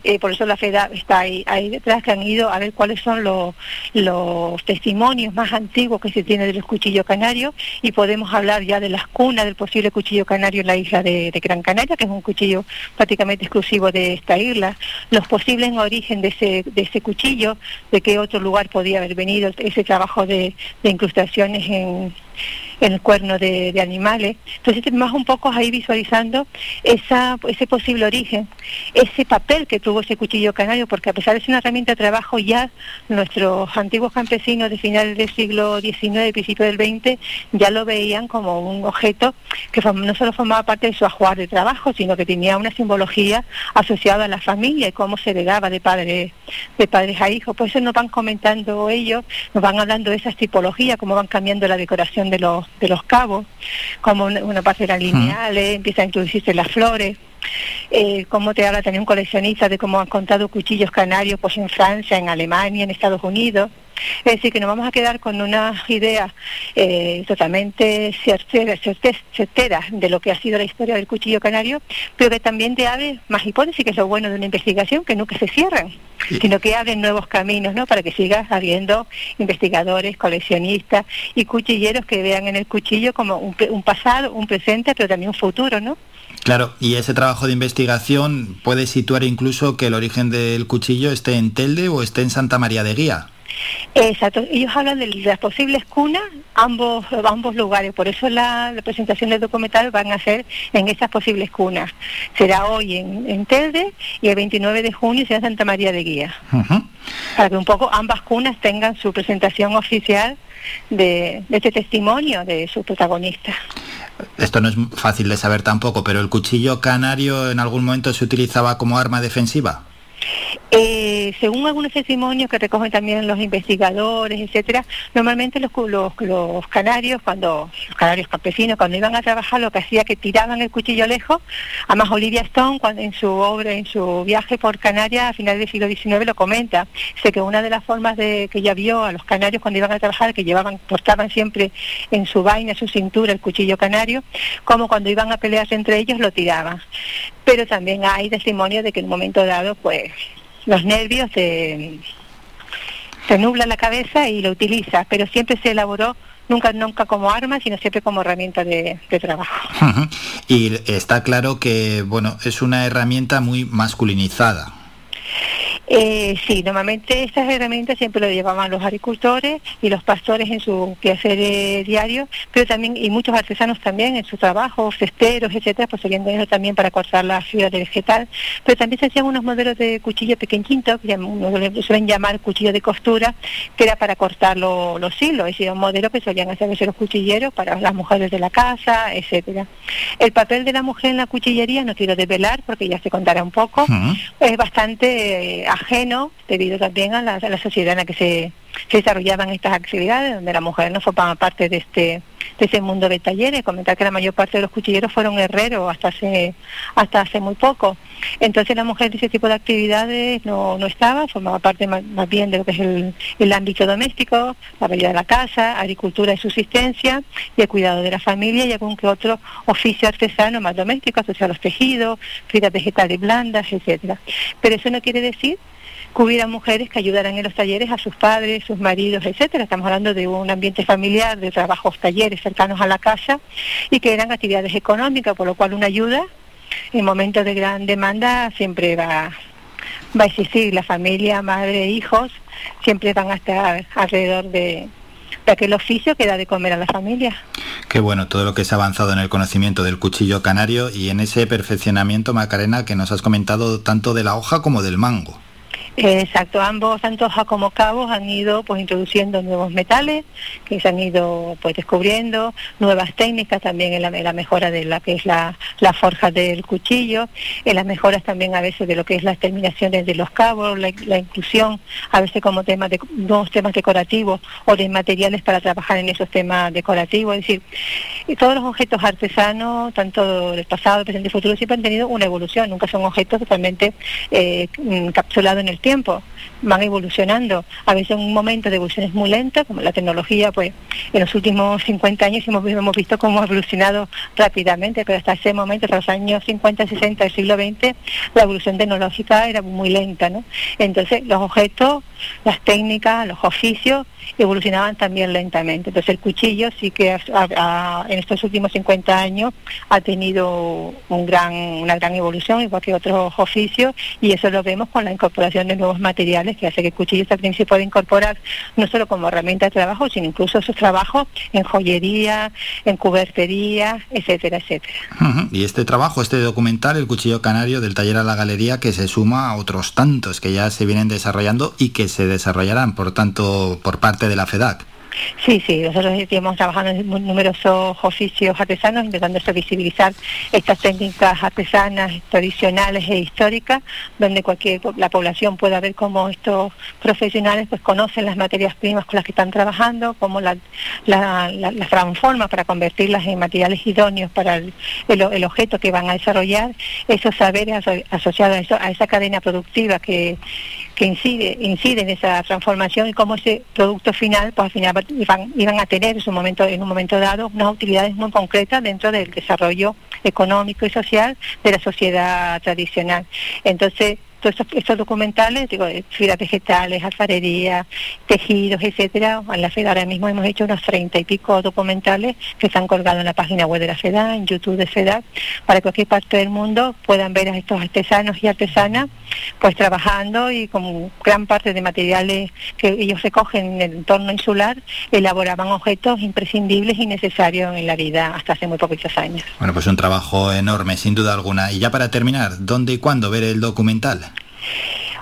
eh, por eso la FEDA está ahí, ahí detrás, que han ido a ver cuáles son los, los testimonios más antiguos que se tiene del cuchillo canario y podemos hablar ya de las cunas del posible cuchillo canario en la isla de, de Gran Canaria, que es un cuchillo prácticamente exclusivo de esta isla, los posibles origen de ese, de ese cuchillo, de qué otro lugar podía haber venido ese trabajo de, de incrustaciones en en el cuerno de, de animales. Entonces, más un poco ahí visualizando esa, ese posible origen, ese papel que tuvo ese cuchillo canario, porque a pesar de ser una herramienta de trabajo, ya nuestros antiguos campesinos de finales del siglo XIX y principio del XX ya lo veían como un objeto que no solo formaba parte de su ajuar de trabajo, sino que tenía una simbología asociada a la familia y cómo se heredaba de padres de padres a hijos. Por eso nos van comentando ellos, nos van hablando de esas tipologías, cómo van cambiando la decoración de los, de los cabos, como una, una parte eran lineales, empieza a introducirse las flores. Eh, cómo te habla también un coleccionista de cómo han contado cuchillos canarios pues en Francia, en Alemania, en Estados Unidos. Es decir, que nos vamos a quedar con unas ideas eh, totalmente certeras, certe- certeras de lo que ha sido la historia del cuchillo canario, pero que también te abre más hipótesis, que es lo bueno de una investigación, que nunca se cierran, sino que abren nuevos caminos, ¿no? Para que siga habiendo investigadores, coleccionistas y cuchilleros que vean en el cuchillo como un, un pasado, un presente, pero también un futuro, ¿no? Claro, y ese trabajo de investigación puede situar incluso que el origen del cuchillo esté en Telde o esté en Santa María de Guía. Exacto, ellos hablan de las posibles cunas, ambos, ambos lugares, por eso la, la presentación del documental van a ser en esas posibles cunas. Será hoy en, en Telde y el 29 de junio será Santa María de Guía, para que un poco ambas cunas tengan su presentación oficial de, de este testimonio de sus protagonistas. Esto no es fácil de saber tampoco, pero el cuchillo canario en algún momento se utilizaba como arma defensiva. Eh, según algunos testimonios que recogen también los investigadores, etcétera, normalmente los, los, los canarios, cuando los canarios campesinos, cuando iban a trabajar, lo que hacía que tiraban el cuchillo lejos. Además, Olivia Stone, cuando en su obra, en su viaje por Canarias a finales del siglo XIX, lo comenta. Sé que una de las formas de que ella vio a los canarios cuando iban a trabajar, que llevaban, portaban siempre en su vaina, en su cintura, el cuchillo canario, como cuando iban a pelearse entre ellos, lo tiraban. Pero también hay testimonios de que en un momento dado, pues, los nervios se, se nubla la cabeza y lo utiliza, pero siempre se elaboró nunca nunca como arma, sino siempre como herramienta de, de trabajo. Y está claro que, bueno, es una herramienta muy masculinizada. Eh, sí, normalmente estas herramientas siempre lo llevaban los agricultores y los pastores en su quehacer eh, diario, pero también, y muchos artesanos también en su trabajo, cesteros, etcétera, pues solían tenerlo también para cortar la fibra de vegetal, pero también se hacían unos modelos de cuchillo pequeñitos, que suelen llamar cuchillo de costura, que era para cortar lo- los hilos, es decir, un modelo que solían hacer a veces los cuchilleros para las mujeres de la casa, etcétera. El papel de la mujer en la cuchillería no quiero desvelar porque ya se contará un poco, es bastante eh, ajeno debido también a la, sociedad en la que se, se desarrollaban estas actividades, donde la mujer no formaba parte de este de ese mundo de talleres, comentar que la mayor parte de los cuchilleros fueron herreros hasta hace hasta hace muy poco. Entonces la mujer en ese tipo de actividades no, no estaba, formaba parte más, bien de lo que es el, el ámbito doméstico, la vida de la casa, agricultura y subsistencia, y el cuidado de la familia y algún que otro oficio artesano más doméstico, asociado a los tejidos, fibras vegetales blandas, etcétera. Pero eso no quiere decir que hubiera mujeres que ayudaran en los talleres a sus padres, sus maridos, etcétera. Estamos hablando de un ambiente familiar, de trabajos, talleres cercanos a la casa y que eran actividades económicas, por lo cual una ayuda en momentos de gran demanda siempre va, va a existir. La familia, madre, hijos, siempre van a estar alrededor de, de aquel oficio que da de comer a la familia. Qué bueno todo lo que se ha avanzado en el conocimiento del cuchillo canario y en ese perfeccionamiento, Macarena, que nos has comentado tanto de la hoja como del mango. Exacto, ambos, tanto como cabos, han ido pues introduciendo nuevos metales que se han ido pues descubriendo, nuevas técnicas también en la, en la mejora de la que es la, forja del cuchillo, en las mejoras también a veces de lo que es las terminaciones de los cabos, la, inclusión a veces como temas de nuevos temas decorativos o de materiales para trabajar en esos temas decorativos, es decir, todos los objetos artesanos, tanto del pasado, presente y futuro, siempre han tenido una evolución, nunca son objetos totalmente eh, encapsulados en el tiempo, van evolucionando. A veces en un momento de evolución es muy lenta, como la tecnología, pues en los últimos 50 años hemos, visto cómo ha evolucionado rápidamente, pero hasta ese momento, hasta los años 50, 60 del siglo XX, la evolución tecnológica era muy lenta, ¿no? Entonces los objetos, las técnicas, los oficios evolucionaban también lentamente. Entonces el cuchillo sí que ha- en estos últimos 50 años ha tenido una gran evolución, igual que otros oficios, y eso lo vemos con la incorporación de nuevos materiales que hace que el cuchillo también se pueda incorporar no solo como herramienta de trabajo, sino incluso sus trabajos en joyería, en cubertería, etcétera, etcétera. Y este trabajo, este documental, El Cuchillo Canario del taller a la galería, que se suma a otros tantos que ya se vienen desarrollando y que se desarrollarán, por tanto, por parte de la FEDAC. Sí, sí, nosotros estamos trabajando en numerosos oficios artesanos, intentando visibilizar estas técnicas artesanas tradicionales e históricas, donde cualquier la población pueda ver cómo estos profesionales pues conocen las materias primas con las que están trabajando, cómo la- la- las transforman para convertirlas en materiales idóneos para el, el objeto que van a desarrollar, esos saberes aso- asociados a, eso- a esa cadena productiva que, que incide, incide en esa transformación y cómo ese producto final, pues al final va- iban, iban a tener en, su momento, en un momento dado unas utilidades muy concretas dentro del desarrollo económico y social de la sociedad tradicional. Entonces, todos estos, estos documentales, digo, de fibras vegetales, alfarería, tejidos, etcétera, en la FEDA ahora mismo hemos hecho unos treinta y pico documentales que están colgados en la página web de la FEDA, en YouTube de FEDA, para que cualquier parte del mundo puedan ver a estos artesanos y artesanas pues trabajando y con gran parte de materiales que ellos recogen en el entorno insular, elaboraban objetos imprescindibles y necesarios en la vida hasta hace muy poquitos años. Bueno, pues un trabajo enorme, sin duda alguna. Y ya para terminar, ¿dónde y cuándo ver el documental?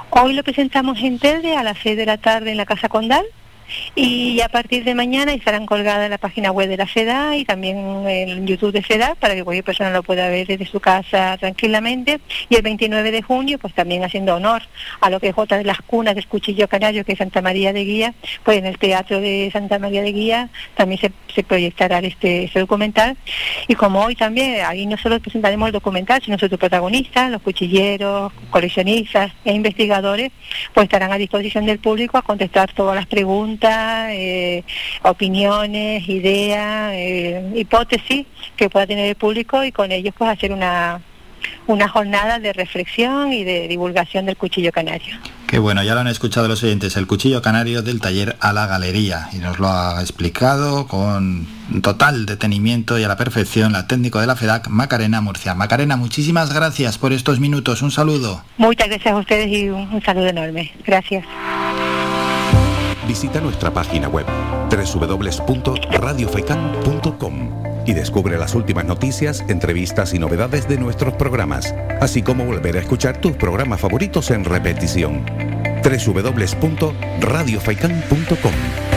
Hoy lo presentamos en Telde a las 6 de la tarde en la Casa Condal y a partir de mañana estarán colgadas en la página web de la FEDA y también en YouTube de FEDA para que cualquier persona lo pueda ver desde su casa tranquilamente. Y el 29 de junio pues también haciendo honor a lo que es otra de las cunas del cuchillo canario que es Santa María de Guía pues en el Teatro de Santa María de Guía también se, se proyectará este, este documental. Y como hoy también ahí no solo presentaremos el documental sino sus protagonistas los cuchilleros coleccionistas e investigadores pues estarán a disposición del público a contestar todas las preguntas, eh, opiniones, ideas, eh, hipótesis que pueda tener el público y con ellos pues hacer una, una jornada de reflexión y de divulgación del cuchillo canario. Qué bueno, ya lo han escuchado los oyentes, el cuchillo canario del taller a la galería. Y nos lo ha explicado con total detenimiento y a la perfección la técnico de la FEDAC, Macarena Murcia. Macarena, muchísimas gracias por estos minutos. Un saludo. Muchas gracias a ustedes y un, un saludo enorme. Gracias. Visita nuestra página web www.radiofaikan.com y descubre las últimas noticias, entrevistas y novedades de nuestros programas, así como volver a escuchar tus programas favoritos en repetición. www.radiofaikan.com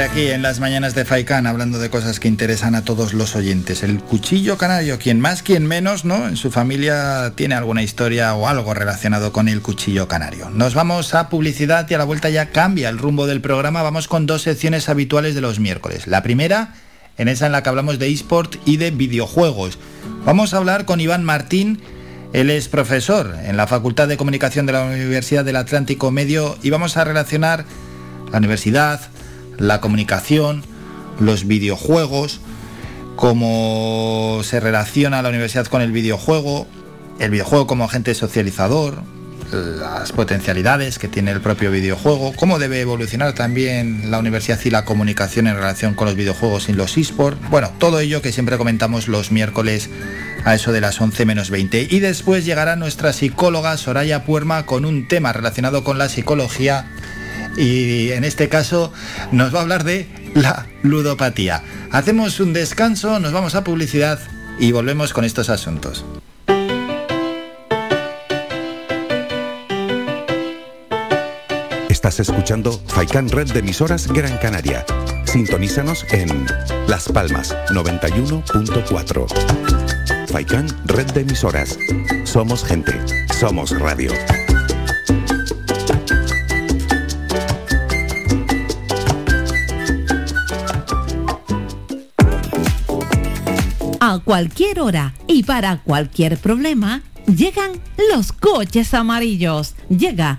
Aquí en las mañanas de Faikán, hablando de cosas que interesan a todos los oyentes. El cuchillo canario, quien más, quien menos, ¿no? En su familia tiene alguna historia o algo relacionado con el cuchillo canario. Nos vamos a publicidad y a la vuelta ya cambia el rumbo del programa. Vamos con dos secciones habituales de los miércoles. La primera, en esa en la que hablamos de eSport y de videojuegos. Vamos a hablar con Iván Martín. Él es profesor en la Facultad de Comunicación de la Universidad del Atlántico Medio y vamos a relacionar la universidad, la comunicación, los videojuegos, cómo se relaciona la universidad con el videojuego, el videojuego como agente socializador, las potencialidades que tiene el propio videojuego, cómo debe evolucionar también la universidad y la comunicación en relación con los videojuegos y los esports. Bueno, todo ello que siempre comentamos los miércoles a eso de las 11 menos 20. Y después llegará nuestra psicóloga Soraya Puerma con un tema relacionado con la psicología y en este caso nos va a hablar de la ludopatía. Hacemos un descanso, nos vamos a publicidad y volvemos con estos asuntos. Estás escuchando Faikan Red de emisoras Gran Canaria. Sintonízanos en Las Palmas 91.4. Faikan Red de emisoras. Somos gente. Somos radio. A cualquier hora y para cualquier problema, llegan los coches amarillos. Llega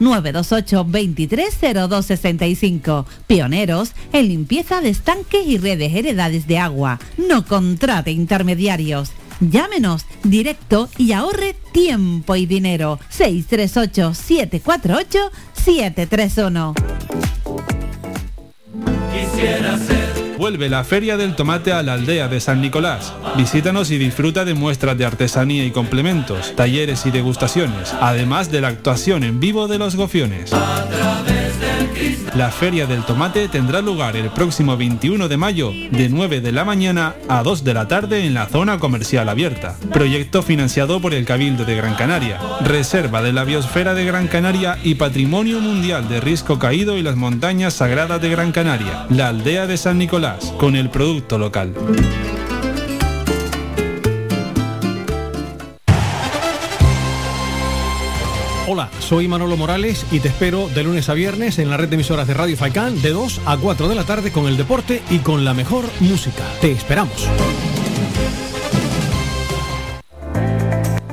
928 230265. Pioneros en limpieza de estanques y redes heredades de agua. No contrate intermediarios. Llámenos directo y ahorre tiempo y dinero. 638 748 731. Quisiera ser. Vuelve la Feria del Tomate a la aldea de San Nicolás. Visítanos y disfruta de muestras de artesanía y complementos, talleres y degustaciones, además de la actuación en vivo de los gofiones. La Feria del Tomate tendrá lugar el próximo 21 de mayo de 9 de la mañana a 2 de la tarde en la zona comercial abierta. Proyecto financiado por el Cabildo de Gran Canaria, Reserva de la Biosfera de Gran Canaria y Patrimonio Mundial de Risco Caído y las Montañas Sagradas de Gran Canaria, la aldea de San Nicolás, con el producto local. Soy Manolo Morales y te espero de lunes a viernes en la red de emisoras de Radio Faicán de 2 a 4 de la tarde con el deporte y con la mejor música. Te esperamos.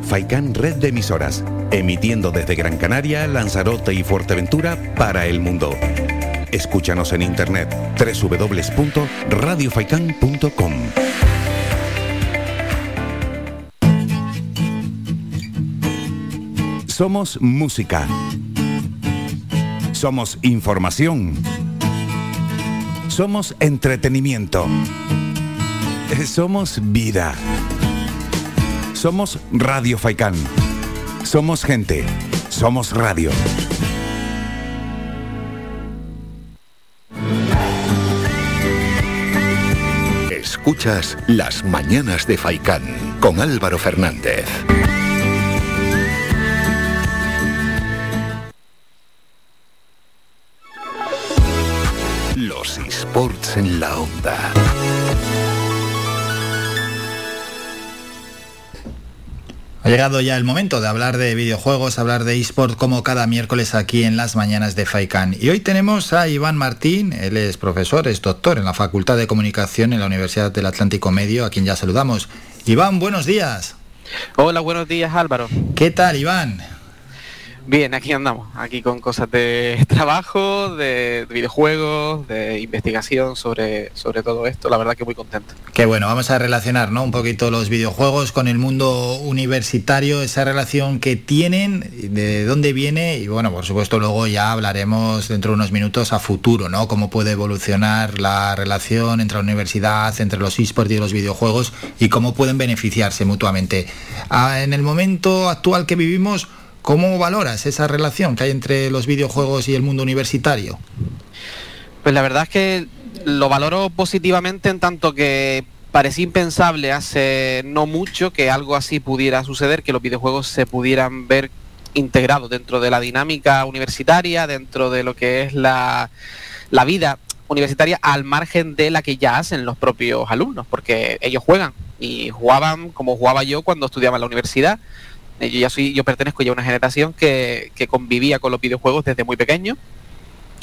Faikan Red de emisoras, emitiendo desde Gran Canaria, Lanzarote y Fuerteventura para el mundo. Escúchanos en internet www.radiofaikan.com. Somos música. Somos información. Somos entretenimiento. Eh, Somos vida. Somos Radio Faikán. Somos gente. Somos radio. Escuchas Las Mañanas de Faicán con Álvaro Fernández. Los esports en la onda. Ha llegado ya el momento de hablar de videojuegos, hablar de eSport como cada miércoles aquí en las mañanas de FAICAN. Y hoy tenemos a Iván Martín, él es profesor, es doctor en la Facultad de Comunicación en la Universidad del Atlántico Medio, a quien ya saludamos. Iván, buenos días. Hola, buenos días Álvaro. ¿Qué tal, Iván? Bien, aquí andamos, aquí con cosas de trabajo, de videojuegos, de investigación sobre, sobre todo esto, la verdad que muy contento. Qué bueno, vamos a relacionar ¿no? un poquito los videojuegos con el mundo universitario, esa relación que tienen, de dónde viene y bueno, por supuesto luego ya hablaremos dentro de unos minutos a futuro, ¿no? Cómo puede evolucionar la relación entre la universidad, entre los esports y los videojuegos y cómo pueden beneficiarse mutuamente. Ah, en el momento actual que vivimos, ¿cómo valoras esa relación que hay entre los videojuegos y el mundo universitario? Pues la verdad es que lo valoro positivamente en tanto que parecía impensable hace no mucho que algo así pudiera suceder, que los videojuegos se pudieran ver integrados dentro de la dinámica universitaria, dentro de lo que es la, la vida universitaria al margen de la que ya hacen los propios alumnos, porque ellos juegan y jugaban como jugaba yo cuando estudiaba en la universidad. Yo ya soy, yo pertenezco ya a una generación que, que convivía con los videojuegos desde muy pequeño.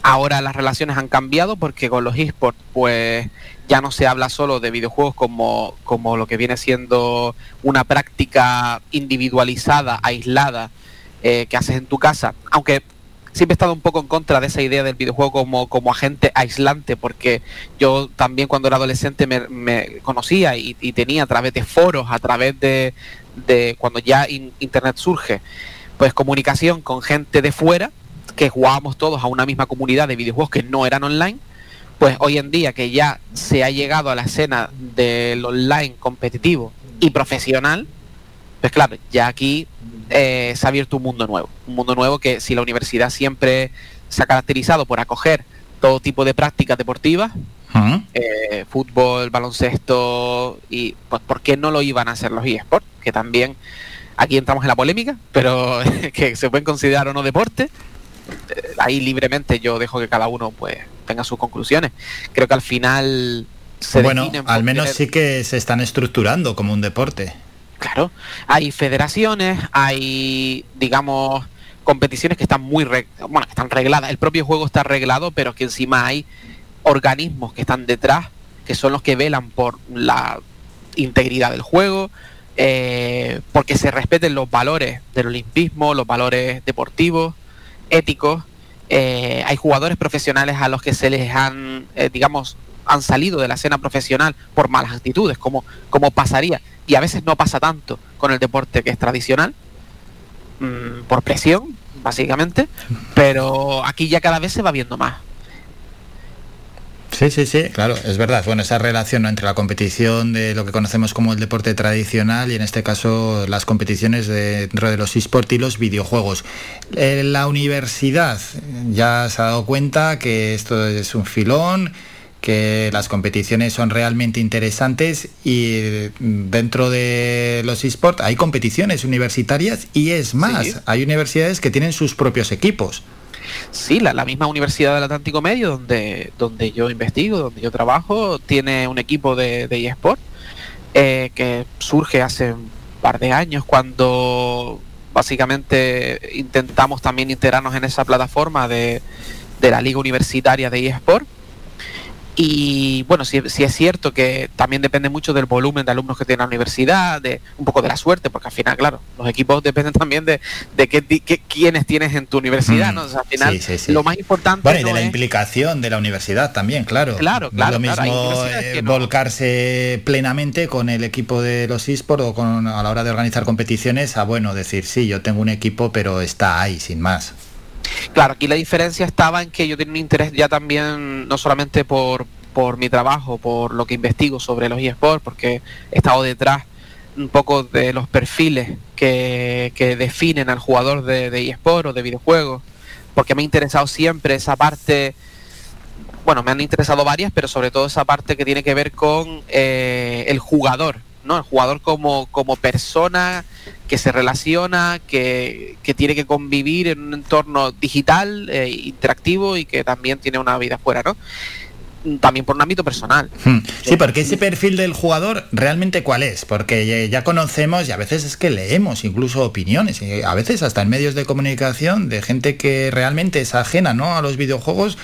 Ahora las relaciones han cambiado porque con los esports pues ya no se habla solo de videojuegos como, como lo que viene siendo una práctica individualizada, aislada, eh, que haces en tu casa, aunque siempre he estado un poco en contra de esa idea del videojuego como, como agente aislante, porque yo también cuando era adolescente me, conocía y, tenía a través de foros, a través de, de cuando ya in- Internet surge, pues comunicación con gente de fuera, que jugábamos todos a una misma comunidad de videojuegos que no eran online, pues hoy en día que ya se ha llegado a la escena del online competitivo y profesional, pues claro, ya aquí eh, se ha abierto un mundo nuevo. Un mundo nuevo que si la universidad siempre se ha caracterizado por acoger todo tipo de prácticas deportivas, eh, fútbol, baloncesto, y pues ¿por qué no lo iban a hacer los eSports? Que también aquí entramos en la polémica, pero que se pueden considerar o no deporte. Eh, ahí libremente yo dejo que cada uno pues tenga sus conclusiones. Creo que al final se bueno, al menos tener- sí que se están estructurando como un deporte. Claro, hay federaciones, hay, digamos, competiciones que están muy, bueno, que están regladas. El propio juego está reglado, pero que encima hay organismos que están detrás, que son los que velan por la integridad del juego, eh, porque se respeten los valores del olimpismo, los valores deportivos, éticos. Eh, hay jugadores profesionales a los que se les han, eh, digamos, han salido de la escena profesional por malas actitudes, como, como pasaría. Y a veces no pasa tanto con el deporte que es tradicional, mm, por presión, básicamente, pero aquí ya cada vez se va viendo más. Sí, sí, sí, claro, es verdad. Bueno, esa relación entre la competición de lo que conocemos como el deporte tradicional y en este caso las competiciones de- dentro de los esports y los videojuegos. Eh, la universidad ya se ha dado cuenta que esto es un filón, que las competiciones son realmente interesantes y eh, dentro de los esports hay competiciones universitarias y es más, Sí. hay universidades que tienen sus propios equipos. Sí, la, la misma Universidad del Atlántico Medio, donde, donde yo investigo, donde yo trabajo, tiene un equipo de, de eSport eh, que surge hace un par de años cuando básicamente intentamos también integrarnos en esa plataforma de, de la Liga Universitaria de eSport. Y bueno, sí, sí es cierto que también depende mucho del volumen de alumnos que tiene la universidad, de un poco de la suerte, porque al final, claro, los equipos dependen también de, de qué, qué- quiénes tienes en tu universidad, Mm, ¿no? O sea, al final, sí, sí, sí. lo más importante Bueno, y no de la es- implicación de la universidad también, claro. Claro, No claro, es lo mismo eh, no. volcarse plenamente con el equipo de los esports o con, a la hora de organizar competiciones a, bueno, decir, sí, yo tengo un equipo, pero está ahí, sin más. Claro, aquí la diferencia estaba en que yo tenía un interés ya también, no solamente por, por mi trabajo, por lo que investigo sobre los eSports, porque he estado detrás un poco de los perfiles que, que definen al jugador de, de eSport o de videojuegos, porque me ha interesado siempre esa parte, bueno, me han interesado varias, pero sobre todo esa parte que tiene que ver con eh, el jugador, ¿no? El jugador como, como persona que se relaciona, que, que tiene que convivir en un entorno digital, eh, interactivo y que también tiene una vida fuera, ¿no? También por un ámbito personal. Hmm. Sí, porque ese perfil del jugador realmente cuál es, porque ya- ya conocemos y a veces es que leemos incluso opiniones, y a veces hasta en medios de comunicación de gente que realmente es ajena ¿no? a los videojuegos,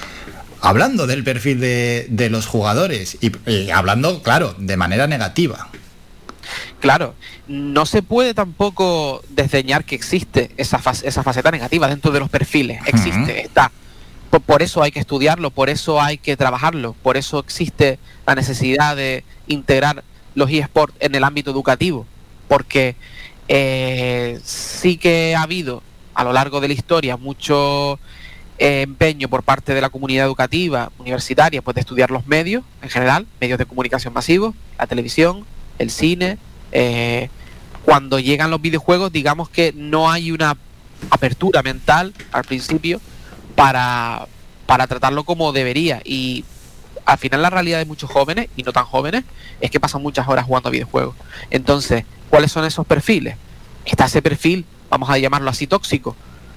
hablando del perfil de, de los jugadores y, y hablando, claro, de manera negativa. Claro, no se puede tampoco desdeñar que existe esa, esa faceta negativa dentro de los perfiles. Existe, está. Por, por eso hay que estudiarlo, por eso hay que trabajarlo, por eso existe la necesidad de integrar los eSports en el ámbito educativo, porque eh, sí que ha habido a lo largo de la historia mucho eh, empeño por parte de la comunidad educativa universitaria pues de estudiar los medios en general, medios de comunicación masivos, la televisión, el cine. Eh, cuando llegan los videojuegos, digamos que no hay una apertura mental al principio para, para tratarlo como debería. Y al final la realidad de muchos jóvenes, y no tan jóvenes, es que pasan muchas horas jugando videojuegos. Entonces, ¿cuáles son esos perfiles? Está ese perfil, vamos a llamarlo así, tóxico.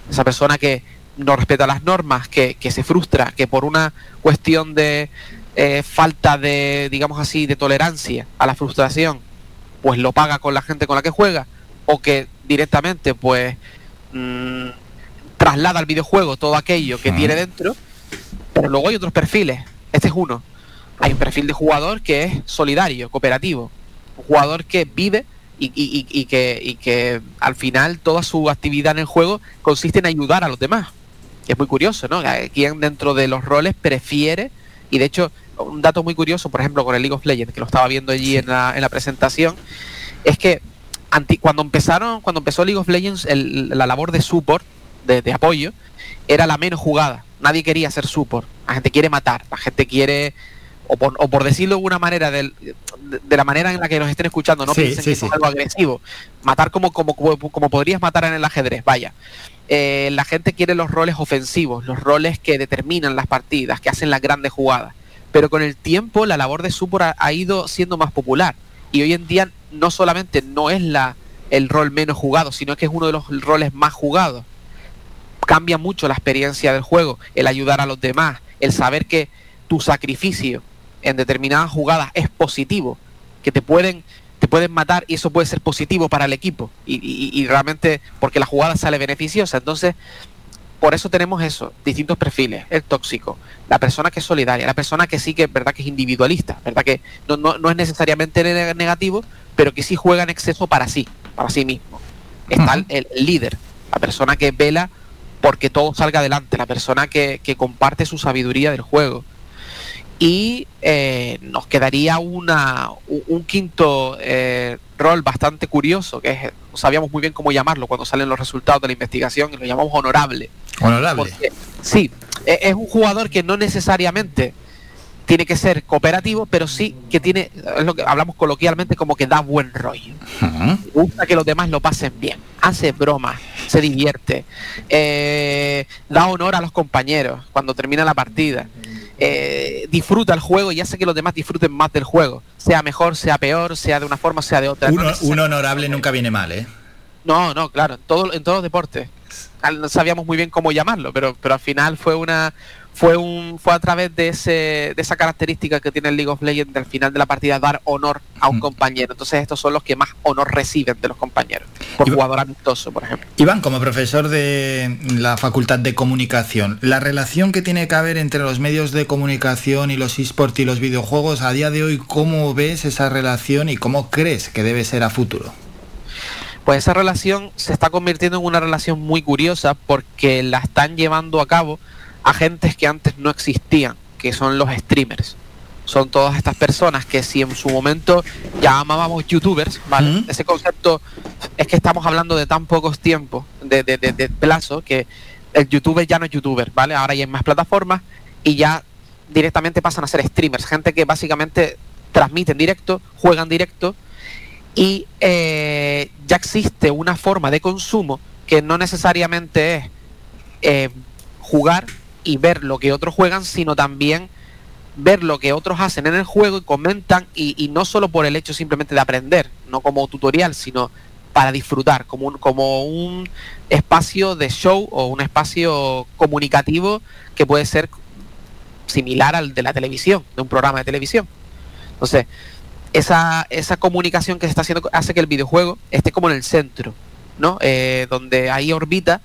Esa persona que no respeta las normas, que, que se frustra, que por una cuestión de eh, falta de, digamos así, de tolerancia a la frustración, pues lo paga con la gente con la que juega, o que directamente, pues, mm, traslada al videojuego todo aquello que tiene dentro, pero luego hay otros perfiles. Este es uno. Hay un perfil de jugador que es solidario, cooperativo. Un jugador que vive y, y- y- que, y que al final toda su actividad en el juego consiste en ayudar a los demás. es muy curioso, ¿no? Quién dentro de los roles prefiere, y de hecho, un dato muy curioso, por ejemplo, con el League of Legends, que lo estaba viendo allí en la, en la presentación, es que anti- cuando empezaron, cuando empezó League of Legends, el- la labor de support, de, de apoyo, era la menos jugada. Nadie quería ser support. La gente quiere matar, la gente quiere, o por, o por decirlo de una manera, de, de la manera en la que nos estén escuchando, no Sí, piensen sí, que sí. es algo agresivo. Matar como, como, como, como podrías matar en el ajedrez, vaya. Eh, la gente quiere los roles ofensivos, los roles que determinan las partidas, que hacen las grandes jugadas. Pero con el tiempo la labor de support ha, ha ido siendo más popular. Y hoy en día no solamente no es la, el rol menos jugado, sino que es uno de los roles más jugados. Cambia mucho la experiencia del juego, el ayudar a los demás, el saber que tu sacrificio en determinadas jugadas es positivo, que te pueden te pueden matar y eso puede ser positivo para el equipo y, y- y realmente porque la jugada sale beneficiosa entonces por eso tenemos eso distintos perfiles el tóxico la persona que es solidaria la persona que sí que es verdad que es individualista verdad que no, no, no es necesariamente ne- negativo pero que sí juega en exceso para sí para sí mismo. Está el, el líder la persona que vela porque todo salga adelante la persona que, que comparte su sabiduría del juego y eh, nos quedaría una, un, quinto eh, rol bastante curioso, que es, no sabíamos muy bien cómo llamarlo cuando salen los resultados de la investigación, y lo llamamos honorable. Honorable. Porque, sí, e- es un jugador que no necesariamente tiene que ser cooperativo, pero sí que tiene, es lo que hablamos coloquialmente como que da buen rollo. Gusta que los demás lo pasen bien, hace bromas, se divierte, eh, da honor a los compañeros cuando termina la partida, eh, disfruta el juego y hace que los demás disfruten más del juego, sea mejor, sea peor, sea de una forma, sea de otra. Un, No un honorable nunca viene mal, ¿eh? no, no, claro, en, todo, en todos los deportes. No sabíamos muy bien cómo llamarlo, pero, pero al final fue una fue un fue a través de ese de esa característica que tiene el League of Legends del final de la partida dar honor a un compañero. Entonces estos son los que más honor reciben de los compañeros. Por jugador amistoso, por ejemplo. Iván, como profesor de la Facultad de Comunicación, la relación que tiene que haber entre los medios de comunicación y los esports y los videojuegos, a día de hoy, ¿cómo ves esa relación y cómo crees que debe ser a futuro? Pues esa relación se está convirtiendo en una relación muy curiosa porque la están llevando a cabo agentes que antes no existían, que son los streamers. Son todas estas personas que si en su momento llamábamos youtubers, ¿vale? Ese concepto es que estamos hablando de tan pocos tiempos, de, de, de- de plazo, que el youtuber ya no es youtuber, ¿vale? Ahora ya hay más plataformas y ya directamente pasan a ser streamers, gente que básicamente transmite en directo, juega en directo y eh, ya existe una forma de consumo que no necesariamente es eh, jugar y ver lo que otros juegan, sino también ver lo que otros hacen en el juego y comentan y, no solo por el hecho simplemente de aprender, no como tutorial, sino para disfrutar, como un, como un espacio de show o un espacio comunicativo que puede ser similar al de la televisión, de un programa de televisión. Entonces, esa, esa comunicación que se está haciendo hace que el videojuego esté como en el centro, ¿no? Eh, donde ahí orbita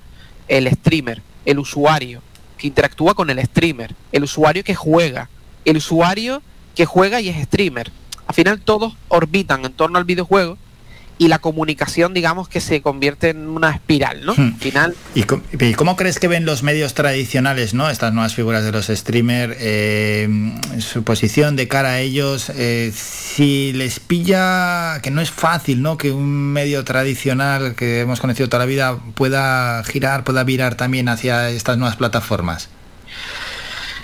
el streamer, el usuario que interactúa con el streamer, el usuario que juega, el usuario que juega y es streamer. Al final todos orbitan en torno al videojuego y la comunicación, digamos, que se convierte en una espiral, ¿no? Hmm. Al final, ¿Y cómo, y cómo crees que ven los medios tradicionales, ¿no? estas nuevas figuras de los streamers, eh, su posición de cara a ellos? eh, si les pilla, que no es fácil, ¿no? que un medio tradicional que hemos conocido toda la vida pueda girar, pueda virar también hacia estas nuevas plataformas.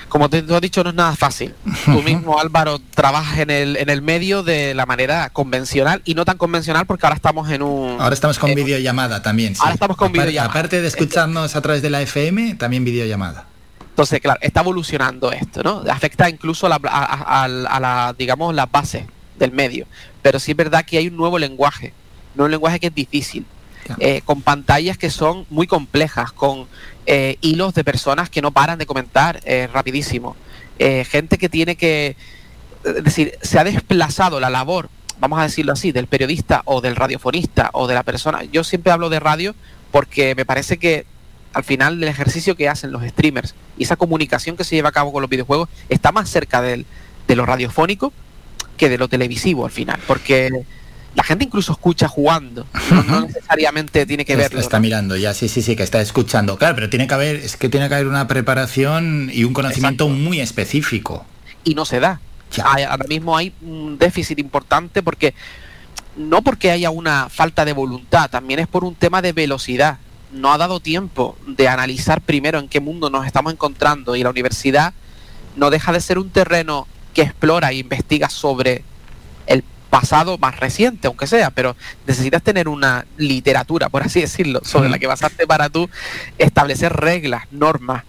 Como te, tú has dicho, no es nada fácil. Tú mismo, Álvaro, trabajas en el, en el medio de la manera convencional y no tan convencional porque ahora estamos en un... Ahora estamos con videollamada también. sí. Ahora estamos con Apar- videollamada. Aparte de escucharnos a través de la FM, también videollamada. Entonces, claro, está evolucionando esto, ¿no? Afecta incluso a la, a, a- a la, digamos, la base del medio. Pero sí es verdad que hay un nuevo lenguaje, un lenguaje que es difícil, eh, con pantallas que son muy complejas, con eh, hilos de personas que no paran de comentar eh, rapidísimo, eh, gente que tiene que, es decir, se ha desplazado la labor, vamos a decirlo así, del periodista o del radiofonista o de la persona. Yo siempre hablo de radio porque me parece que al final del ejercicio que hacen los streamers y esa comunicación que se lleva a cabo con los videojuegos está más cerca de lo radiofónico que de lo televisivo al final, porque la gente incluso escucha jugando, no, no necesariamente tiene que verlo. Está mirando ya, sí, sí, sí, que está escuchando. Claro, pero tiene que haber, es que tiene que haber una preparación y un conocimiento muy específico. y no se da. Ahora mismo hay un déficit importante porque no porque haya una falta de voluntad, también es por un tema de velocidad. No ha dado tiempo de analizar primero en qué mundo nos estamos encontrando y la universidad no deja de ser un terreno que explora e investiga sobre pasado más reciente, aunque sea, pero necesitas tener una literatura, por así decirlo, sobre la que basarte para tú establecer reglas, normas.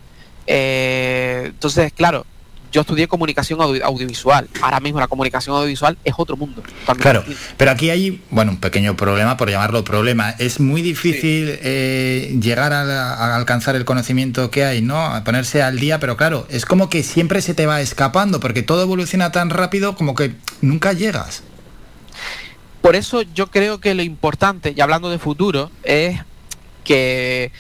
Eh, entonces, claro, yo estudié comunicación audio- audiovisual. Ahora mismo la comunicación audiovisual es otro mundo. Claro, pero aquí hay, bueno, un pequeño problema, por llamarlo problema. Es muy difícil eh, llegar a, la- a alcanzar el conocimiento que hay, ¿no? A ponerse al día, pero claro, es como que siempre se te va escapando, porque todo evoluciona tan rápido como que nunca llegas. Por eso yo creo que lo importante, y hablando de futuro, es que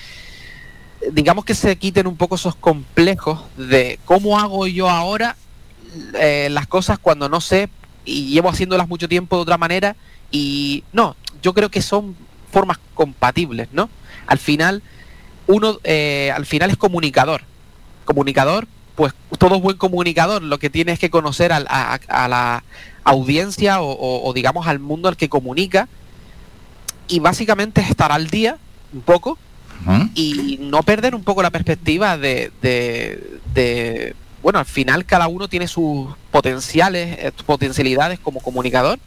digamos que se quiten un poco esos complejos de cómo hago yo ahora eh, las cosas cuando no sé y llevo haciéndolas mucho tiempo de otra manera y no, yo creo que son formas compatibles, ¿no? Al final, uno eh, al final es comunicador. Comunicador, pues todo buen comunicador lo que tiene es que conocer a- a la audiencia o, o- o, digamos al mundo al que comunica y básicamente es estar al día un poco y no perder un poco la perspectiva de, de- de- bueno, al final cada uno tiene sus potenciales, eh, potencialidades como comunicador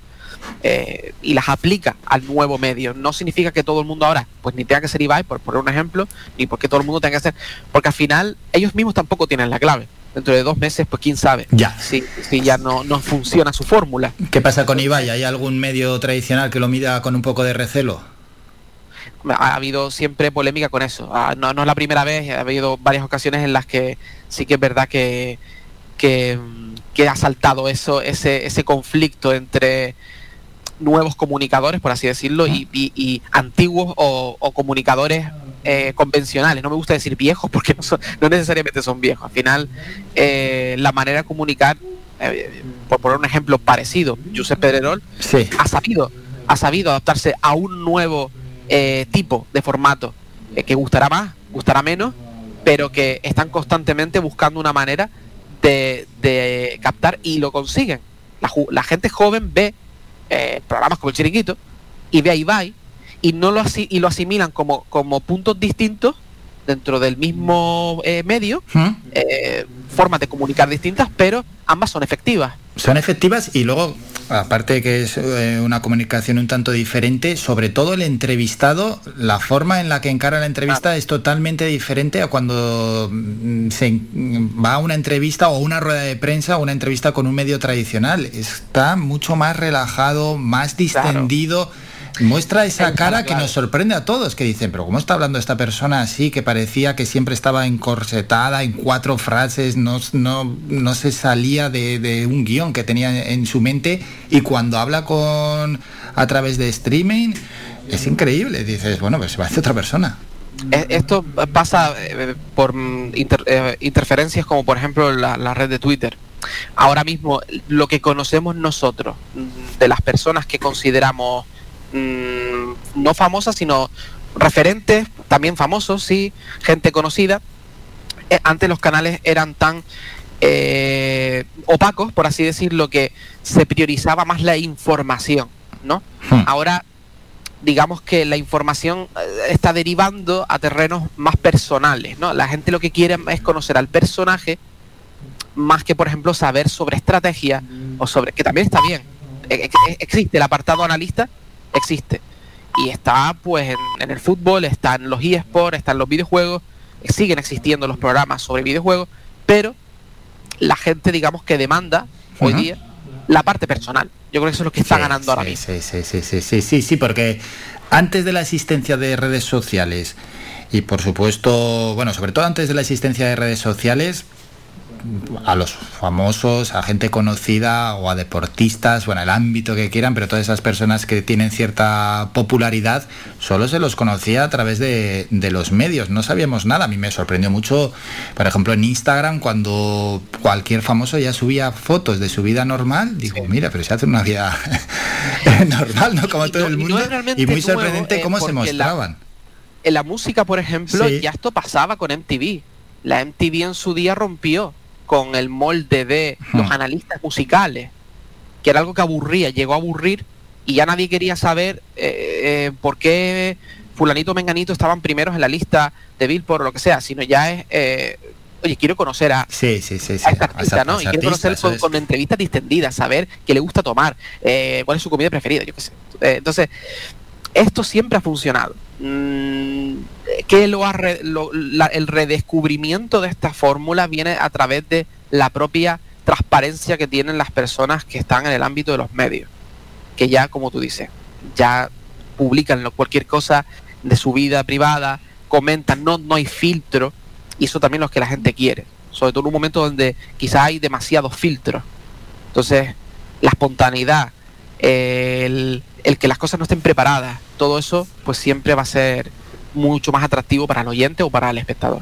eh, y las aplica al nuevo medio. No significa que todo el mundo ahora, pues ni tenga que ser Ibai, por poner un ejemplo, ni porque todo el mundo tenga que ser, porque al final ellos mismos tampoco tienen la clave. Dentro de dos meses, pues quién sabe Ya. si, si ya no, no funciona su fórmula. ¿Qué pasa con Ibai? ¿Hay algún medio tradicional que lo mida con un poco de recelo? ha habido siempre polémica con eso. Ah, No, no es la primera vez, ha habido varias ocasiones en las que sí que es verdad que, que, que ha saltado eso, ese, ese conflicto entre nuevos comunicadores, por así decirlo, y, y- y antiguos o, o comunicadores eh, convencionales. No me gusta decir viejos porque no, son- no necesariamente son viejos. Al final, eh, la manera de comunicar, eh, por poner un ejemplo parecido, Josep Pedrerol, Sí. ha sabido, ha sabido adaptarse a un nuevo tipo de formato que gustará más, gustará menos, pero que están constantemente buscando una manera de, de captar y lo consiguen. La, gente joven ve programas como el Chiringuito y ve a Ibai y no lo asi- y lo asimilan como, como puntos distintos dentro del mismo eh, medio, eh, formas de comunicar distintas, pero ambas son efectivas. Son efectivas y luego, aparte que es eh, una comunicación un tanto diferente, sobre todo el entrevistado, la forma en la que encara la entrevista es totalmente diferente a cuando mm, se va a una entrevista o una rueda de prensa o una entrevista con un medio tradicional. Está mucho más relajado, más distendido. Muestra esa cara que nos sorprende a todos, que dicen, pero ¿cómo está hablando esta persona así, que parecía que siempre estaba encorsetada en cuatro frases, no, no, no se salía de, de un guion que tenía en su mente y cuando habla con a través de streaming es increíble, dices, bueno, pues parece otra persona. E- Esto pasa eh, por mm, inter- eh, interferencias como por ejemplo la, la red de Twitter. Ahora mismo lo que conocemos nosotros mm, de las personas que consideramos mm, no famosas sino referentes, también famosos, sí, gente conocida, eh, antes los canales eran tan eh, opacos, por así decirlo, que se priorizaba más la información, ¿no? Ahora digamos que la información eh, está derivando a terrenos más personales, ¿no? La gente lo que quiere es conocer al personaje más que, por ejemplo, saber sobre estrategia o sobre que también está bien. E- e- existe el apartado analista, existe. Y está pues en, en el fútbol, está en los eSports, está en los videojuegos, siguen existiendo los programas sobre videojuegos, pero la gente digamos que demanda hoy día la parte personal. Yo creo que eso es lo que está ganando ahora mismo. Sí, sí, sí, sí, sí, sí, sí, porque antes de la existencia de redes sociales y por supuesto, bueno, sobre todo antes de la existencia de redes sociales, a los famosos, a gente conocida o a deportistas, bueno, el ámbito que quieran, pero todas esas personas que tienen cierta popularidad, solo se los conocía a través de, de los medios, no sabíamos nada. A mí me sorprendió mucho, por ejemplo, en Instagram, cuando cualquier famoso ya subía fotos de su vida normal, digo, mira, pero se hace una vida normal, ¿no? Como todo el y no mundo. Y muy nuevo, sorprendente eh, cómo se la- mostraban. En la música, por ejemplo, Sí. ya esto pasaba con MTV. La MTV en su día rompió con el molde de los analistas musicales, que era algo que aburría, llegó a aburrir y ya nadie quería saber eh, eh, por qué fulanito menganito estaban primeros en la lista de Billboard o lo que sea, sino ya es, eh, oye, quiero conocer a, Sí, sí, sí. sí. a este artista, ¿no? Y quiero conocer con, con entrevistas distendidas, saber qué le gusta tomar, eh, cuál es su comida preferida, yo qué sé. Eh, entonces, esto siempre ha funcionado. Mm, que lo lo- la- el redescubrimiento de esta fórmula viene a través de la propia transparencia que tienen las personas que están en el ámbito de los medios, que ya, como tú dices, ya publican cualquier cosa de su vida privada, comentan, no, no hay filtro, y eso también lo que la gente quiere, sobre todo en un momento donde quizás hay demasiados filtros. Entonces, la espontaneidad, el, el que las cosas no estén preparadas, todo eso, pues siempre va a ser mucho más atractivo para el oyente o para el espectador.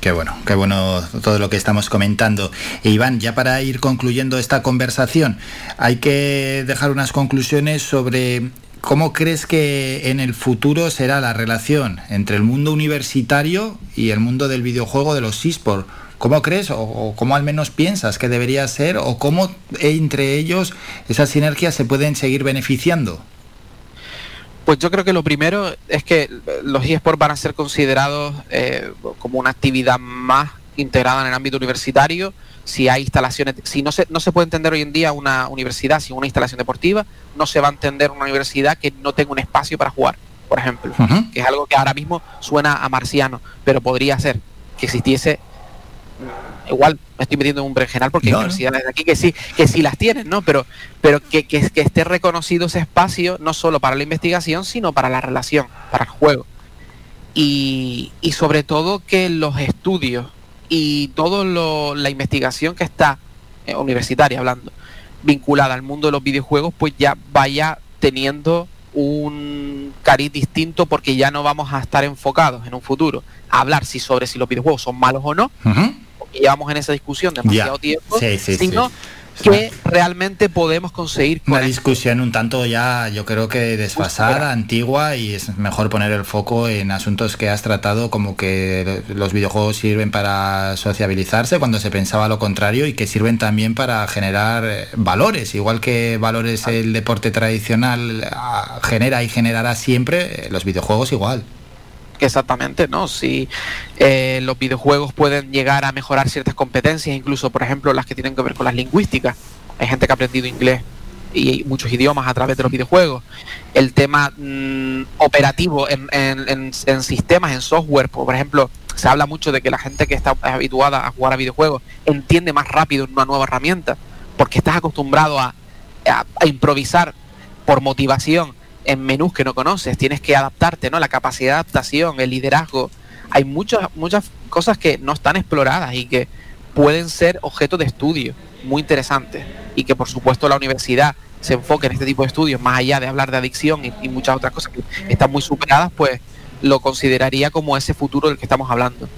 Qué bueno, qué bueno todo lo que estamos comentando. E Iván, ya para ir concluyendo esta conversación, hay que dejar unas conclusiones sobre cómo crees que en el futuro será la relación entre el mundo universitario y el mundo del videojuego de los eSports. ¿Cómo crees o, o cómo al menos piensas que debería ser o cómo entre ellos esas sinergias se pueden seguir beneficiando? Pues yo creo que lo primero es que los eSports van a ser considerados eh, como una actividad más integrada en el ámbito universitario. Si hay instalaciones, si no se, no se puede entender hoy en día una universidad sin una instalación deportiva, no se va a entender una universidad que no tenga un espacio para jugar, por ejemplo. Que es algo que ahora mismo suena a marciano, pero podría ser que existiese igual me estoy metiendo en un berenjenal porque No, hay no. universidades de aquí que sí, que sí las tienen, ¿no? Pero, pero que, que, que esté reconocido ese espacio no solo para la investigación, sino para la relación, para el juego. Y, y sobre todo que los estudios y toda la investigación que está eh, universitaria hablando, vinculada al mundo de los videojuegos, pues ya vaya teniendo un cariz distinto porque ya no vamos a estar enfocados en un futuro a hablar si sobre si los videojuegos son malos o no, porque llevamos en esa discusión demasiado tiempo, Sí, sí, sino sí. que realmente podemos conseguir Una discusión un tanto ya, yo creo que desfasada, antigua, y es mejor poner el foco en asuntos que has tratado, como que los videojuegos sirven para sociabilizarse cuando se pensaba lo contrario y que sirven también para generar eh, valores, igual que valores el deporte tradicional ah, genera y generará siempre, eh, los videojuegos igual. Exactamente, ¿no? Si eh, los videojuegos pueden llegar a mejorar ciertas competencias, incluso, por ejemplo, las que tienen que ver con las lingüísticas. Hay gente que ha aprendido inglés y muchos idiomas a través de los videojuegos. El tema mm, operativo en, sistemas, en software, por ejemplo, se habla mucho de que la gente que está habituada a jugar a videojuegos entiende más rápido una nueva herramienta, porque estás acostumbrado a improvisar por motivación en menús que no conoces, tienes que adaptarte, ¿no? La capacidad de adaptación, el liderazgo. Hay muchas, muchas cosas que no están exploradas y que pueden ser objeto de estudio muy interesantes. Y que por supuesto la universidad se enfoque en este tipo de estudios, más allá de hablar de adicción y, y muchas otras cosas que están muy superadas, pues lo consideraría como ese futuro del que estamos hablando.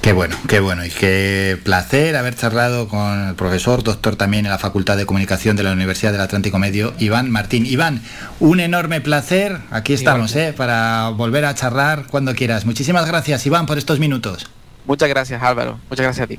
Qué bueno, qué bueno y qué placer haber charlado con el profesor, doctor también en la Facultad de Comunicación de la Universidad del Atlántico Medio, Iván Martín. Iván, un enorme placer. Aquí estamos, ¿eh? Para volver a charlar cuando quieras. Muchísimas gracias, Iván, por estos minutos. Muchas gracias Álvaro, muchas gracias a ti.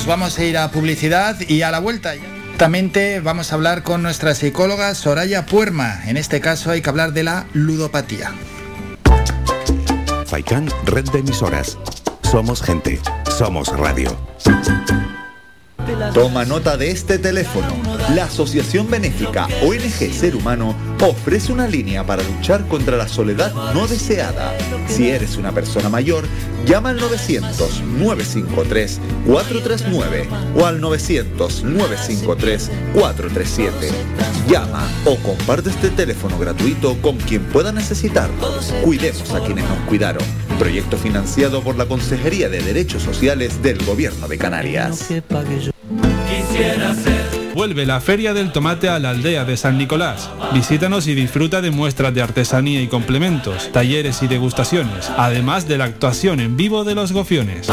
Nos vamos a ir a publicidad y a la vuelta. Directamente vamos a hablar con nuestra psicóloga Soraya Puerma. En este caso hay que hablar de la ludopatía. Faikan, red de emisoras. Somos gente. Somos radio. Toma nota de este teléfono. La Asociación Benéfica ONG Ser Humano ofrece una línea para luchar contra la soledad no deseada. Si eres una persona mayor, llama al 900-953-439 o al 900-953-437. Llama o comparte este teléfono gratuito con quien pueda necesitarlo. Cuidemos a quienes nos cuidaron. Proyecto financiado por la Consejería de Derechos Sociales del Gobierno de Canarias. Vuelve la Feria del Tomate a la aldea de San Nicolás. Visítanos y disfruta de muestras de artesanía y complementos, talleres y degustaciones, además de la actuación en vivo de los gofiones.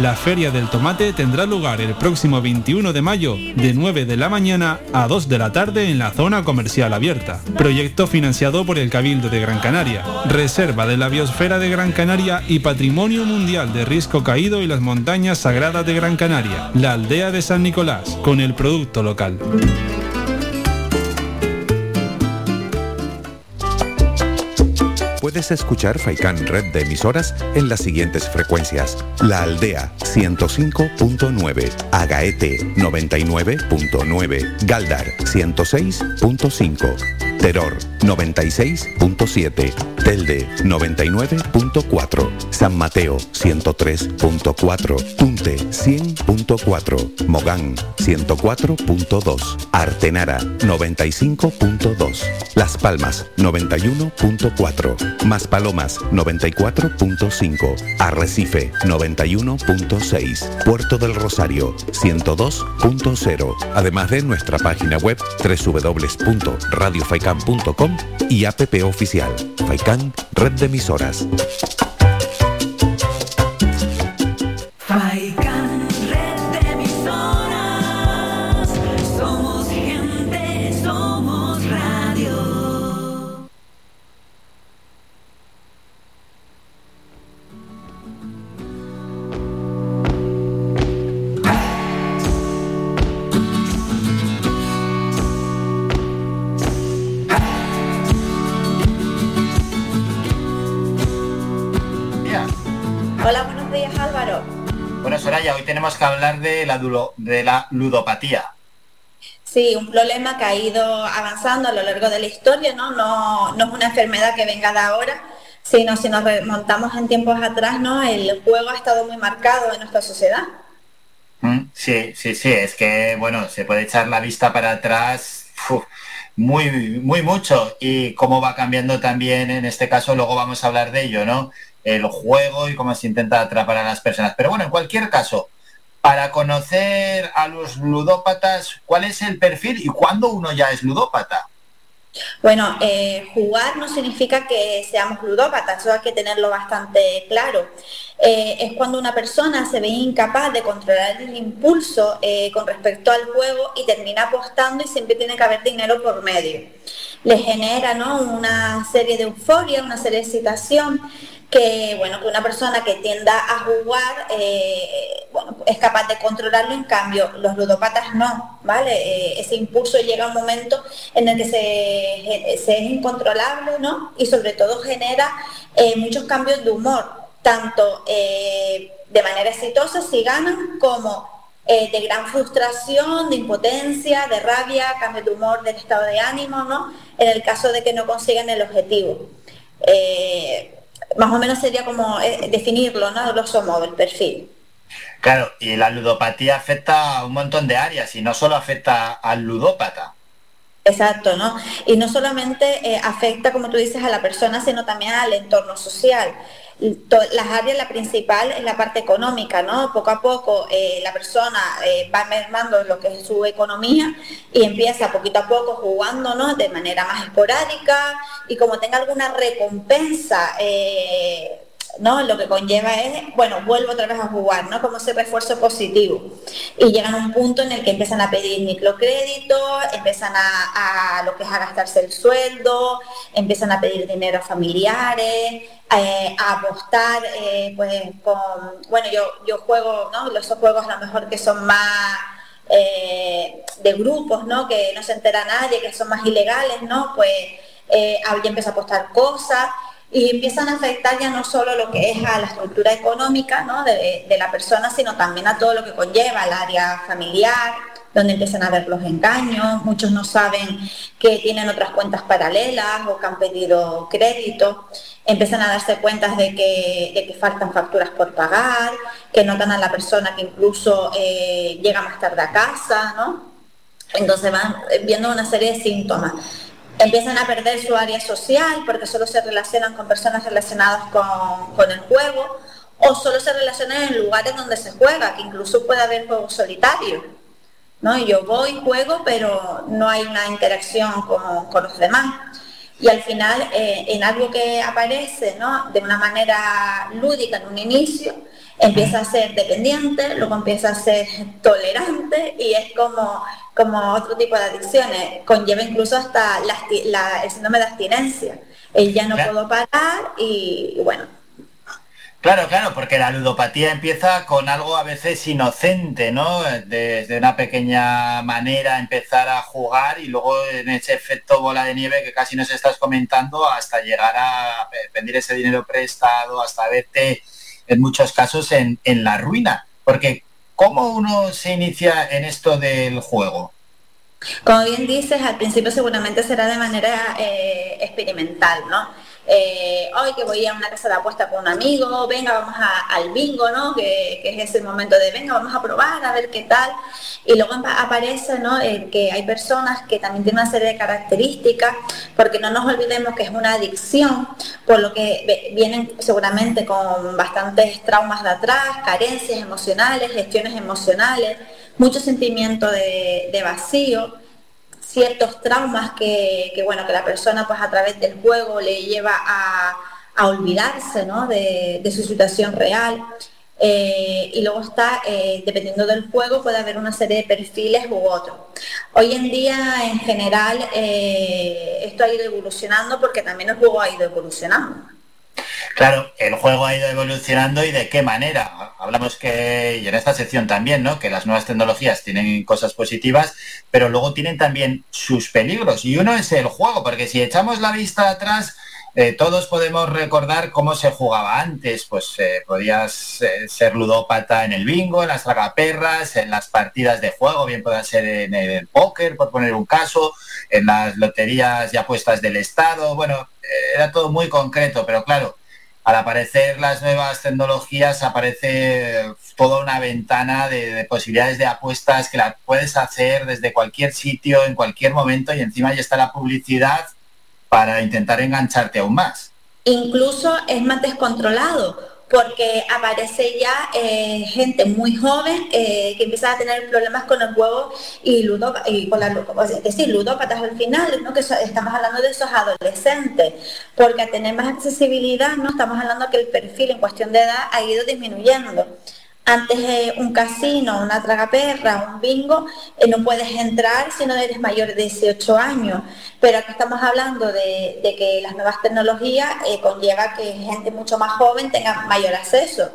La Feria del Tomate tendrá lugar el próximo 21 de mayo de 9 de la mañana a 2 de la tarde en la zona comercial abierta. Proyecto financiado por el Cabildo de Gran Canaria, Reserva de la Biosfera de Gran Canaria y Patrimonio Mundial de Risco Caído y las Montañas Sagradas de Gran Canaria, la aldea de San Nicolás, con el producto local. Puedes escuchar Faikan Red de emisoras en las siguientes frecuencias. La Aldea 105.9, Agaete 99.9, Galdar 106.5, Terror 96.7, Telde 99.4, San Mateo 103.4, Tunte 100.4, Mogán 104.2, Artenara 95.2, Las Palmas 91.4, Maspalomas 94.5, Arrecife 91.6, Puerto del Rosario 102.0, además de nuestra página web www.radiofaikan.com y app oficial Faikan Red de Emisoras. Hablar de la, dulo- de la ludopatía. Sí, un problema que ha ido avanzando a lo largo de la historia, ¿no? No, no es una enfermedad que venga de ahora, sino si nos remontamos en tiempos atrás, ¿no? El juego ha estado muy marcado en nuestra sociedad. Mm, Sí, sí, sí, es que, bueno, se puede echar la vista para atrás uf, muy, muy mucho y cómo va cambiando también en este caso, luego vamos a hablar de ello, ¿no? El juego y cómo se intenta atrapar a las personas. Pero bueno, en cualquier caso, para conocer a los ludópatas, ¿cuál es el perfil y cuándo uno ya es ludópata? Bueno, eh, jugar no significa que seamos ludópatas, eso hay que tenerlo bastante claro. Eh, es cuando una persona se ve incapaz de controlar el impulso eh, con respecto al juego y termina apostando y siempre tiene que haber dinero por medio. Le genera ¿no? una serie de euforia, una serie de excitación que bueno que una persona que tienda a jugar eh, bueno es capaz de controlarlo en cambio los ludópatas no vale Eh, ese impulso llega a un momento en el que se, se es incontrolable no y sobre todo genera eh, muchos cambios de humor tanto eh, de manera exitosa si ganan como eh, de gran frustración, de impotencia, de rabia, cambios de humor, del estado de ánimo, ¿no? En el caso de que no consigan el objetivo. Eh, más o menos sería como eh, definirlo, ¿no? Grosso modo, el perfil. Claro, y la ludopatía afecta a un montón de áreas y no solo afecta al ludópata. Exacto, ¿no? Y no solamente eh, afecta, como tú dices, a la persona, sino también al entorno social. Las áreas, la principal es la parte económica, ¿no? Poco a poco eh, la persona eh, va mermando lo que es su economía y empieza poquito a poco jugando, ¿no? De manera más esporádica y como tenga alguna recompensa, ¿no? Lo que conlleva es, bueno, vuelvo otra vez a jugar, ¿no? Como ese refuerzo positivo. Y llegan a un punto en el que empiezan a pedir microcréditos, empiezan a, lo que es a gastarse el sueldo, empiezan a pedir dinero a familiares, eh, a apostar, eh, pues con, bueno, yo, yo juego, ¿no? Los juegos a lo mejor que son más eh, de grupos, ¿no? Que no se entera nadie, que son más ilegales, ¿no? Pues eh, alguien empieza a apostar cosas y empiezan a afectar ya no solo lo que es a la estructura económica ¿no? de, de la persona, sino también a todo lo que conlleva, al área familiar, donde empiezan a ver los engaños, muchos no saben que tienen otras cuentas paralelas o que han pedido crédito, empiezan a darse cuenta de que, de que faltan facturas por pagar, que notan a la persona que incluso eh, llega más tarde a casa, ¿no? Entonces van viendo una serie de síntomas empiezan a perder su área social porque solo se relacionan con personas relacionadas con, el juego o solo se relacionan en lugares donde se juega, que incluso puede haber juegos solitarios. ¿no? Yo voy, juego, pero no hay una interacción con, los demás. Y al final, eh, en algo que aparece ¿no? de una manera lúdica en un inicio, empieza a ser dependiente, luego empieza a ser tolerante y es como como otro tipo de adicciones, conlleva incluso hasta la, el síndrome de abstinencia. El ya no puedo parar y, bueno. Claro, claro, porque la ludopatía empieza con algo a veces inocente, ¿no? Desde una pequeña manera empezar a jugar y luego en ese efecto bola de nieve que casi nos estás comentando hasta llegar a pedir ese dinero prestado, hasta verte en muchos casos en, en la ruina. Porque ¿Cómo uno se inicia en esto del juego? Como bien dices, al principio seguramente será de manera eh, experimental, ¿no? Eh, hoy que voy a una casa de apuesta con un amigo, venga, vamos al bingo, ¿no? Que, es ese momento de, venga, vamos a probar, a ver qué tal. Y luego aparece, ¿no? que hay personas que también tienen una serie de características, porque no nos olvidemos que es una adicción, por lo que vienen seguramente con bastantes traumas de atrás, carencias emocionales, gestiones emocionales, mucho sentimiento de vacío ciertos traumas que, bueno, que la persona pues a través del juego le lleva a, olvidarse de, su situación real. Eh, y luego está, eh, dependiendo del juego, puede haber una serie de perfiles u otros. Hoy en día, en general, eh, esto ha ido evolucionando porque también el juego ha ido evolucionando. Claro, el juego ha ido evolucionando y de qué manera. Hablamos que, y en esta sección también, ¿no? Que las nuevas tecnologías tienen cosas positivas, pero luego tienen también sus peligros. Y uno es el juego, porque si echamos la vista atrás, eh, todos podemos recordar cómo se jugaba antes. Pues eh, podías eh, ser ludópata en el bingo, en las tragaperras, en las partidas de juego, bien pueda ser en el póker, por poner un caso, en las loterías y apuestas del Estado. Bueno, era todo muy concreto, pero claro, al aparecer las nuevas tecnologías aparece toda una ventana de, posibilidades de apuestas que la puedes hacer desde cualquier sitio, en cualquier momento y encima ya está la publicidad para intentar engancharte aún más. Incluso es más descontrolado porque aparece ya eh, gente muy joven eh, que empieza a tener problemas con el juego y, y con la, ludópatas al final, ¿no? que estamos hablando de esos adolescentes, porque a tener más accesibilidad, no estamos hablando que el perfil en cuestión de edad ha ido disminuyendo. Antes de un casino, una tragaperra, un bingo, eh, no puedes entrar si no eres mayor de 18 años. Pero aquí estamos hablando de, que las nuevas tecnologías eh, conlleva que gente mucho más joven tenga mayor acceso.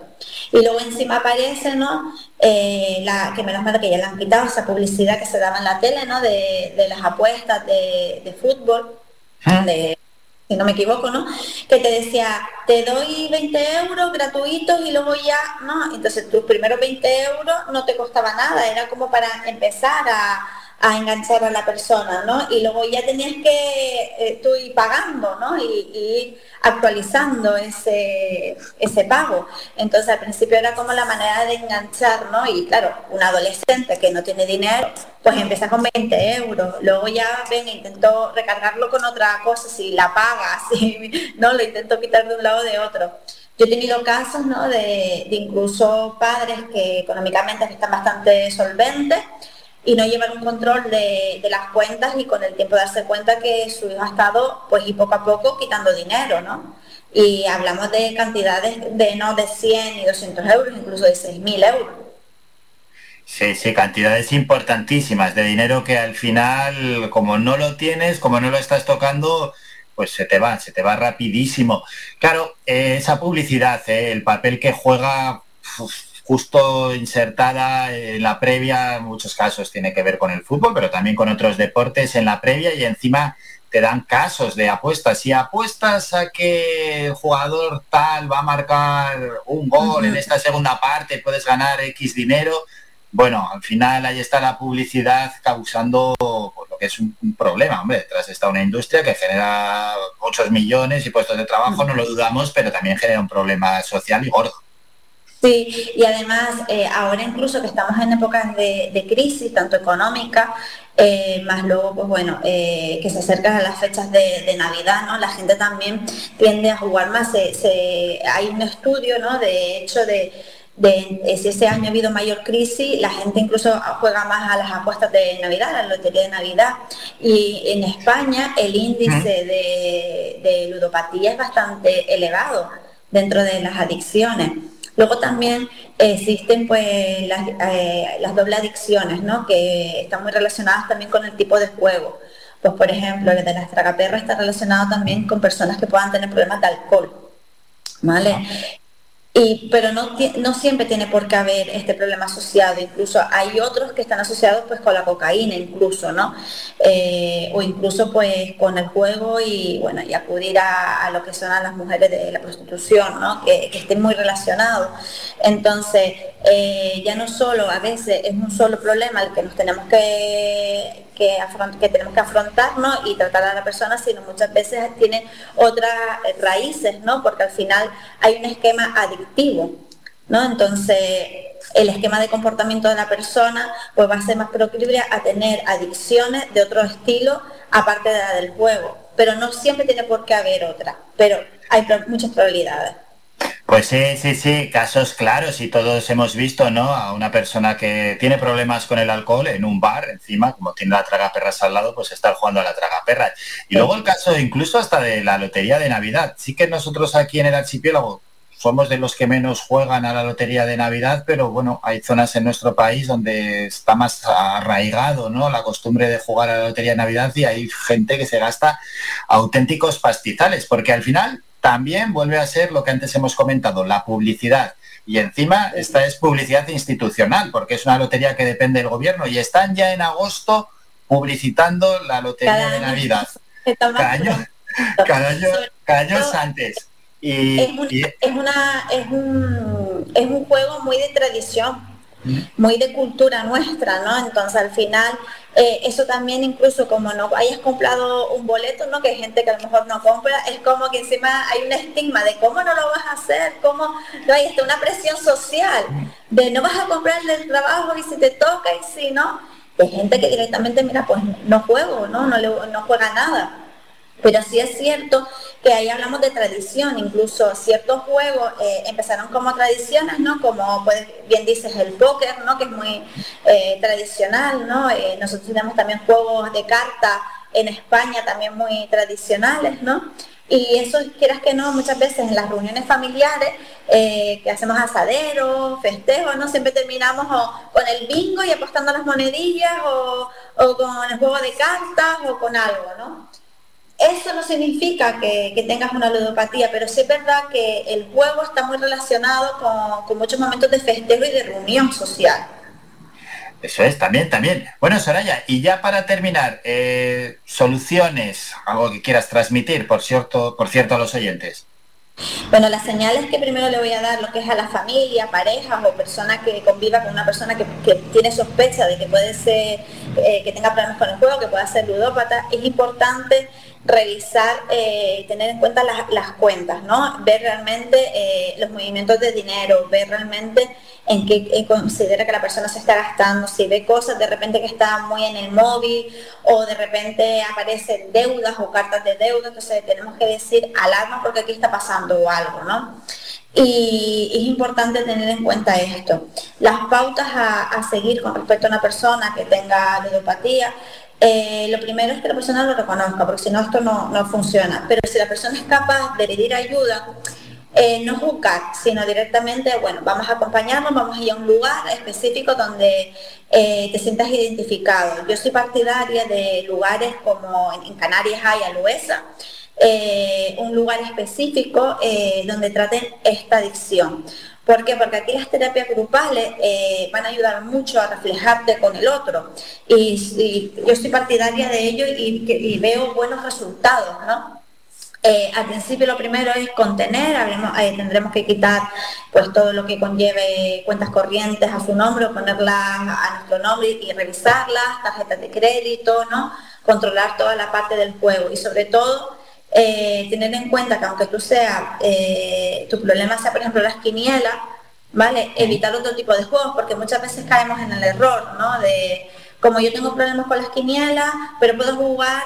Y luego encima aparece, ¿no? Eh, la, que menos mal que ya le han quitado esa publicidad que se daba en la tele, ¿no? De, las apuestas de, de fútbol, ah. de si no me equivoco, ¿no? Que te decía, te doy 20 euros gratuitos y luego ya, ¿no? Entonces tus primeros 20 euros no te costaba nada, era como para empezar a, a enganchar a la persona, ¿no? Y luego ya tenías que eh, tú ir pagando, ¿no? Y, actualizando ese, ese pago. Entonces al principio era como la manera de enganchar, ¿no? Y claro, un adolescente que no tiene dinero, pues empieza con 20 euros. Luego ya, ven, intentó recargarlo con otra cosa, si la paga, si no, lo intento quitar de un lado o de otro. Yo he tenido casos, ¿no? De incluso padres que económicamente están bastante solventes, y no llevar un control de, las cuentas y con el tiempo darse cuenta que su hijo ha estado pues y poco a poco quitando dinero, ¿no? Y hablamos de cantidades de no de 100 y 200 euros, incluso de 6.000 euros. Sí, sí, cantidades importantísimas de dinero que al final, como no lo tienes, como no lo estás tocando, pues se te va, se te va rapidísimo. Claro, eh, esa publicidad, eh, el papel que juega justo insertada en la previa, en muchos casos tiene que ver con el fútbol, pero también con otros deportes en la previa y encima te dan casos de apuestas. Si apuestas a que el jugador tal va a marcar un gol en esta segunda parte, puedes ganar X dinero, bueno, al final ahí está la publicidad causando pues, lo que es un, un problema, hombre, detrás está una industria que genera muchos millones y puestos de trabajo, no lo dudamos, pero también genera un problema social y gordo. Sí, y además eh, ahora incluso que estamos en épocas de, de crisis, tanto económica, eh, más luego, pues bueno, eh, que se acercan a las fechas de, de Navidad, ¿no? La gente también tiende a jugar más. Se- se- hay un estudio, ¿no? De hecho, de, de si ese año ha habido mayor crisis, la gente incluso juega más a las apuestas de Navidad, a la lotería de Navidad. Y en España el índice de, de ludopatía es bastante elevado dentro de las adicciones. Luego también existen pues las, eh, las doble adicciones, ¿no? que están muy relacionadas también con el tipo de juego. Pues por ejemplo, el de las tragaperras está relacionado también con personas que puedan tener problemas de alcohol. ¿Vale? Pero no, siempre tiene por qué haber este problema asociado, incluso hay otros que están asociados pues con la cocaína incluso, ¿no? Eh, o incluso pues con el juego y bueno, y acudir a, lo que son a las mujeres de la prostitución, ¿no? Que, que estén muy relacionados. Entonces, eh, ya no solo a veces es un solo problema el que nos tenemos que, que, que tenemos que afrontar ¿no? y tratar a la persona, sino muchas veces tiene otras eh, raíces, ¿no? Porque al final hay un esquema adictivo, ¿no? Entonces, el esquema de comportamiento de la persona pues va a ser más proclive a tener adicciones de otro estilo aparte de la del juego, pero no siempre tiene por qué haber otra, pero hay muchas probabilidades. Pues sí, sí, sí, casos claros y todos hemos visto, ¿no? A una persona que tiene problemas con el alcohol en un bar, encima, como tiene la tragaperras al lado, pues estar jugando a la tragaperras. Y luego el caso incluso hasta de la lotería de Navidad. Sí que nosotros aquí en el archipiélago somos de los que menos juegan a la lotería de Navidad, pero bueno, hay zonas en nuestro país donde está más arraigado, ¿no? La costumbre de jugar a la lotería de Navidad y hay gente que se gasta auténticos pastizales, porque al final también vuelve a ser lo que antes hemos comentado, la publicidad. Y encima esta es publicidad institucional, porque es una lotería que depende del gobierno y están ya en agosto publicitando la lotería Cada de Navidad. Cada año, cada año, cada año es antes. Y, es, un- y- es una es un, es un juego muy de tradición muy de cultura nuestra no entonces al final eh, eso también incluso como no hayas comprado un boleto no que hay gente que a lo mejor no compra es como que encima hay un estigma de cómo no lo vas a hacer cómo no hay una presión social de no vas a comprar el trabajo y si te toca y si no hay gente que directamente mira pues no juego no no, le- no juega nada. Pero sí es cierto que ahí hablamos de tradición, incluso ciertos juegos eh, empezaron como tradiciones, ¿no? Como pues, bien dices el póker, ¿no? Que es muy eh, tradicional, ¿no? Eh, nosotros tenemos también juegos de carta en España también muy tradicionales, ¿no? Y eso, quieras que no, muchas veces en las reuniones familiares que hacemos asaderos, festejos, ¿no? Siempre terminamos con el bingo y apostando las monedillas o, o con el juego de cartas o con algo, ¿no? Eso no significa que, que tengas una ludopatía, pero sí es verdad que el juego está muy relacionado con, con muchos momentos de festejo y de reunión social. Eso es, también, también. Bueno, Soraya, y ya para terminar, eh, soluciones, algo que quieras transmitir, por cierto, por cierto, a los oyentes. Bueno, las señales que primero le voy a dar lo que es a la familia, parejas o persona que conviva con una persona que, que tiene sospecha de que puede ser, eh, que tenga problemas con el juego, que pueda ser ludópata, es importante revisar, eh, tener en cuenta las, las cuentas, ¿no? Ver realmente eh, los movimientos de dinero, ver realmente en qué eh, considera que la persona se está gastando, si ve cosas de repente que está muy en el móvil o de repente aparecen deudas o cartas de deuda, entonces tenemos que decir alarma porque aquí está pasando algo, ¿no? Y es importante tener en cuenta esto. Las pautas a, seguir con respecto a una persona que tenga ludopatía, eh, lo primero es que la persona lo reconozca, porque si no esto no, funciona. Pero si la persona es capaz de pedir ayuda, eh, no juzgar, sino directamente, bueno, vamos a acompañarnos, vamos a ir a un lugar específico donde eh, te sientas identificado. Yo soy partidaria de lugares como en, Canarias hay Aluesa, eh, un lugar específico donde traten esta adicción. ¿Por qué? Porque aquí las terapias grupales eh, van a ayudar mucho a reflejarte con el otro. Y, yo soy partidaria de ello y, veo buenos resultados, ¿no? Eh, al principio lo primero es contener, eh, tendremos que quitar pues todo lo que conlleve cuentas corrientes a su nombre, ponerlas a nuestro nombre y, revisarlas, tarjetas de crédito, ¿no? Controlar toda la parte del juego y sobre todo eh, tener en cuenta que aunque tú sea, tu problema sea por ejemplo las quinielas, ¿vale? Evitar otro tipo de juegos porque muchas veces caemos en el error, ¿no? De como yo tengo problemas con las quinielas, pero puedo jugar,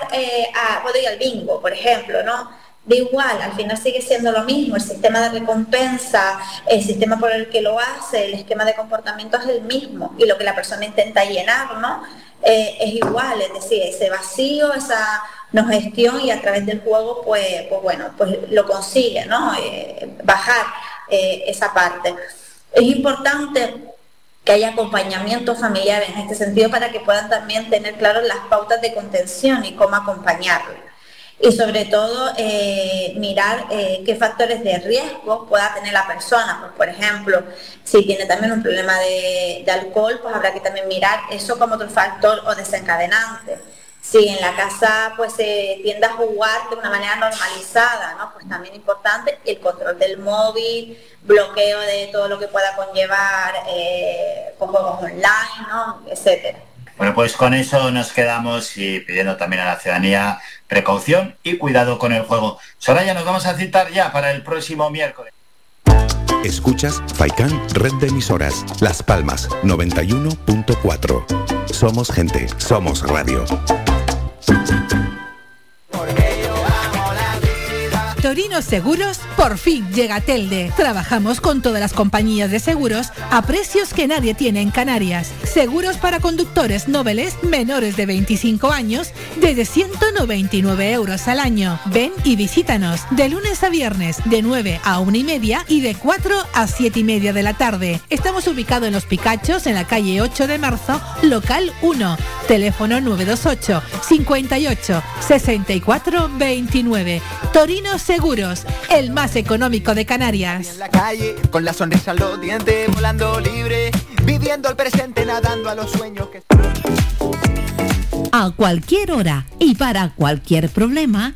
a, puedo ir al bingo, por ejemplo, ¿no? de igual, al final sigue siendo lo mismo, el sistema de recompensa, el sistema por el que lo hace, el esquema de comportamiento es el mismo y lo que la persona intenta llenar, ¿no? Eh, es igual, es decir, ese vacío, esa no gestión y a través del juego, pues, pues bueno, pues lo consigue, ¿no? Eh, bajar eh, esa parte. Es importante que haya acompañamiento familiar en este sentido para que puedan también tener claras las pautas de contención y cómo acompañarlo y sobre todo eh, mirar qué factores de riesgo pueda tener la persona. Pues, por ejemplo, si tiene también un problema de, alcohol, pues habrá que también mirar eso como otro factor o desencadenante. Si en la casa pues se tiende a jugar de una manera normalizada, ¿no? pues también importante el control del móvil, bloqueo de todo lo que pueda conllevar eh, con juegos online, ¿no? etcétera. Bueno, pues con eso nos quedamos y pidiendo también a la ciudadanía precaución y cuidado con el juego. Soraya, nos vamos a citar ya para el próximo miércoles. Escuchas Faikan Red de Emisoras, Las Palmas 91.4. Somos gente, somos radio. Torino Seguros, por fin llega Telde. Trabajamos con todas las compañías de seguros a precios que nadie tiene en Canarias. Seguros para conductores nobles menores de 25 años desde 199 euros al año. Ven y visítanos de lunes a viernes de 9 a 1 y media y de 4 a 7 y media de la tarde. Estamos ubicados en Los Picachos, en la calle 8 de marzo, local 1. Teléfono 928 58 64 29. Torino Seguros Seguros, el más económico de Canarias. En la calle, con la sonrisa en los dientes, volando libre, viviendo el presente, nadando a los sueños que... A cualquier hora y para cualquier problema,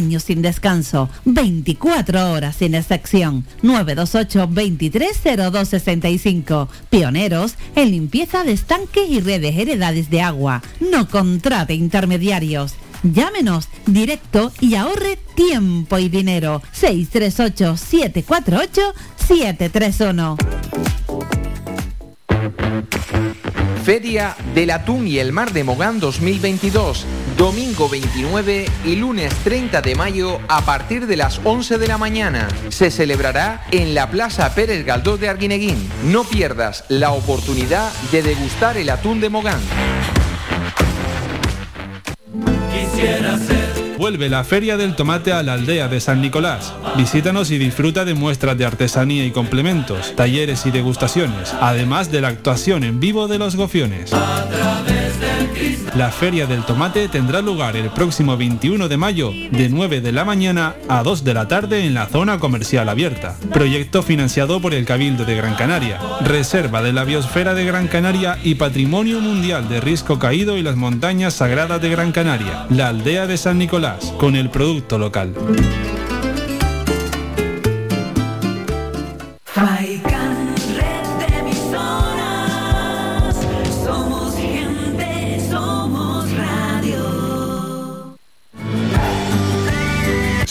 años sin descanso, 24 horas sin excepción. 928 230265. Pioneros en limpieza de estanques y redes heredades de agua. No contrate intermediarios. Llámenos directo y ahorre tiempo y dinero. 638 748 731. Feria del Atún y el Mar de Mogán 2022, domingo 29 y lunes 30 de mayo a partir de las 11 de la mañana. Se celebrará en la Plaza Pérez Galdós de Arguineguín. No pierdas la oportunidad de degustar el atún de Mogán. Quisiera Vuelve la Feria del Tomate a la aldea de San Nicolás. Visítanos y disfruta de muestras de artesanía y complementos, talleres y degustaciones, además de la actuación en vivo de los gofiones. La Feria del Tomate tendrá lugar el próximo 21 de mayo de 9 de la mañana a 2 de la tarde en la zona comercial abierta. Proyecto financiado por el Cabildo de Gran Canaria, Reserva de la Biosfera de Gran Canaria y Patrimonio Mundial de Risco Caído y las Montañas Sagradas de Gran Canaria, la aldea de San Nicolás, con el producto local.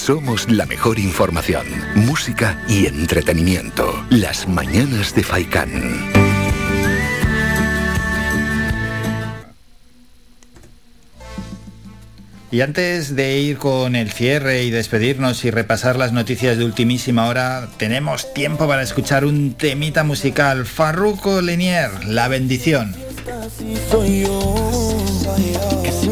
Somos la mejor información, música y entretenimiento. Las mañanas de Faikán. Y antes de ir con el cierre y despedirnos y repasar las noticias de ultimísima hora, tenemos tiempo para escuchar un temita musical. Farruko Lenier, La bendición. soy yo, que si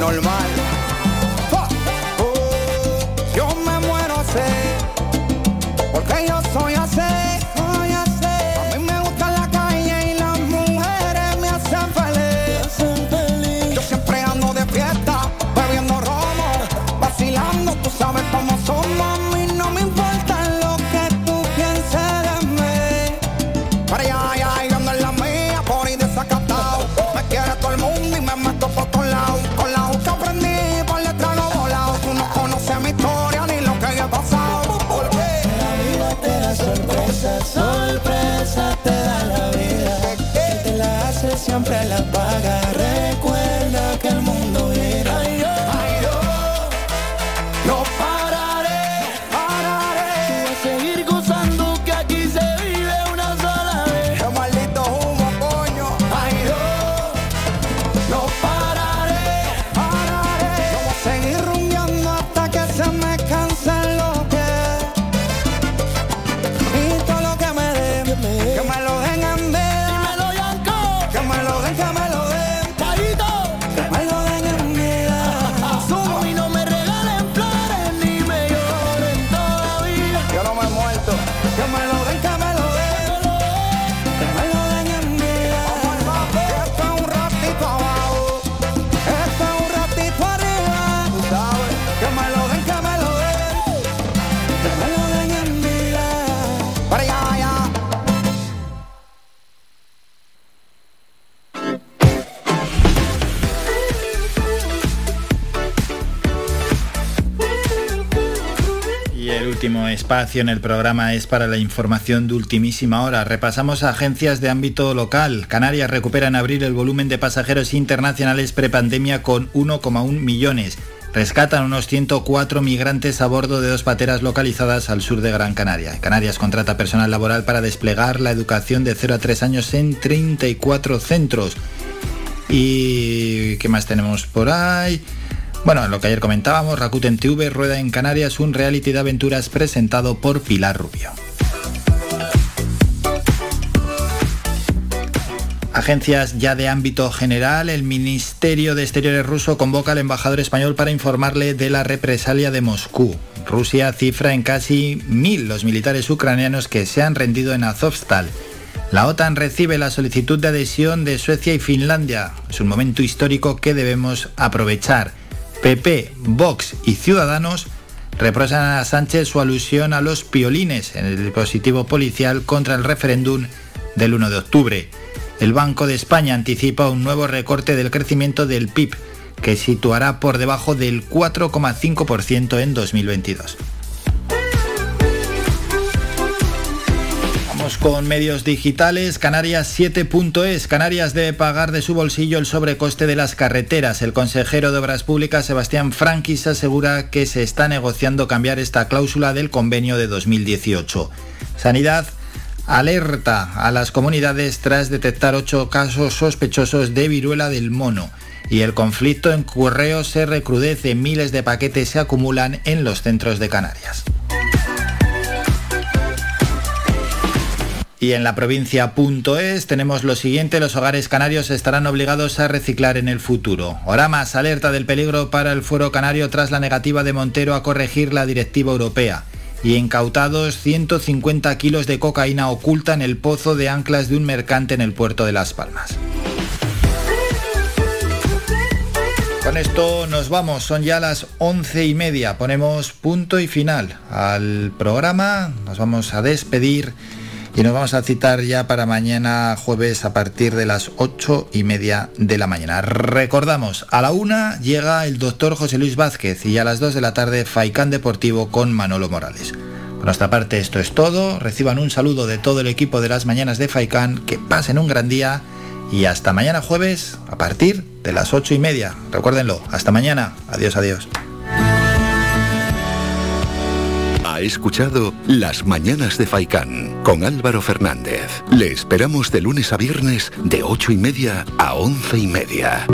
Normal. Espacio en el programa es para la información de ultimísima hora. Repasamos agencias de ámbito local. Canarias recupera en abril el volumen de pasajeros internacionales prepandemia con 1,1 millones. Rescatan unos 104 migrantes a bordo de dos pateras localizadas al sur de Gran Canaria. Canarias contrata personal laboral para desplegar la educación de 0 a 3 años en 34 centros. ¿Y qué más tenemos por ahí? Bueno, lo que ayer comentábamos, Rakuten TV rueda en Canarias un reality de aventuras presentado por Pilar Rubio. Agencias ya de ámbito general, el Ministerio de Exteriores ruso convoca al embajador español para informarle de la represalia de Moscú. Rusia cifra en casi mil los militares ucranianos que se han rendido en Azovstal. La OTAN recibe la solicitud de adhesión de Suecia y Finlandia. Es un momento histórico que debemos aprovechar. PP, Vox y Ciudadanos reprosan a Sánchez su alusión a los piolines en el dispositivo policial contra el referéndum del 1 de octubre. El Banco de España anticipa un nuevo recorte del crecimiento del PIB, que situará por debajo del 4,5% en 2022. Con medios digitales. Canarias 7.es. Canarias debe pagar de su bolsillo el sobrecoste de las carreteras. El consejero de Obras Públicas, Sebastián Franquis, asegura que se está negociando cambiar esta cláusula del convenio de 2018. Sanidad alerta a las comunidades tras detectar ocho casos sospechosos de viruela del mono. Y el conflicto en correo se recrudece. Miles de paquetes se acumulan en los centros de Canarias. Y en la provincia.es tenemos lo siguiente, los hogares canarios estarán obligados a reciclar en el futuro. Oramas alerta del peligro para el fuero canario tras la negativa de Montero a corregir la directiva europea. Y incautados 150 kilos de cocaína oculta en el pozo de anclas de un mercante en el puerto de Las Palmas. Con esto nos vamos, son ya las once y media, ponemos punto y final al programa, nos vamos a despedir y nos vamos a citar ya para mañana jueves a partir de las ocho y media de la mañana. Recordamos, a la una llega el doctor José Luis Vázquez y a las dos de la tarde Faicán Deportivo con Manolo Morales. Por nuestra parte esto es todo, reciban un saludo de todo el equipo de las mañanas de Faicán, que pasen un gran día y hasta mañana jueves a partir de las ocho y media. Recuérdenlo, hasta mañana. Adiós, adiós. Ha escuchado Las Mañanas de Faicán con Álvaro Fernández. Le esperamos de lunes a viernes de ocho y media a once y media.